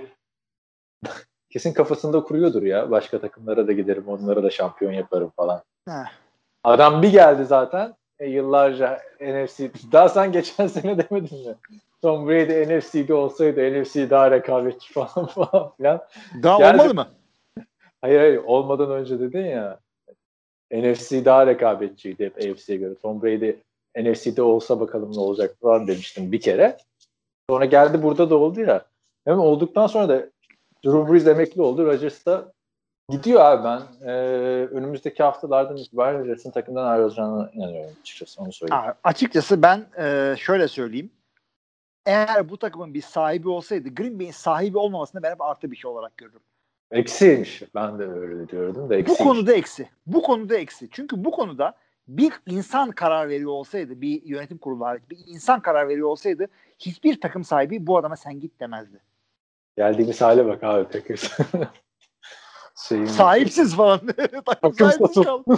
[laughs] kesin kafasında kuruyordur ya. Başka takımlara da giderim. Onlara da şampiyon yaparım falan. Heh. Adam bir geldi zaten. E, yıllarca NFC. Daha sen geçen [laughs] sene demedin mi? Tom Brady NFC'de olsaydı NFC daha rekabetçi [laughs] falan falan filan. Daha Geldi. olmadı mı? Hayır hayır olmadan önce dedin ya. NFC daha rekabetçiydi hep AFC'ye göre. Tom Brady NFC'de olsa bakalım ne olacak falan demiştim bir kere. Sonra geldi burada da oldu ya. Hem olduktan sonra da Drew Brees emekli oldu. Rodgers da gidiyor abi ben. e, önümüzdeki haftalardan itibaren Rodgers'ın takımdan ayrılacağına inanıyorum açıkçası. Onu söyleyeyim. Ha, açıkçası ben e, şöyle söyleyeyim. Eğer bu takımın bir sahibi olsaydı Green Bay'in sahibi olmamasını ben hep artı bir şey olarak görürüm. Eksiymiş. Ben de öyle diyordum da Bu eksiymiş. konuda eksi. Bu konuda eksi. Çünkü bu konuda bir insan karar veriyor olsaydı, bir yönetim kurulu hariç bir insan karar veriyor olsaydı hiçbir takım sahibi bu adama sen git demezdi. Geldiğimiz hale bak abi Packers. [laughs] Şeyin, Sahipsiz falan. [laughs] takım sahipsiz kaldı. [laughs]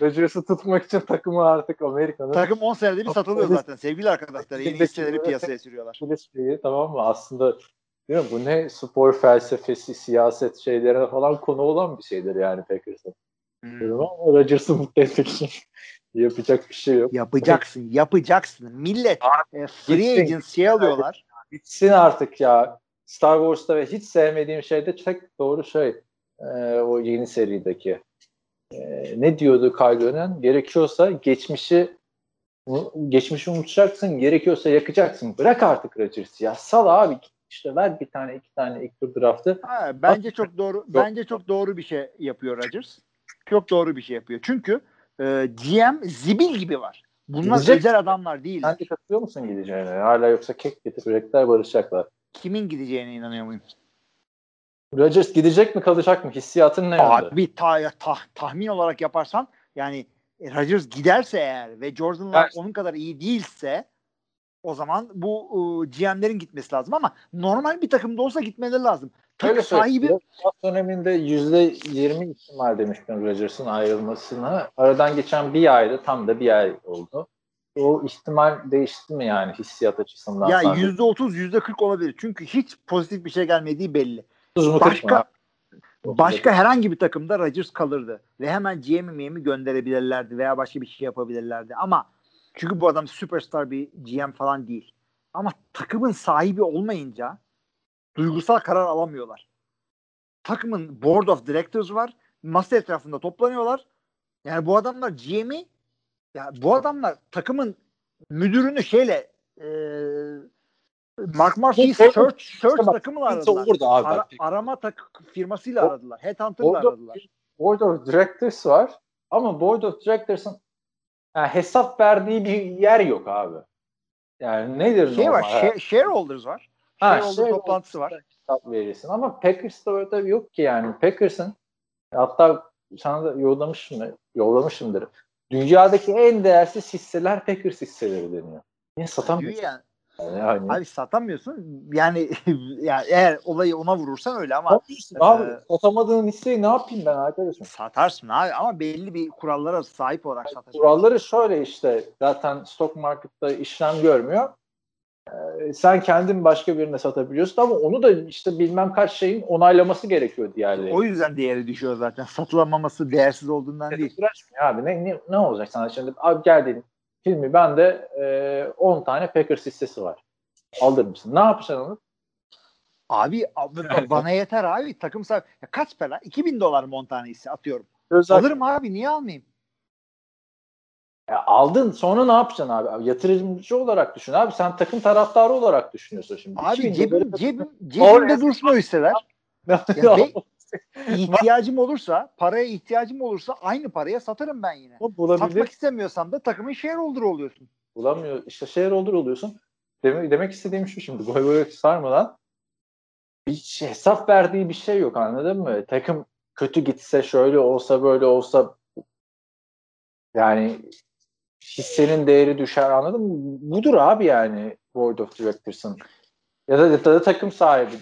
Rodgers'ı tutmak için takımı artık Amerika'nın Takım 10 senede bir satılıyor zaten sevgili arkadaşlar. Yeni hisseleri piyasaya sürüyorlar. polis şeyi tamam mı? Aslında değil mi? Bu ne spor felsefesi, siyaset şeylerine falan konu olan bir şeydir yani Packers'ın. Hmm. Ama Rodgers'ı mutlu etmek için [laughs] yapacak bir şey yok. Yapacaksın, yapacaksın. Millet e, free gitsin. agency alıyorlar. Bitsin artık ya. Star Wars'ta ve hiç sevmediğim şey de tek doğru şey. e, o yeni serideki. E, ne diyordu Kylo Ren? Gerekiyorsa geçmişi geçmişi unutacaksın. Gerekiyorsa yakacaksın. Bırak artık Rodgers'ı ya. Sal abi. İşte ver bir tane iki tane ilk tur draftı. Ha, bence çok doğru. Bence çok doğru bir şey yapıyor Rodgers. Çok doğru bir şey yapıyor. Çünkü e, GM zibil gibi var. Bunlar Gidecek. özel adamlar değil. Sen de katılıyor musun gideceğine? Hala yoksa kek getirecekler barışacaklar. Kimin gideceğine inanıyor muyum? Rodgers gidecek mi kalacak mı? Hissiyatın ne yönde? Abi ta, ta- tahmin olarak yaparsan yani e, Rodgers giderse eğer ve Jordan Love Evet. onun kadar iyi değilse o zaman bu e, GM'lerin gitmesi lazım ama normal bir takımda olsa gitmeleri lazım. Öyle Takım sahibi sahibi döneminde %20 ihtimal demiştim Rodgers'ın ayrılmasına. Aradan geçen bir ayda tam da bir ay oldu. O ihtimal değişti mi yani hissiyat açısından? ya yüzde otuz yüzde kırk olabilir. Çünkü hiç pozitif bir şey gelmediği belli. Başka başka herhangi bir takımda Rodgers kalırdı ve hemen GM'i mi gönderebilirlerdi veya başka bir şey yapabilirlerdi. Ama çünkü bu adam süperstar bir GM falan değil. Ama takımın sahibi olmayınca duygusal karar alamıyorlar. Takımın board of directors var. Masa etrafında toplanıyorlar. Yani bu adamlar GM'i ya bu adamlar takımın müdürünü şeyle e, Mark Orada- search, search takımla aradılar. abi. Ara- arama tak firmasıyla O- aradılar. Headhunter'la Orada aradılar. Board of Directors var ama Board of Directors'ın yani hesap verdiği bir yer yok abi. Yani nedir Şey var, normal? share, shareholders var. Ha, Shareholder shareholder toplantısı var. hesap verirsin ama Packers'ta öyle yok ki yani. Packers'ın hatta sana da yollamışım, yollamışımdır. Dünyadaki en değersiz hisseler Packers hisseleri deniyor. Niye satamıyorsun? Yani, Yani, abi satamıyorsun. Yani, [laughs] yani eğer olayı ona vurursan öyle ama Satıyorsun abi. Ee, Satamadığın hisseyi ne yapayım ben arkadaşım? satarsın abi ama belli bir kurallara sahip olarak satarsın. Kuralları şöyle işte zaten stock market'ta işlem görmüyor. Ee, sen kendin başka birine satabiliyorsun ama onu da işte bilmem kaç şeyin onaylaması gerekiyor diğerleri. O yüzden değeri düşüyor zaten. Satılamaması değersiz olduğundan değil. Uğraşmıyor abi. Ne, ne, ne olacak sana şimdi? Abi gel dedim. Filmi bende e, 10 tane Packers hissesi var. Alır mısın? Ne yapacaksın onu? Abi, bana yeter abi. Takım sahibi. Ya kaç para? 2000 dolar mı 10 tane hisse atıyorum. Özel, Alırım abi. Niye almayayım? Ya aldın sonra ne yapacaksın abi? Yatırımcı olarak düşün abi. Sen takım taraftarı olarak düşünüyorsun şimdi. Abi 2000 cebim, cebim, [laughs] cebimde dursun o hisseler. [laughs] Ya be- [laughs] İhtiyacım olursa, paraya ihtiyacım olursa aynı paraya satarım ben yine. Bulabilir. Satmak istemiyorsam da takımın shareholder oluyorsun. bulamıyor. İşte shareholder oluyorsun. Demek, demek istediğim şu şimdi. Goy goy sarmadan bir şey, hesap verdiği bir şey yok anladın mı? Takım kötü gitse şöyle olsa böyle olsa yani hissenin değeri düşer anladın mı? Budur abi yani Board of Directors'ın. Ya da, ya da takım sahibi.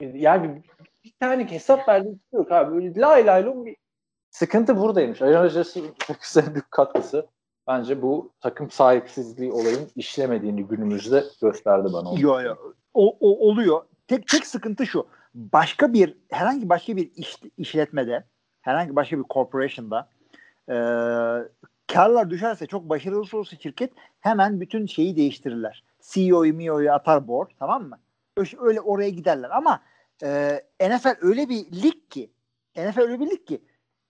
Yani bir tane hesap verdiği şey yok abi. Böyle lay lay lom bir sıkıntı buradaymış. Ajan hocası [laughs] en büyük katkısı bence bu takım sahipsizliği olayın işlemediğini günümüzde gösterdi bana. onu. Yo, yo. O, o oluyor. Tek tek sıkıntı şu. Başka bir herhangi başka bir iş, işletmede, herhangi başka bir corporation'da e, karlar düşerse çok başarılı olursa şirket hemen bütün şeyi değiştirirler. CEO'yu, MIO'yu atar board tamam mı? Öyle, oraya giderler ama e, NFL öyle bir lig ki NFL öyle bir lig ki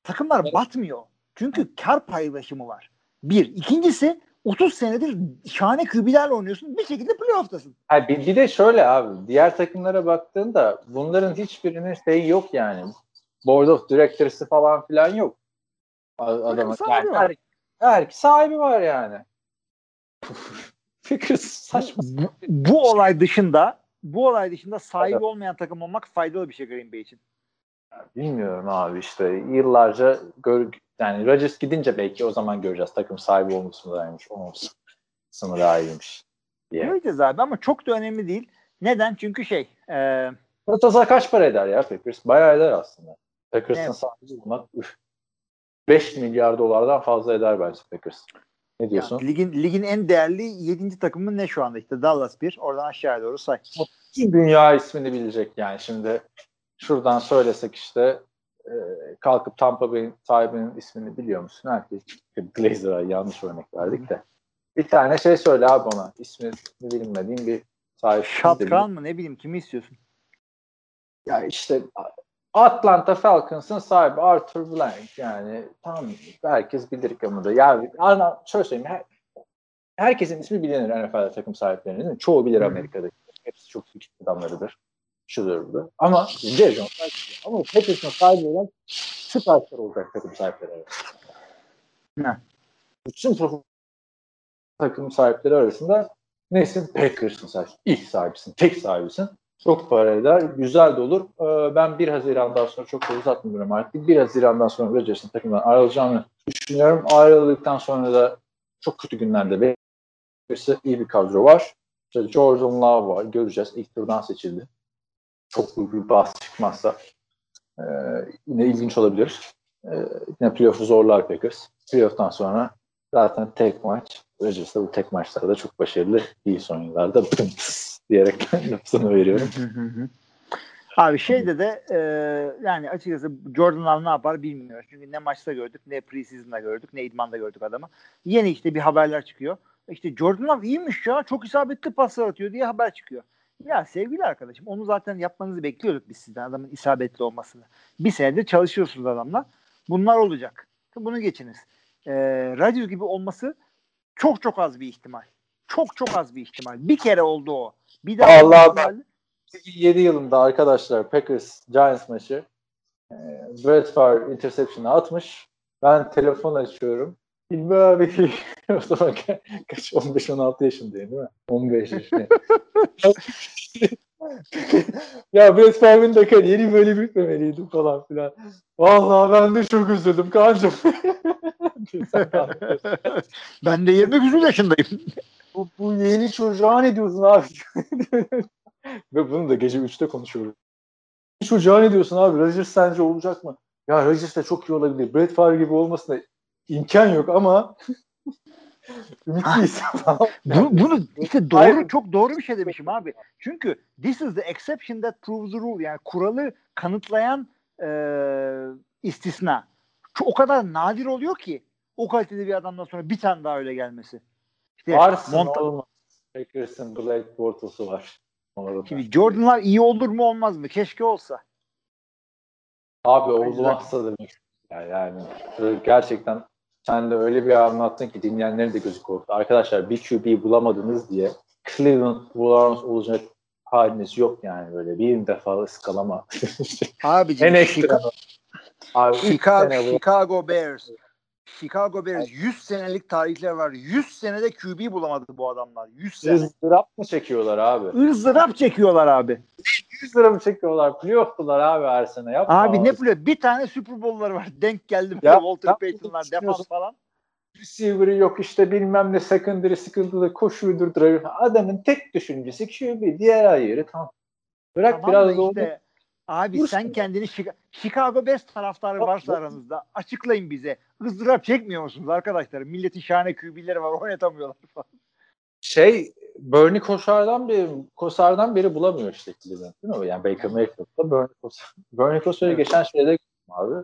takımlar Evet. batmıyor. Çünkü kar paylaşımı var. Bir. İkincisi 30 senedir şahane QB'lerle oynuyorsun. Bir şekilde playoff'tasın. Ha, bir, bir de şöyle abi diğer takımlara baktığında bunların hiçbirinin şeyi yok yani. Board of Directors'ı falan filan yok. Adamın yani her sahibi var yani. [laughs] Fikir saçma. bu, bu olay dışında bu olay dışında sahibi olmayan takım olmak faydalı bir şey Green Bay için. Bilmiyorum abi işte yıllarca gör, yani Rodgers gidince belki o zaman göreceğiz takım sahibi olması mı daymış olmaması mı iyiymiş diye. Göreceğiz abi ama çok da önemli değil. Neden? Çünkü şey e, Protos'a kaç para eder ya Packers? Bayağı eder aslında. Packers'ın Evet. sahibi olmak üf, 5 milyar dolardan fazla eder bence Packers. Ne diyorsun? yani ligin ligin en değerli 7. takımı ne şu anda? İşte Dallas 1. Oradan aşağıya doğru say. Bütün dünya ismini bilecek yani şimdi şuradan söylesek işte e, kalkıp Tampa Bay'in sahibinin ismini biliyor musun? Herkes Glazer'a yanlış örnek verdik de. Bir tane şey söyle abi ona. İsmi bilinmediğin bir sahip. Shotgun mı ne bileyim kimi istiyorsun? Ya işte Atlanta Falcons'ın sahibi Arthur Blank yani tam herkes bilir ki da. Ya ana şöyle söyleyeyim her, herkesin ismi bilinir NFL'de takım sahiplerinin. değil mi? Çoğu bilir. Amerika'daki. Hepsi çok büyük adamlarıdır. Şudur budur. Ama belki- ama Patriots'ın sahibi olan süperstar olacak takım sahipleri. Ne? Bütün takım sahipleri arasında nesin? Packers'ın sahibi. İlk sahibisin. Tek sahibisin. Çok para eder. Güzel de olur. Ee, ben 1 Haziran'dan sonra çok da uzatmıyorum artık. 1 Haziran'dan sonra Rodgers'ın takımdan ayrılacağını düşünüyorum. Ayrıldıktan sonra da çok kötü günlerde Packers'ı iyi bir kadro var. İşte Jordan Love var. Göreceğiz. İlk turdan seçildi. Çok büyük bir bahs çıkmazsa ee, yine ilginç olabilir. Ee, yine playoff'u zorlar Packers. Playoff'tan sonra zaten tek maç. Rodgers bu tek maçlarda çok başarılı. İyi son yıllarda [laughs] diyerek lafını veriyorum. Abi şeyde de e, yani açıkçası Jordan Love ne yapar bilmiyoruz. Çünkü ne maçta gördük ne preseason'da gördük ne idmanda gördük adamı. Yeni işte bir haberler çıkıyor. İşte Jordan Love iyiymiş ya çok isabetli paslar atıyor diye haber çıkıyor. Ya sevgili arkadaşım onu zaten yapmanızı bekliyorduk biz sizden adamın isabetli olmasını. Bir senedir çalışıyorsunuz adamla. Bunlar olacak. Bunu geçiniz. E, Rodgers gibi olması çok çok az bir ihtimal. Çok çok az bir ihtimal. Bir kere oldu o. Bir daha Allah ihtimalle- 2007 yılında arkadaşlar Packers Giants maçı e, Brett Favre interception'ı atmış. Ben telefon açıyorum. İlmi abi [laughs] o zaman ka- kaç 15-16 yaşındayım değil mi? 15 yaşındayım. [laughs] ya Brett Favre'in de kariyeri böyle bitmemeliydi falan filan. Vallahi ben de çok üzüldüm kancım. [laughs] [laughs] [laughs] ben de 20 küsur yaşındayım. bu, bu yeni çocuğa ne diyorsun abi? [laughs] Ve bunu da gece 3'te konuşuyoruz. Çocuğa ne diyorsun abi? Rodgers sence olacak mı? Ya Rodgers de çok iyi olabilir. Brett Favre gibi olmasına imkan yok ama ümitliyiz falan. Bu, bunu işte doğru Hayır. çok doğru bir şey demişim abi. Çünkü this is the exception that proves the rule. Yani kuralı kanıtlayan e, istisna. Çok, o kadar nadir oluyor ki o kalitede bir adamdan sonra bir tane daha öyle gelmesi. İşte Varsın Monta- olmaz. Packers'ın Blake Bortles'u var. Orada. Şimdi Jordan'lar iyi olur mu olmaz mı? Keşke olsa. Abi olmazsa demek. Yani, yani gerçekten sen de öyle bir anlattın ki dinleyenlerin de gözü korktu. Arkadaşlar bir QB bulamadınız diye Cleveland Browns olacak haliniz yok yani böyle bir defa ıskalama. Abicim [laughs] en ekstra. Abi Chicago, Chicago Bears. Chicago Bears 100 senelik tarihler var. 100 senede QB bulamadı bu adamlar. 100 sene. ızdırap mı çekiyorlar abi? Izdırap çekiyorlar abi. 100 lira mı çekiyorlar? Playoff'tular abi her sene. Yapma Abi ne playoff? Bir tane Super Bowl'ları var. [laughs] Denk geldi Ya, Walter Payton'lar defans falan. receiver'ı yok işte bilmem ne secondary sıkıntılı koşuyu durduruyor. Adamın tek düşüncesi QB. Diğer ayırı tam. Bırak Tamam biraz da işte, abi Vur sen kendini Chica- Chicago Bears taraftarı varsa aranızda açıklayın bize. Izdırap çekmiyor musunuz arkadaşlar? Milletin şahane QB'leri var oynatamıyorlar falan. şey Bernie Kosar'dan beri Kosar'dan beri bulamıyor işte Cleveland değil mi? Yani Baker Mayfield'da Bernie Kosar. Bernie Kosar'ı geçen şeyde abi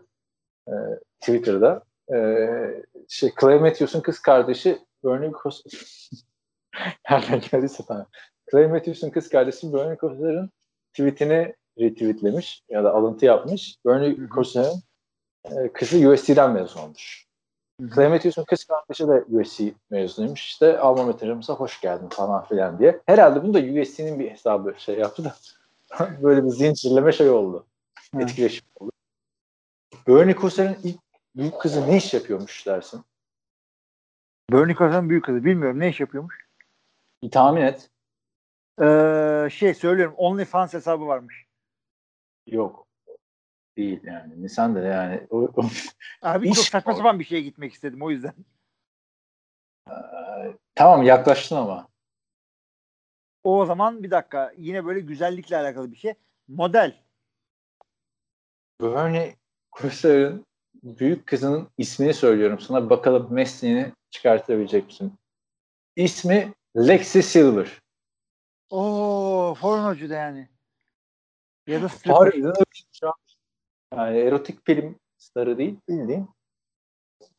e, Twitter'da. E, şey Clay Matthews'un kız kardeşi Bernie Kosar [laughs] nereden geldiyse tamam. Clay Matthews'un kız kardeşi Bernie Kosar'ın tweetini retweetlemiş ya da alıntı yapmış. Bernie Kosar'ın e, kızı USC'den mezun olmuş. Clay Matthews'un kız kardeşi de USC mezunuymuş. İşte alma materimize hoş geldin falan filan diye. Herhalde bunu da USC'nin bir hesabı şey yaptı da [laughs] böyle bir zincirleme şey oldu. Hı. Etkileşim oldu. Bernie Kosar'ın ilk büyük kızı ne iş yapıyormuş dersin? Bernie Kosar'ın büyük kızı. Bilmiyorum ne iş yapıyormuş. Bir tahmin et. Ee, şey söylüyorum OnlyFans hesabı varmış. Yok. Değil yani. Nisan da yani. [laughs] O, o- Abi İş çok saçma sapan bir şeye gitmek istedim o yüzden. tamam yaklaştın ama. O zaman bir dakika yine böyle güzellikle alakalı bir şey. Model. Bernie Kosar'ın büyük kızının ismini söylüyorum sana. Bakalım mesleğini çıkartabilecek misin? İsmi Lexi Silver. Oo pornocu da yani. Ya da stripper. Harbiden öyle. Yani erotik film starı değil bildiğin.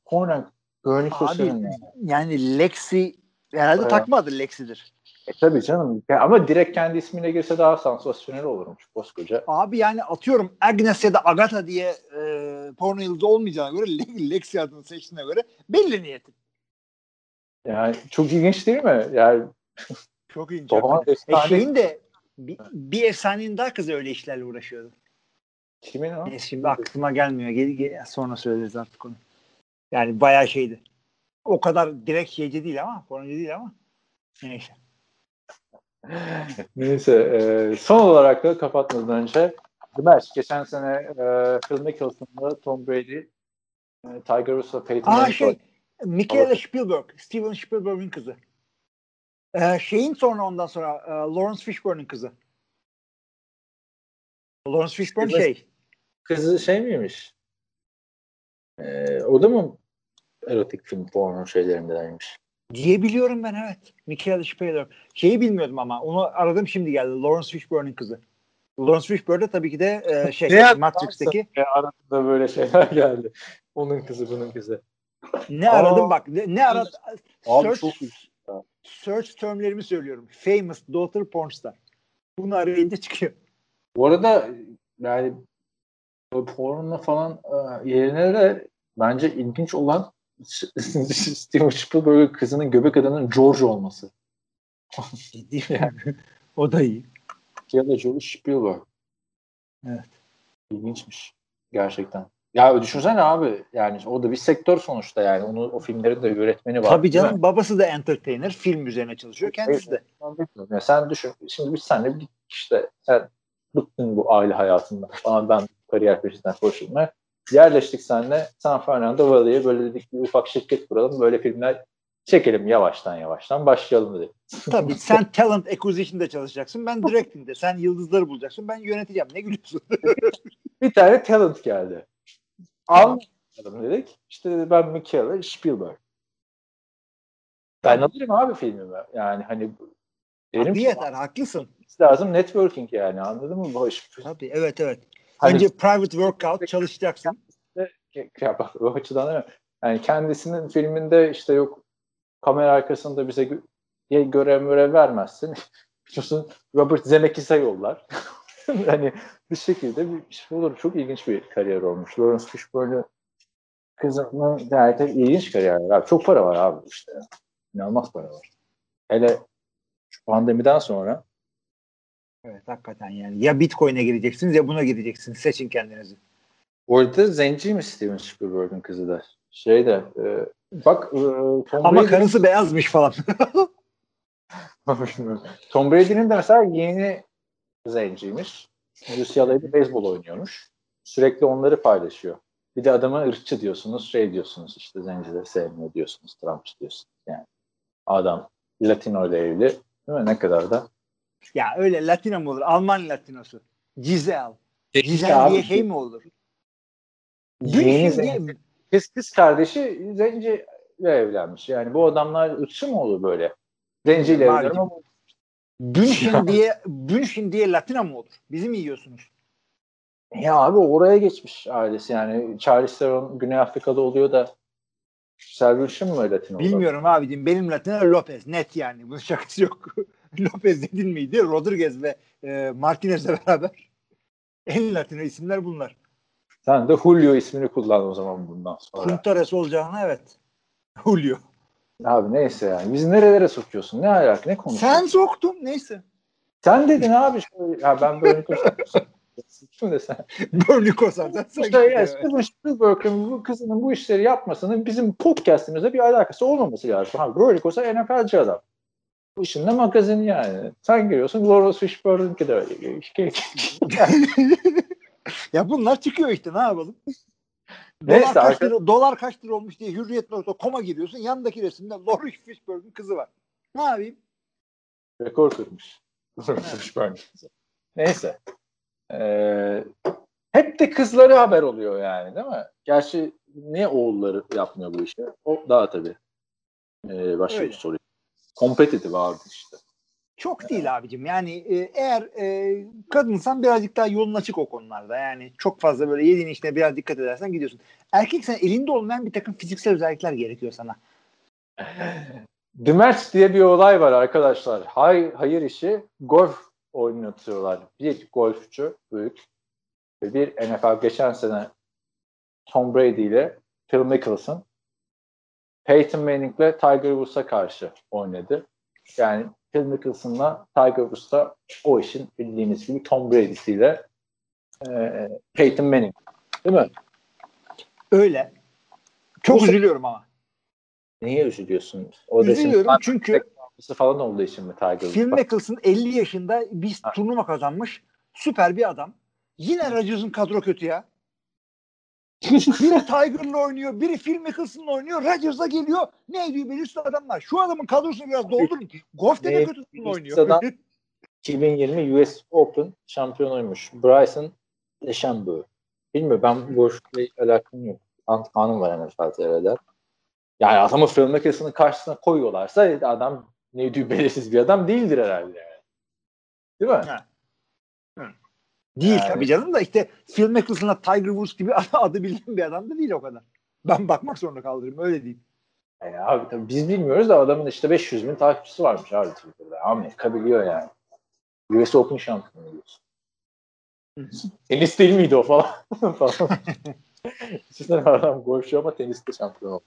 Porno Bernie Kosar'ın Abi yani. yani Lexi herhalde Evet. takma adı Lexi'dir. E tabii canım. Ya ama direkt kendi ismiyle girse daha sansasyonel olurmuş koskoca. Abi yani atıyorum Agnes ya da Agatha diye e, porno yıldızı olmayacağına göre Le- Lexi adını seçtiğine göre belli niyeti. Yani çok ilginç değil mi? Yani Çok ilginç. Hakikaten. E şeyin de bir, bir efsanenin daha kızı öyle işlerle uğraşıyordu. kimin o? Neyse şimdi aklıma gelmiyor. Gel, gel- sonra söyleriz artık onu. Yani bayağı şeydi. O kadar direkt şeyci değil ama pornocu değil ama. Neyse. [laughs] Neyse. e, son olarak da kapatmadan önce Match. Geçen sene e, Phil Mickelson'la Tom Brady e, Tiger Woods ve Peyton Aa Manning şey var. Michaela Spielberg. Steven Spielberg'in kızı. Ee, şeyin sonra ondan sonra e, Lawrence Fishburne'ın kızı. Lawrence Fishburne Steven- şey. Kızı şey miymiş? E, o da mı erotik film porno şeylerindeymiş? Diye biliyorum ben evet. Michaela Spielberg. Şeyi bilmiyordum ama onu aradım şimdi geldi. Lawrence Fishburne'ın kızı. Lawrence Fishburne de tabii ki de e, şey Ne Matrix'teki. E, arasında böyle şeyler [laughs] geldi. Onun kızı bunun kızı. Ne Aa. aradım bak. Ne, ne aradım? Abi Search, çok. Search termlerimi söylüyorum. Famous daughter porn star. Bunu arayınca çıkıyor. Bu arada yani porno falan e, yerine de bence ilginç olan [laughs] Steven Spielberg'ın kızının göbek adının George olması. [laughs] Ciddi Yani. O da iyi. Ya da Joel Spielberg. Evet. İlginçmiş. Gerçekten. Ya düşünsene abi yani o da bir sektör sonuçta yani onu o filmlerin de yönetmeni var. Tabii canım babası da entertainer. Film üzerine çalışıyor. Kendisi de. Ya sen düşün. Şimdi biz seninle bir işte sen bıktın bu aile hayatından falan ben kariyer peşinden koşulmaya. Yerleştik seninle San Fernando Valley'e böyle dedik bir ufak şirket kuralım. Böyle filmler çekelim yavaştan yavaştan başlayalım dedik. [laughs] Tabii sen talent acquisition'da çalışacaksın. Ben directing'de. Sen yıldızları bulacaksın. Ben yöneteceğim. Ne gülüyorsun? bir tane talent geldi. Almayalım dedik. İşte ben Michaela Spielberg. Ben alırım abi filmimi. Yani hani benim Abi yeter. Haklısın. lazım networking yani anladın mı bu iş? Tabii. Evet evet. Hani- Önce private workout çalışacaksın. ya bak o açıdan? Yani kendisinin filminde işte yok kamera arkasında bize görev görev vermezsin. [laughs] Biliyorsun Robert Zemeckis'e yollar. [laughs] hani bir şekilde bir şey olur. Çok ilginç bir kariyer olmuş. Lawrence Fishburne'ı kızının gayet ilginç kariyer. Abi. Çok para var abi işte. İnanılmaz para var. Hele şu pandemiden sonra Evet hakikaten yani. Ya Bitcoin'e gireceksiniz ya buna gireceksiniz. Seçin kendinizi. Bu arada zenciymiş Steven Spielberg'in kızı da. Şey de e, bak e, Tom Ama Brady- karısı beyazmış falan. [laughs] Tom Brady'nin de mesela yeni zenciymiş. UCLA'da beyzbol oynuyormuş. Sürekli onları paylaşıyor. Bir de adama ırkçı diyorsunuz, şey diyorsunuz işte zencileri sevmiyor diyorsunuz, Trumpçı diyorsunuz. Yani adam Latino ile evli. Değil mi? Ne kadar da. ya öyle Latino mu olur? Alman Latinosu. Cizel. Cizel Ya diye abi, şey mi olur? Yeni zenci. Kız, kız kardeşi zenciyle evlenmiş. Yani bu adamlar ırkçı mı olur böyle? Zenciyle evleniyorum ama Bünşin diye Bünşin diye Latino mu olur? Bizi mi yiyorsunuz? Ya abi oraya geçmiş ailesi yani Charles Theron Güney Afrika'da oluyor da Selvation mı Latin? Bilmiyorum abicim. Benim Latino Lopez. Net yani. Bunun şakası yok. [laughs] Lopez dedin miydi? Rodriguez ve e, Martinez'le beraber. [laughs] En Latino isimler bunlar. Sen de Julio ismini kullan o zaman bundan sonra. Kuntares olacağına evet. Julio. Abi neyse yani. Bizi nerelere sokuyorsun? Ne alaka? Ne konuşuyorsun? Sen soktun. Neyse. Sen dedin abi. Şöyle, ya ben böyle konuşuyorum. [laughs] Şimdi sen. Bernie Kosar. Sen, İşte ya. Steven Spielberg'ın bu kızının bu işleri yapmasının bizim podcast'imizle bir alakası olmaması lazım. Abi böyle kosa NFL'ci adam. Bu işin de magazini yani. Sen giriyorsun Lawrence Fishburne'ınki de öyle. [laughs] [laughs] ya bunlar çıkıyor işte ne yapalım? Neyse, dolar, kaç arka- lira, dolar kaç lira olmuş diye hürriyet.com'a giriyorsun. Yandaki resimde Lawrence Fishburne'ın kızı var. Ne yapayım? Rekor kırmış. [laughs] Fishburne. Neyse. Ee, hep de kızları haber oluyor yani değil mi? Gerçi niye oğulları yapmıyor bu işi? O daha tabii. Ee, başka Öyle. bir soru. Competitive abi işte. Çok değil abicim. Yani e, eğer e, kadınsan birazcık daha yolun açık o konularda. Yani çok fazla böyle yediğin işine biraz dikkat edersen gidiyorsun. Erkeksen elinde olmayan bir takım fiziksel özellikler gerekiyor sana. [laughs] Match diye bir olay var arkadaşlar. Hay, hayır işi golf oynatıyorlar. Bir golfçü büyük ve bir NFL geçen sene Tom Brady ile Phil Mickelson Peyton Manning ile Tiger Woods'a karşı oynadı. Yani Phil Mickelson'la Tiger Woods da o işin bildiğiniz gibi Tom Brady'siyle e, Peyton Manning. Değil mi? Öyle. Çok Bu- üzülüyorum ama. Niye üzülüyorsun? O Üzülüyorum çünkü reklamcısı falan olduğu için mi Tiger Phil? Mickelson 50 yaşında bir Ha. turnuva kazanmış. Süper bir adam. Yine Rodgers'ın kadro kötü ya. Biri [laughs] Tiger'la oynuyor, biri Phil Mickelson'la oynuyor. Rodgers'a geliyor. Ne ediyor belirsiz adamlar. Şu adamın kadrosunu biraz doldurun. Golf'te de Ne- kötü oynuyor. adam- 2020 US Open şampiyonuymuş. Bryson DeChambeau. Bilmiyorum ben bu golfle alakam yok. Antrenmanım var NFL TV'de. Yani adamı Phil Mickelson'ın karşısına koyuyorlarsa adam ne diyor belirsiz bir adam değildir herhalde yani. Değil mi? Ha. Değil Yani- tabii canım da işte Phil Mickelson'la Tiger Woods gibi [laughs] adı bildiğim bir adam da değil o kadar. Ben bakmak zorunda kaldırayım öyle diyeyim. Yani abi tabii biz bilmiyoruz da adamın işte 500 bin takipçisi varmış abi Twitter'da. Amerika biliyor yani. US Open şampiyonu diyorsun. Tenis değil miydi o falan? [laughs] falan. Düşünsene adam golfçü ama teniste şampiyon oldu.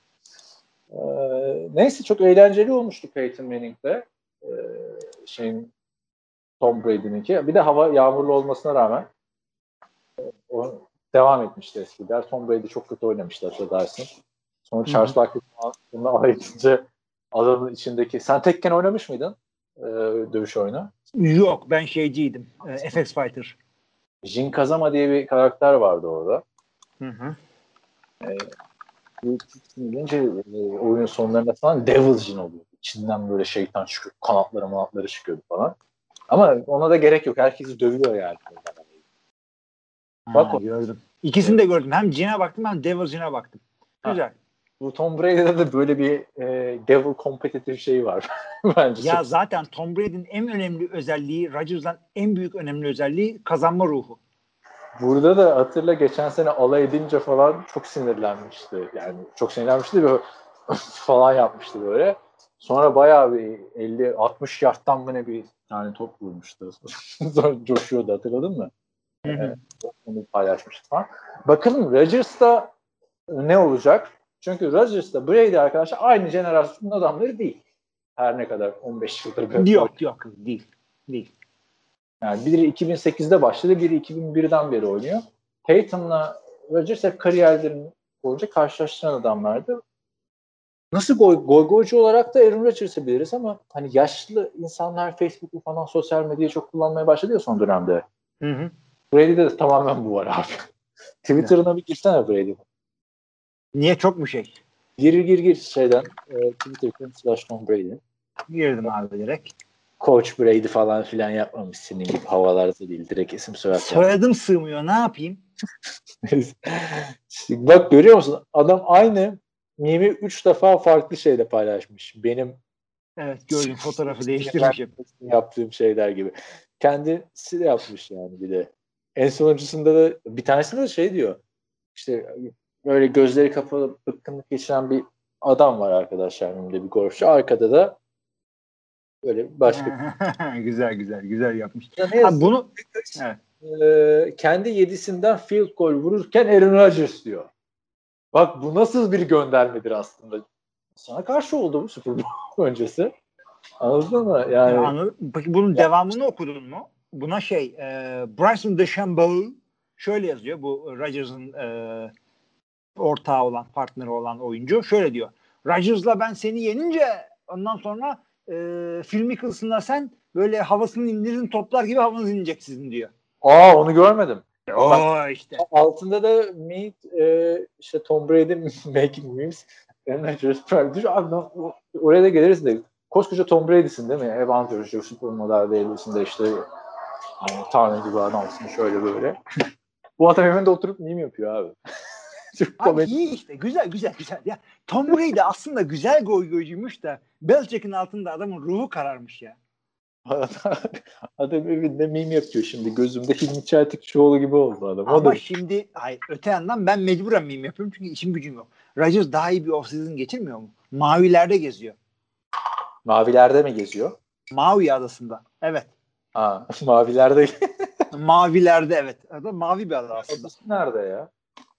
Ee, neyse çok eğlenceli olmuştu Peyton Manning'de. Ee, şeyin Tom Brady'ninki. Bir de hava yağmurlu olmasına rağmen e, o devam etmişti eskiden. Tom Brady çok kötü oynamıştı hatırlarsın. Sonra Charles Barkley bunu alay edince adamın içindeki sen tekken oynamış mıydın? Ee, dövüş oyunu. Yok ben şeyciydim. E, FX Fighter. Jin Kazama diye bir karakter vardı orada. Hı hı. Gidince e, oyunun sonlarında falan Devil Jin oluyor. İçinden böyle şeytan çıkıyor. Kanatları manatları çıkıyordu falan. Ama ona da gerek yok. Herkesi dövüyor yani. Bak Bak o- gördüm. İkisini de gördüm. Hem Jin'e baktım hem Devil Jin'e baktım. Ha. Güzel. Bu Tom Brady'de de böyle bir e, devil competitive şeyi var. [laughs] Bence. Ya zaten Tom Brady'nin en önemli özelliği, Rodgers'dan en büyük önemli özelliği kazanma ruhu. Burada da hatırla geçen sene alay edince falan çok sinirlenmişti. Yani çok sinirlenmişti ve [laughs] falan yapmıştı böyle. Sonra bayağı bir 50-60 yardtan mı ne bir tane top vurmuştu. [laughs] Sonra coşuyordu hatırladın mı? Hı hı. Evet. Onu paylaşmıştı falan. Bakalım Rodgers'ta ne olacak? Çünkü Rodgers'ta Brady arkadaşlar aynı jenerasyonun adamları değil. Her ne kadar 15 yıldır böyle. Yok yok değil. Değil. Yani biri 2008'de başladı, biri 2001'den beri oynuyor. Peyton'la Rodgers hep kariyerlerin boyunca karşılaştıran adamlardı. Nasıl goy, goy goycu olarak da Aaron Rodgers'ı biliriz ama hani yaşlı insanlar Facebook'u falan sosyal medyayı çok kullanmaya başladı ya son dönemde. Hı hı. Brady'de de tamamen bu var abi. [laughs] Twitter'ına bir girsene Brady. Niye çok mu şey? Gir gir gir şeyden e, Twitter'dan slash Tom Brady. Girdim abi direkt. Coach Brady falan filan yapmamış senin gibi havalarda değil. Direkt isim soyad. Soyadım sığmıyor. Ne yapayım? [laughs] Bak görüyor musun? Adam aynı mimi 3 defa farklı şeyle paylaşmış. Benim Evet gördüm fotoğrafı değiştirmişim. yaptığım şeyler gibi. Kendisi de yapmış yani bir de. En sonuncusunda da bir tanesinde de şey diyor. İşte böyle gözleri kapalı bıkkınlık geçiren bir adam var arkadaşlar önümde bir golfçü. Arkada da böyle başka [laughs] güzel güzel güzel yapmış. ne Ha, bunu evet. e, kendi yedisinden field goal vururken Aaron Rodgers diyor. Bak bu nasıl bir göndermedir aslında. Sana karşı oldu bu Super Bowl [laughs] öncesi. Anladın mı? Yani Anladın- Peki bunun devamını okudun mu? Buna şey e, Bryson DeChambeau şöyle yazıyor bu Rodgers'ın e, ortağı olan, partneri olan oyuncu. Şöyle diyor. Rodgers'la ben seni yenince ondan sonra e, Phil Mickelson'la sen böyle havasını indirin toplar gibi havanız inecek sizin diyor. aa onu görmedim. O işte. Altında da meet e, işte Tom Brady [laughs] making memes. Aaron Rodgers. Abi lan, o- oraya da geliriz de koskoca Tom Brady'sin değil mi? Hep anlatıyoruz. Yok supermodel değilsin de işte yani, tanrı gibi adamsın şöyle böyle. [laughs] Bu adam evinde oturup meme yapıyor abi. [laughs] Abi iyi işte. Güzel güzel güzel. Ya Tom Brady aslında güzel goy goycuymuş da Belichick'in altında adamın ruhu kararmış ya. [laughs] adam evinde meme yapıyor şimdi. Gözümde Hilmi Çeltikçioğlu gibi oldu adam. Ama da şimdi hayır, öte yandan ben mecburen meme yapıyorum çünkü işim gücüm yok. Rodgers daha iyi bir offseason geçirmiyor mu? Mavilerde geziyor. mavilerde mi geziyor? Mavi adasında. Evet. Ha, [laughs] mavilerde Mavilerde evet. Adam mavi bir ada aslında. Adası nerede ya?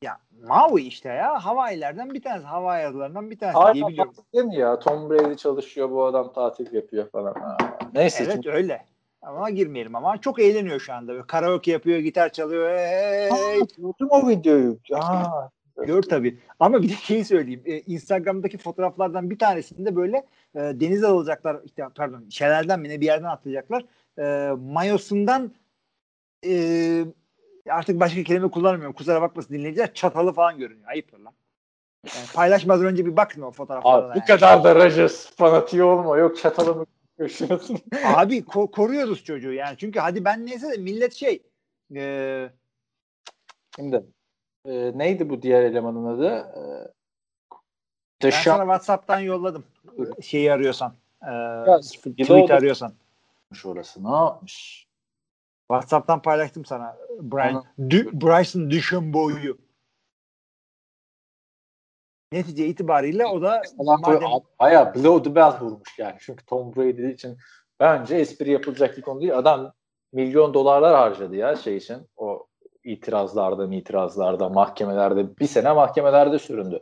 Ya Maui işte ya. Hawaii'lerden bir tanesi. Hawaii adalarından bir tanesi diye Hala biliyorum. değil mi ya? Tom Brady çalışıyor, bu adam tatil yapıyor falan. Ha. Neyse. Evet şimdi- öyle. Ama girmeyelim ama çok eğleniyor şu anda. Böyle karaoke yapıyor, gitar çalıyor. Hey, hey. Gördüm o videoyu. Aa, Gör tabii. Ama bir de şeyi söyleyeyim. Ee, Instagram'daki fotoğraflardan bir tanesinde böyle e, denize alacaklar. işte pardon şelalden mi ne bir yerden atlayacaklar. E, mayosundan e, artık başka kelime kullanmıyorum. Kusura bakmasın dinleyiciler. Çatalı falan görünüyor. Ayıptır lan. Yani paylaşmadan önce bir bakın o fotoğraflara. Abi bu yani. kadar da Rodgers fanatiği olma. Yok çatalı mı? [laughs] Abi ko- koruyoruz çocuğu yani. Çünkü hadi ben neyse de millet şey e, Şimdi e, neydi bu diğer elemanın adı? E, ben sana WhatsApp'tan yolladım. Şeyi arıyorsan. E, Ya, tweet Yılı arıyorsan. orası. Ne yapmış? WhatsApp'tan paylaştım sana. Brian, D- Bryson DeChambeau'yu. Netice itibariyle o da Falan madem, Baya blow the bell vurmuş yani. Çünkü Tom Brady için bence espri yapılacak bir konu değil. Adam milyon dolarlar harcadı ya şey için. O itirazlarda itirazlarda mahkemelerde bir sene mahkemelerde süründü.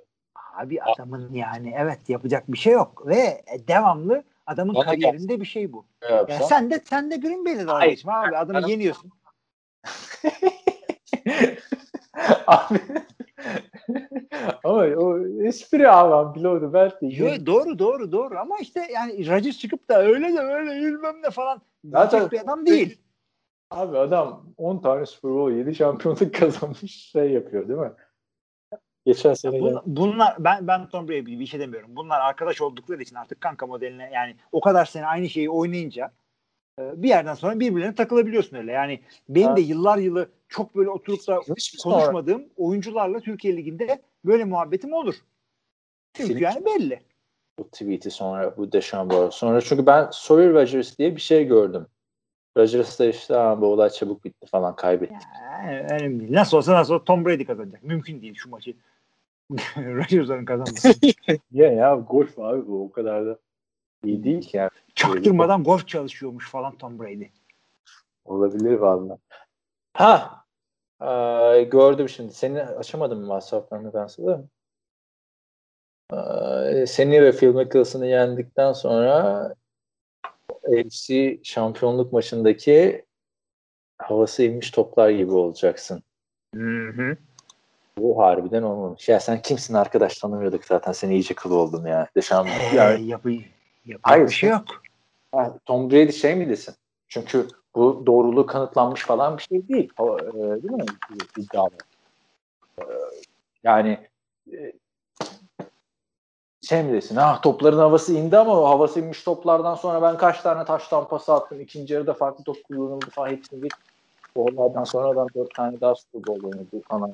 abi adamın yani evet yapacak bir şey yok ve devamlı Adamın Bana kariyerinde bir şey bu. Ne Yani sen de sen de Green Bay'le dalga geçme abi. Adamı Ben- yeniyorsun. [laughs] abi ama o espri abi ben biliyordum belki. Yo, doğru doğru doğru ama işte yani Rodgers çıkıp da öyle de öyle bilmem ne falan Zaten- bir adam değil. Abi adam 10 tane Super Bowl 7 şampiyonluk [laughs] kazanmış şey yapıyor değil mi? Geçen sene Bun- bunlar ben ben Tom Brady bir şey demiyorum. Bunlar arkadaş oldukları için artık kanka modeline yani o kadar sene aynı şeyi oynayınca e, bir yerden sonra birbirlerine takılabiliyorsun öyle. Yani benim de yıllar yılı çok böyle oturup da Hiç mi sonra? konuşmadığım oyuncularla Türkiye Ligi'nde böyle muhabbetim olur. Çünkü Kesinlikle. yani belli. bu tweet'i sonra bu Deşambo sonra çünkü ben Sawyer Rodgers diye bir şey gördüm. Rodgers da işte "Aa, bu olay çabuk bitti falan kaybetti. Yani önemli değil. Nasıl olsa nasıl olsa Tom Brady kazanacak. Mümkün değil şu maçı. [laughs] Rodgers'ın kazanması. [laughs] Ya ya golf abi bu o kadar da iyi değil ki yani. Çaktırmadan golf çalışıyormuş falan Tom Brady. Olabilir valla. Ha ee, gördüm şimdi. Seni açamadım mı WhatsApp'tan ben sana? Ee, seni ve Phil Mickelson'ı yendikten sonra AFC şampiyonluk maçındaki havası inmiş toplar gibi olacaksın. Hı hı. Bu harbiden olmamış. Ya sen kimsin arkadaş tanımıyorduk zaten. Seni iyice kıl oldum ya. Deşan. Ee, Yani, yapı, yapı Hayır, bir şey yok. ha, Tom Brady şey mi desin? Çünkü bu doğruluğu kanıtlanmış falan bir şey değil. O, e, değil mi? İddialı. E, yani e, şey mi desin? Ah topların havası indi ama o havası inmiş toplardan sonra ben kaç tane taştan pas attım. İkinci yarıda farklı top kullanıldı falan hepsini git. Bu olaydan sonradan dört tane daha Super Bowl oynadı. Ana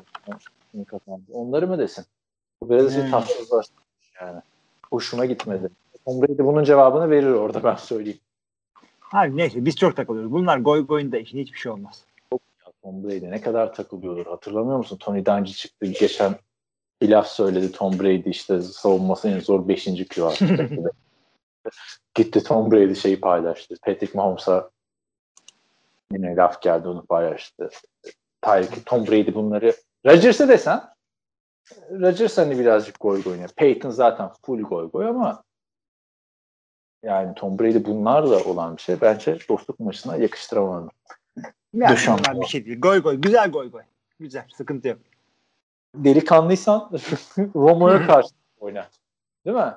kimi kazandı. Onları mı desin? Bu biraz Hmm. hmm. tatsızlaşmış yani. Hoşuma gitmedi. Tom Brady bunun cevabını verir orada ben söyleyeyim. Hayır neyse biz çok takılıyoruz. Bunlar goy goyunda işin hiçbir şey olmaz. Tom Brady ne kadar takılıyordur hatırlamıyor musun? Tony Dungy çıktı geçen bir laf söyledi Tom Brady işte savunması en zor 5. QA. [laughs] Gitti Tom Brady şeyi paylaştı. Patrick Mahomes'a yine laf geldi onu paylaştı. Tyreek, Tom Brady bunları Rodgers'e desen Rodgers hani birazcık goy goy oynuyor. Peyton zaten full goy goy ama yani Tom Brady bunlarla olan bir şey bence dostluk maçına yakıştıramadım. Yani bir şey değil. Goy goy. Güzel goy goy. Güzel. Sıkıntı yok. Delikanlıysan [laughs] Romo'ya karşı oyna. Değil mi?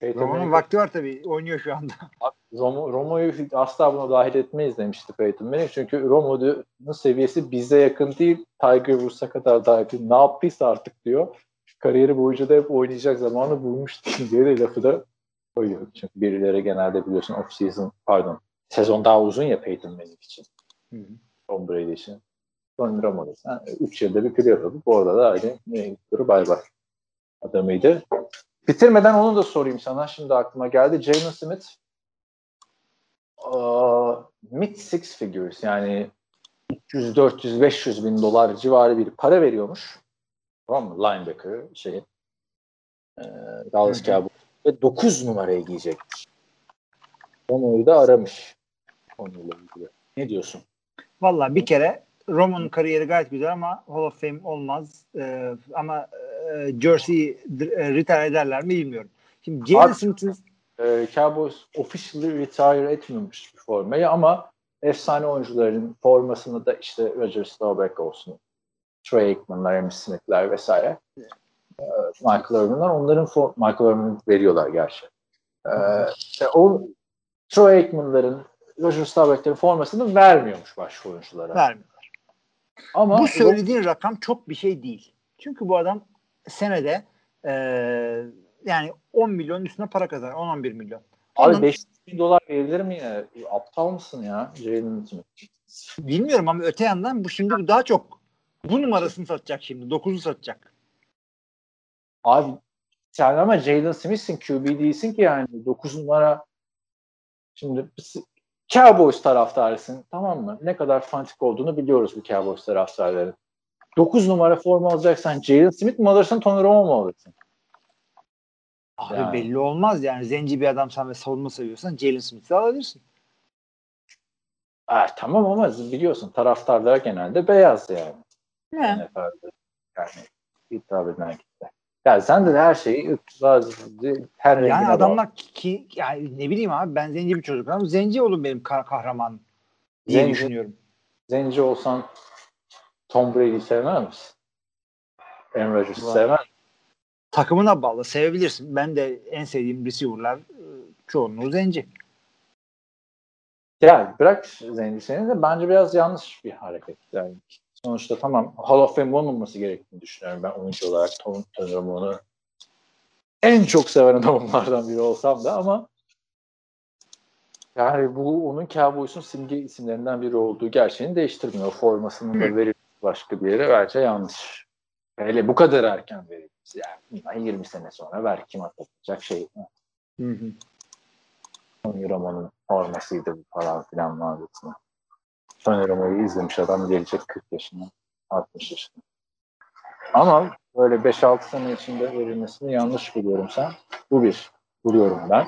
Peyton Romo'nun vakti var tabii. Oynuyor şu anda. [laughs] Romo, Romo'yu asla buna dahil etmeyiz demişti Peyton Manning. Çünkü Romo'nun seviyesi bize yakın değil. Tiger Woods'a kadar daha yakın. Ne yaptıysa artık diyor. Kariyeri boyunca da hep oynayacak zamanı bulmuş [laughs] diye de lafı da koyuyor. Çünkü birileri genelde biliyorsun off season pardon sezon daha uzun ya Peyton Manning için. Hı hı. Tom Brady için. Romo'da sen 3 yılda bir playoff yapıp orada da aynı ne dur bay bay adamıydı. Bitirmeden onu da sorayım sana. Şimdi aklıma geldi. Jalen Smith aa, mid six figures yani 300, 400, 500 bin dolar civarı bir para veriyormuş. Tamam mı? Linebacker şeyin. Ee, Dallas. Cowboys. Ve 9 numarayı giyecekmiş. Onu da aramış. Konuyla ilgili. Ne diyorsun? Valla bir kere Romo'nun kariyeri gayet güzel ama Hall of Fame olmaz. Ee, ama e, Jersey e, retire ederler mi bilmiyorum. Şimdi Jalen Smith'in e, Cowboys officially retire etmemiş bir formayı ama efsane oyuncuların formasını da işte Roger Staubach olsun, Trey Aikman'lar, Emmitt Smith'ler vesaire e, Michael Irvin'ler onların for- Michael Irvin veriyorlar gerçi. E, işte o Troy Aikman'ların Roger Staubach'lerin formasını vermiyormuş başka oyunculara. vermiyor. Ama Bu söylediğin rakam çok bir şey değil. Çünkü bu adam senede e, yani 10 milyon üstüne para kazanır. 10-11 milyon. abi Onun- 5 bin dolar verilir mi yine? Aptal mısın ya Jalen Smith? Bilmiyorum ama öte yandan bu şimdi bu daha çok bu numarasını satacak şimdi. 9'u satacak. Abi sen ama Jalen Smith'sin QB değilsin ki yani 9 numara şimdi Cowboys taraftarısın tamam mı? Ne kadar fanatik olduğunu biliyoruz bu Cowboys taraftarların. 9 numara forma alacaksan Jalen Smith mi alırsın Tony Romo mu alırsın? Abi Yani. belli olmaz yani. Zenci bir adamsan ve savunma seviyorsan Jalen Smith'i alabilirsin. Ha, tamam ama biliyorsun taraftarlar genelde beyaz yani. Ne? NFL'de. Yani hitap eden kitle. Ya sen de her şeyi bazı her Yani rengine adamlar ki yani ne bileyim abi ben zenci bir çocuk ama zenci olun benim kah- kahramanım diye Zenci- düşünüyorum. Zenci olsan Tom Brady'yi sevmez misin? Aaron Rodgers'ı sevmez? Takımına bağlı sevebilirsin. Ben de en sevdiğim receiver'lar e, çoğunluğu zenci. Ya bırak zencisini de bence biraz yanlış bir hareket. Yani sonuçta tamam Hall of Fame olmaması gerektiğini düşünüyorum ben oyuncu olarak Tom onu. En çok seven adamlardan biri olsam da ama yani bu onun Cowboys'un simge isimlerinden biri olduğu gerçeğini değiştirmiyor. Formasının da verilmesi başka bir yere bence yanlış. Hele bu kadar erken verilmesi. Yani 20 sene sonra belki kim hatırlayacak şey. Hı hı. Tony Romo'nun formasıydı bu falan filan muhabbetine. Tony Romo'yu izlemiş adam gelecek 40 yaşına, 60 yaşına. Ama böyle 5-6 sene içinde verilmesini yanlış buluyorum sen. Bu bir. Buluyorum ben.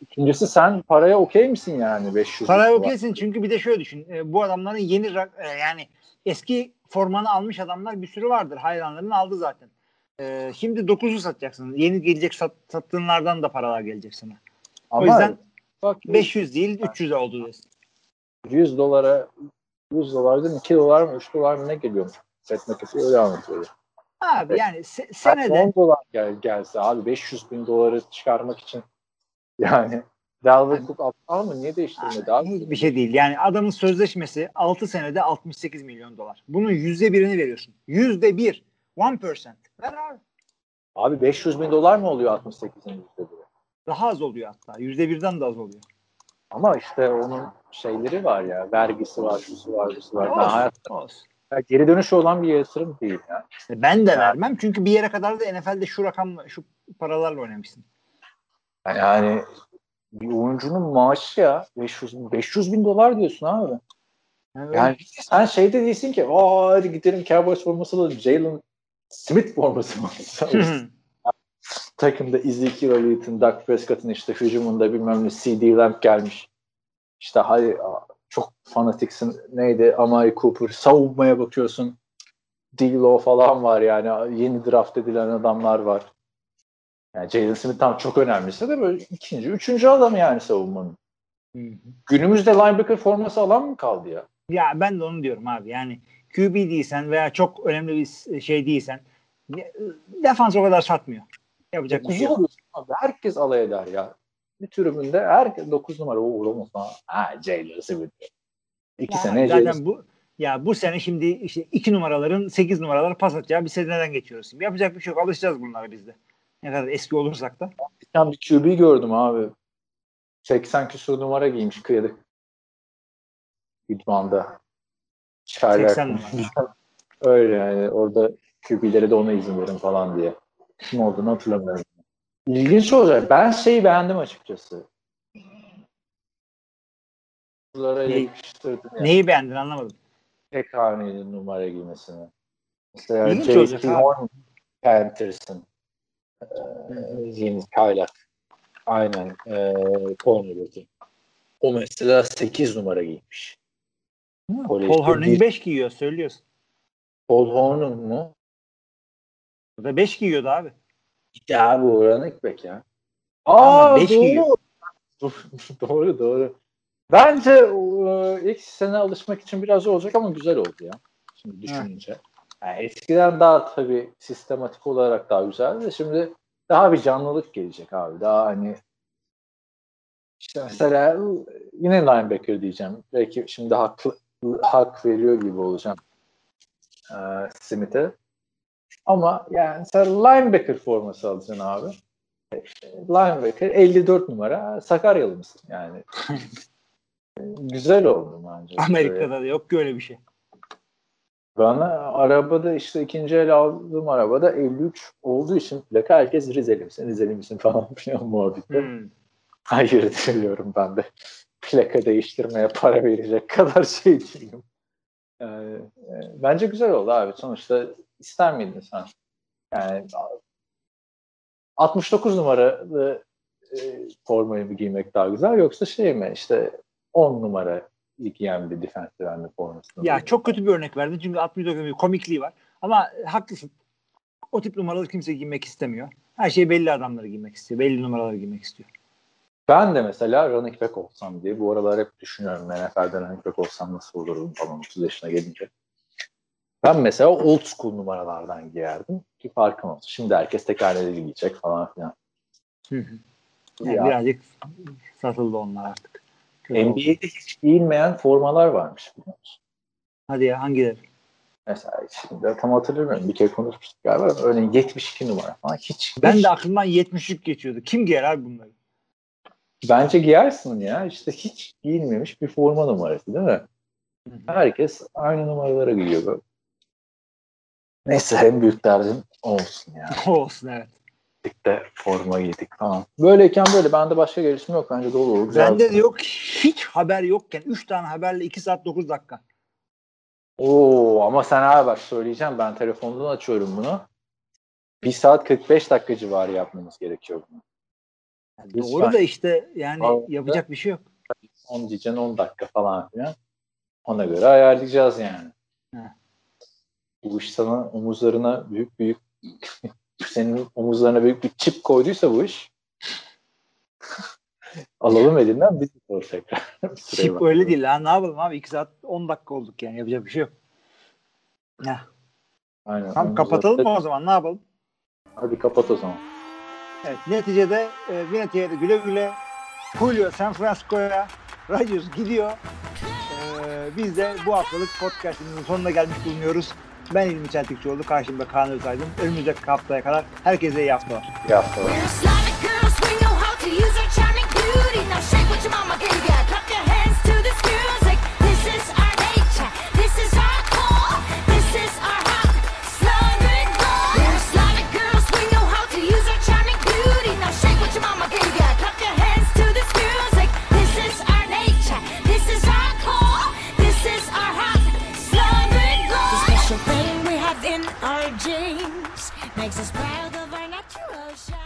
İkincisi sen paraya okey misin yani 500 Paraya okeysin çünkü bir de şöyle düşün. e, bu adamların yeni e, yani eski formanı almış adamlar bir sürü vardır. Hayranların aldı zaten. E, şimdi 9'u satacaksın. Yeni gelecek sat, sattığınlardan da paralar gelecek sana. Ama o yüzden bak 500 değil 300 oldu desin. 100 dolara 100 dolar değil mi? 2 dolar mı 3 dolar mı ne geliyormuş? Fat McAfee öyle anlatıyordu. Abi yani se- senede 10 dolar gel, gelse abi 500 bin doları çıkarmak için [laughs] yani Dalvin Cook aptal mı? Niye değiştirmedi abi? hiçbir şey değil. Yani adamın sözleşmesi 6 senede 68 milyon dolar. Bunun yüzde birini veriyorsun. Yüzde bir. One percent. Ver abi. Abi 500 bin dolar mı oluyor 68'in yüzde biri? Daha az oluyor hatta. Yüzde birden de az oluyor. Ama işte onun şeyleri var ya. Vergisi var, şusu var, busu var. Olsun, hayatta olsun. ya geri dönüşü olan bir yatırım değil ya. Ben de vermem çünkü bir yere kadar da NFL'de şu rakam şu paralarla oynamışsın. Yani bir oyuncunun maaşı ya 500 bin, 500 bin dolar diyorsun abi. Yani, Yani sen şeyde değilsin ki aa hadi gidelim Cowboys forması alalım. Jalen Smith forması mı? [laughs] Takımda Ezekiel Elliott'ın, Dak Prescott'ın işte hücumunda bilmem ne CD Lamb gelmiş. İşte hadi çok fanatiksin neydi Amari Cooper savunmaya bakıyorsun. D'Lo falan var yani yeni draft edilen adamlar var. Yani Jalen Smith tam çok önemlisi de böyle ikinci, üçüncü adam yani savunmanın. Günümüzde linebacker forması alan mı kaldı ya? ya ben de onu diyorum abi. Yani QB değilsen veya çok önemli bir şey değilsen defans o kadar satmıyor. Yapacak bir şey yok. abi. Herkes alay eder ya. Bir tribünde herkes 9 numara o Ramos ha. Ha Jalen Smith. İki Ya sene zaten Jalen bu ya bu sene şimdi işte iki numaraların sekiz numaraları pas atacağı bir seneden geçiyoruz. Şimdi yapacak bir şey yok. Alışacağız bunlara biz de. Ne kadar eski olursak da. Geçen bir QB gördüm abi. 80 küsur numara giymiş kıyıda. İdmanda. Çaylak. 80 numara. [laughs] Öyle yani orada QB'lere de ona izin verin falan diye. Kim olduğunu hatırlamıyorum. İlginç olacak. Ben şeyi beğendim açıkçası. Bunlara Neyi? yakıştırdım. ya. Neyi beğendin anlamadım. tek haneli numara giymesini. Mesela abi. Horn Panthers'ın e, yeni kaylak. Aynen. E, cornerback'i. O mesela 8 numara giymiş. Paul Hornung bir- 5 giyiyor söylüyorsun. Paul Horn'un mu? O da 5 giyiyordu abi. Ya bu running back ya. Aa doğru. [laughs] doğru doğru. Bence e, ilk sene alışmak için biraz olacak ama güzel oldu ya. Şimdi düşününce. Yani eskiden daha tabii sistematik olarak daha güzeldi. de Şimdi daha bir canlılık gelecek abi. Daha hani işte mesela yine linebacker diyeceğim. Belki şimdi haklı, hak veriyor gibi olacağım e, Smith'e. Ama yani mesela linebacker forması alacaksın abi. Linebacker 54 numara Sakaryalı mısın yani? [laughs] Güzel oldu bence. Amerika'da da yok ki öyle bir şey. Bana arabada işte ikinci el aldığım arabada 53 olduğu için plaka herkes Rizeli misin, Rizeli misin falan filan muhabbeti. Hmm. Hayır diyorum ben de. Plaka değiştirmeye para verecek kadar şey değilim. Yani, e, bence güzel oldu abi. Sonuçta ister miydin sen? Yani 69 numaralı e, formayı mı giymek daha güzel yoksa şey mi işte 10 numara giyen bir defensive end formasını Ya çok kötü bir örnek verdin çünkü 69 bir komikliği var. Ama haklısın. o tip numaraları kimse giymek istemiyor. Her şey belli adamları giymek istiyor. Belli numaraları giymek istiyor. Ben de mesela running back olsam diye bu aralar hep düşünüyorum NFL'de running back olsam nasıl olurum falan 30 yaşına gelince. Ben mesela old school numaralardan giyerdim ki farkım olsun. Şimdi herkes tekerleri giyecek falan filan. Hı hı. Yani Ya. birazcık satıldı onlar artık. Kötü. NBA'de hiç giyilmeyen formalar varmış biliyor musun? Hadi ya hangileri? Mesela şimdi tam hatırlamıyorum. Bir kere konuşmuştuk galiba. Örneğin 72 numara falan. Hiç, Ben hiç- de aklımdan 73 geçiyordu. Kim giyer abi bunları? Bence giyersin ya. İşte hiç giyilmemiş bir forma numarası değil mi? Herkes aynı numaralara giyiyor. Neyse en büyük derdim o olsun ya. [laughs] Olsun evet. Ligde forma giydik falan. Böyleyken böyle. Bende başka gelişme yok. Bence dolu dolu. güzel. Bende de yok hiç haber yokken 3 tane haberle 2 saat 9 dakika. Oo ama sen abi bak söyleyeceğim. Ben telefondan açıyorum bunu. 1 saat 45 dakika civarı yapmamız gerekiyor bunu. Lütfen. Doğru da işte yani Al- yapacak bir şey yok. 10 diyeceksin 10 dakika falan filan. Ona göre ayarlayacağız yani. Heh. Bu iş sana omuzlarına büyük büyük senin omuzlarına büyük bir çip koyduysa bu iş alalım elinden biz sor tekrar. Şip bak. öyle değil ha. Ne yapalım abi? 2 saat 10 dakika olduk yani. Yapacak bir şey yok. Ya. Aynen. Tamam kapatalım mı o zaman? Ne yapalım? Hadi kapat o zaman. Evet. Neticede e, Vinati'ye de güle güle Julio San Francisco'ya Rodgers gidiyor. E, biz de bu haftalık podcastimizin sonuna gelmiş bulunuyoruz. Ben İlmi Çeltikçioğlu. Karşımda Kaan Özaydın. Önümüzdeki haftaya kadar herkese iyi haftalar. Bir hafta our genes makes us proud of our natural shine.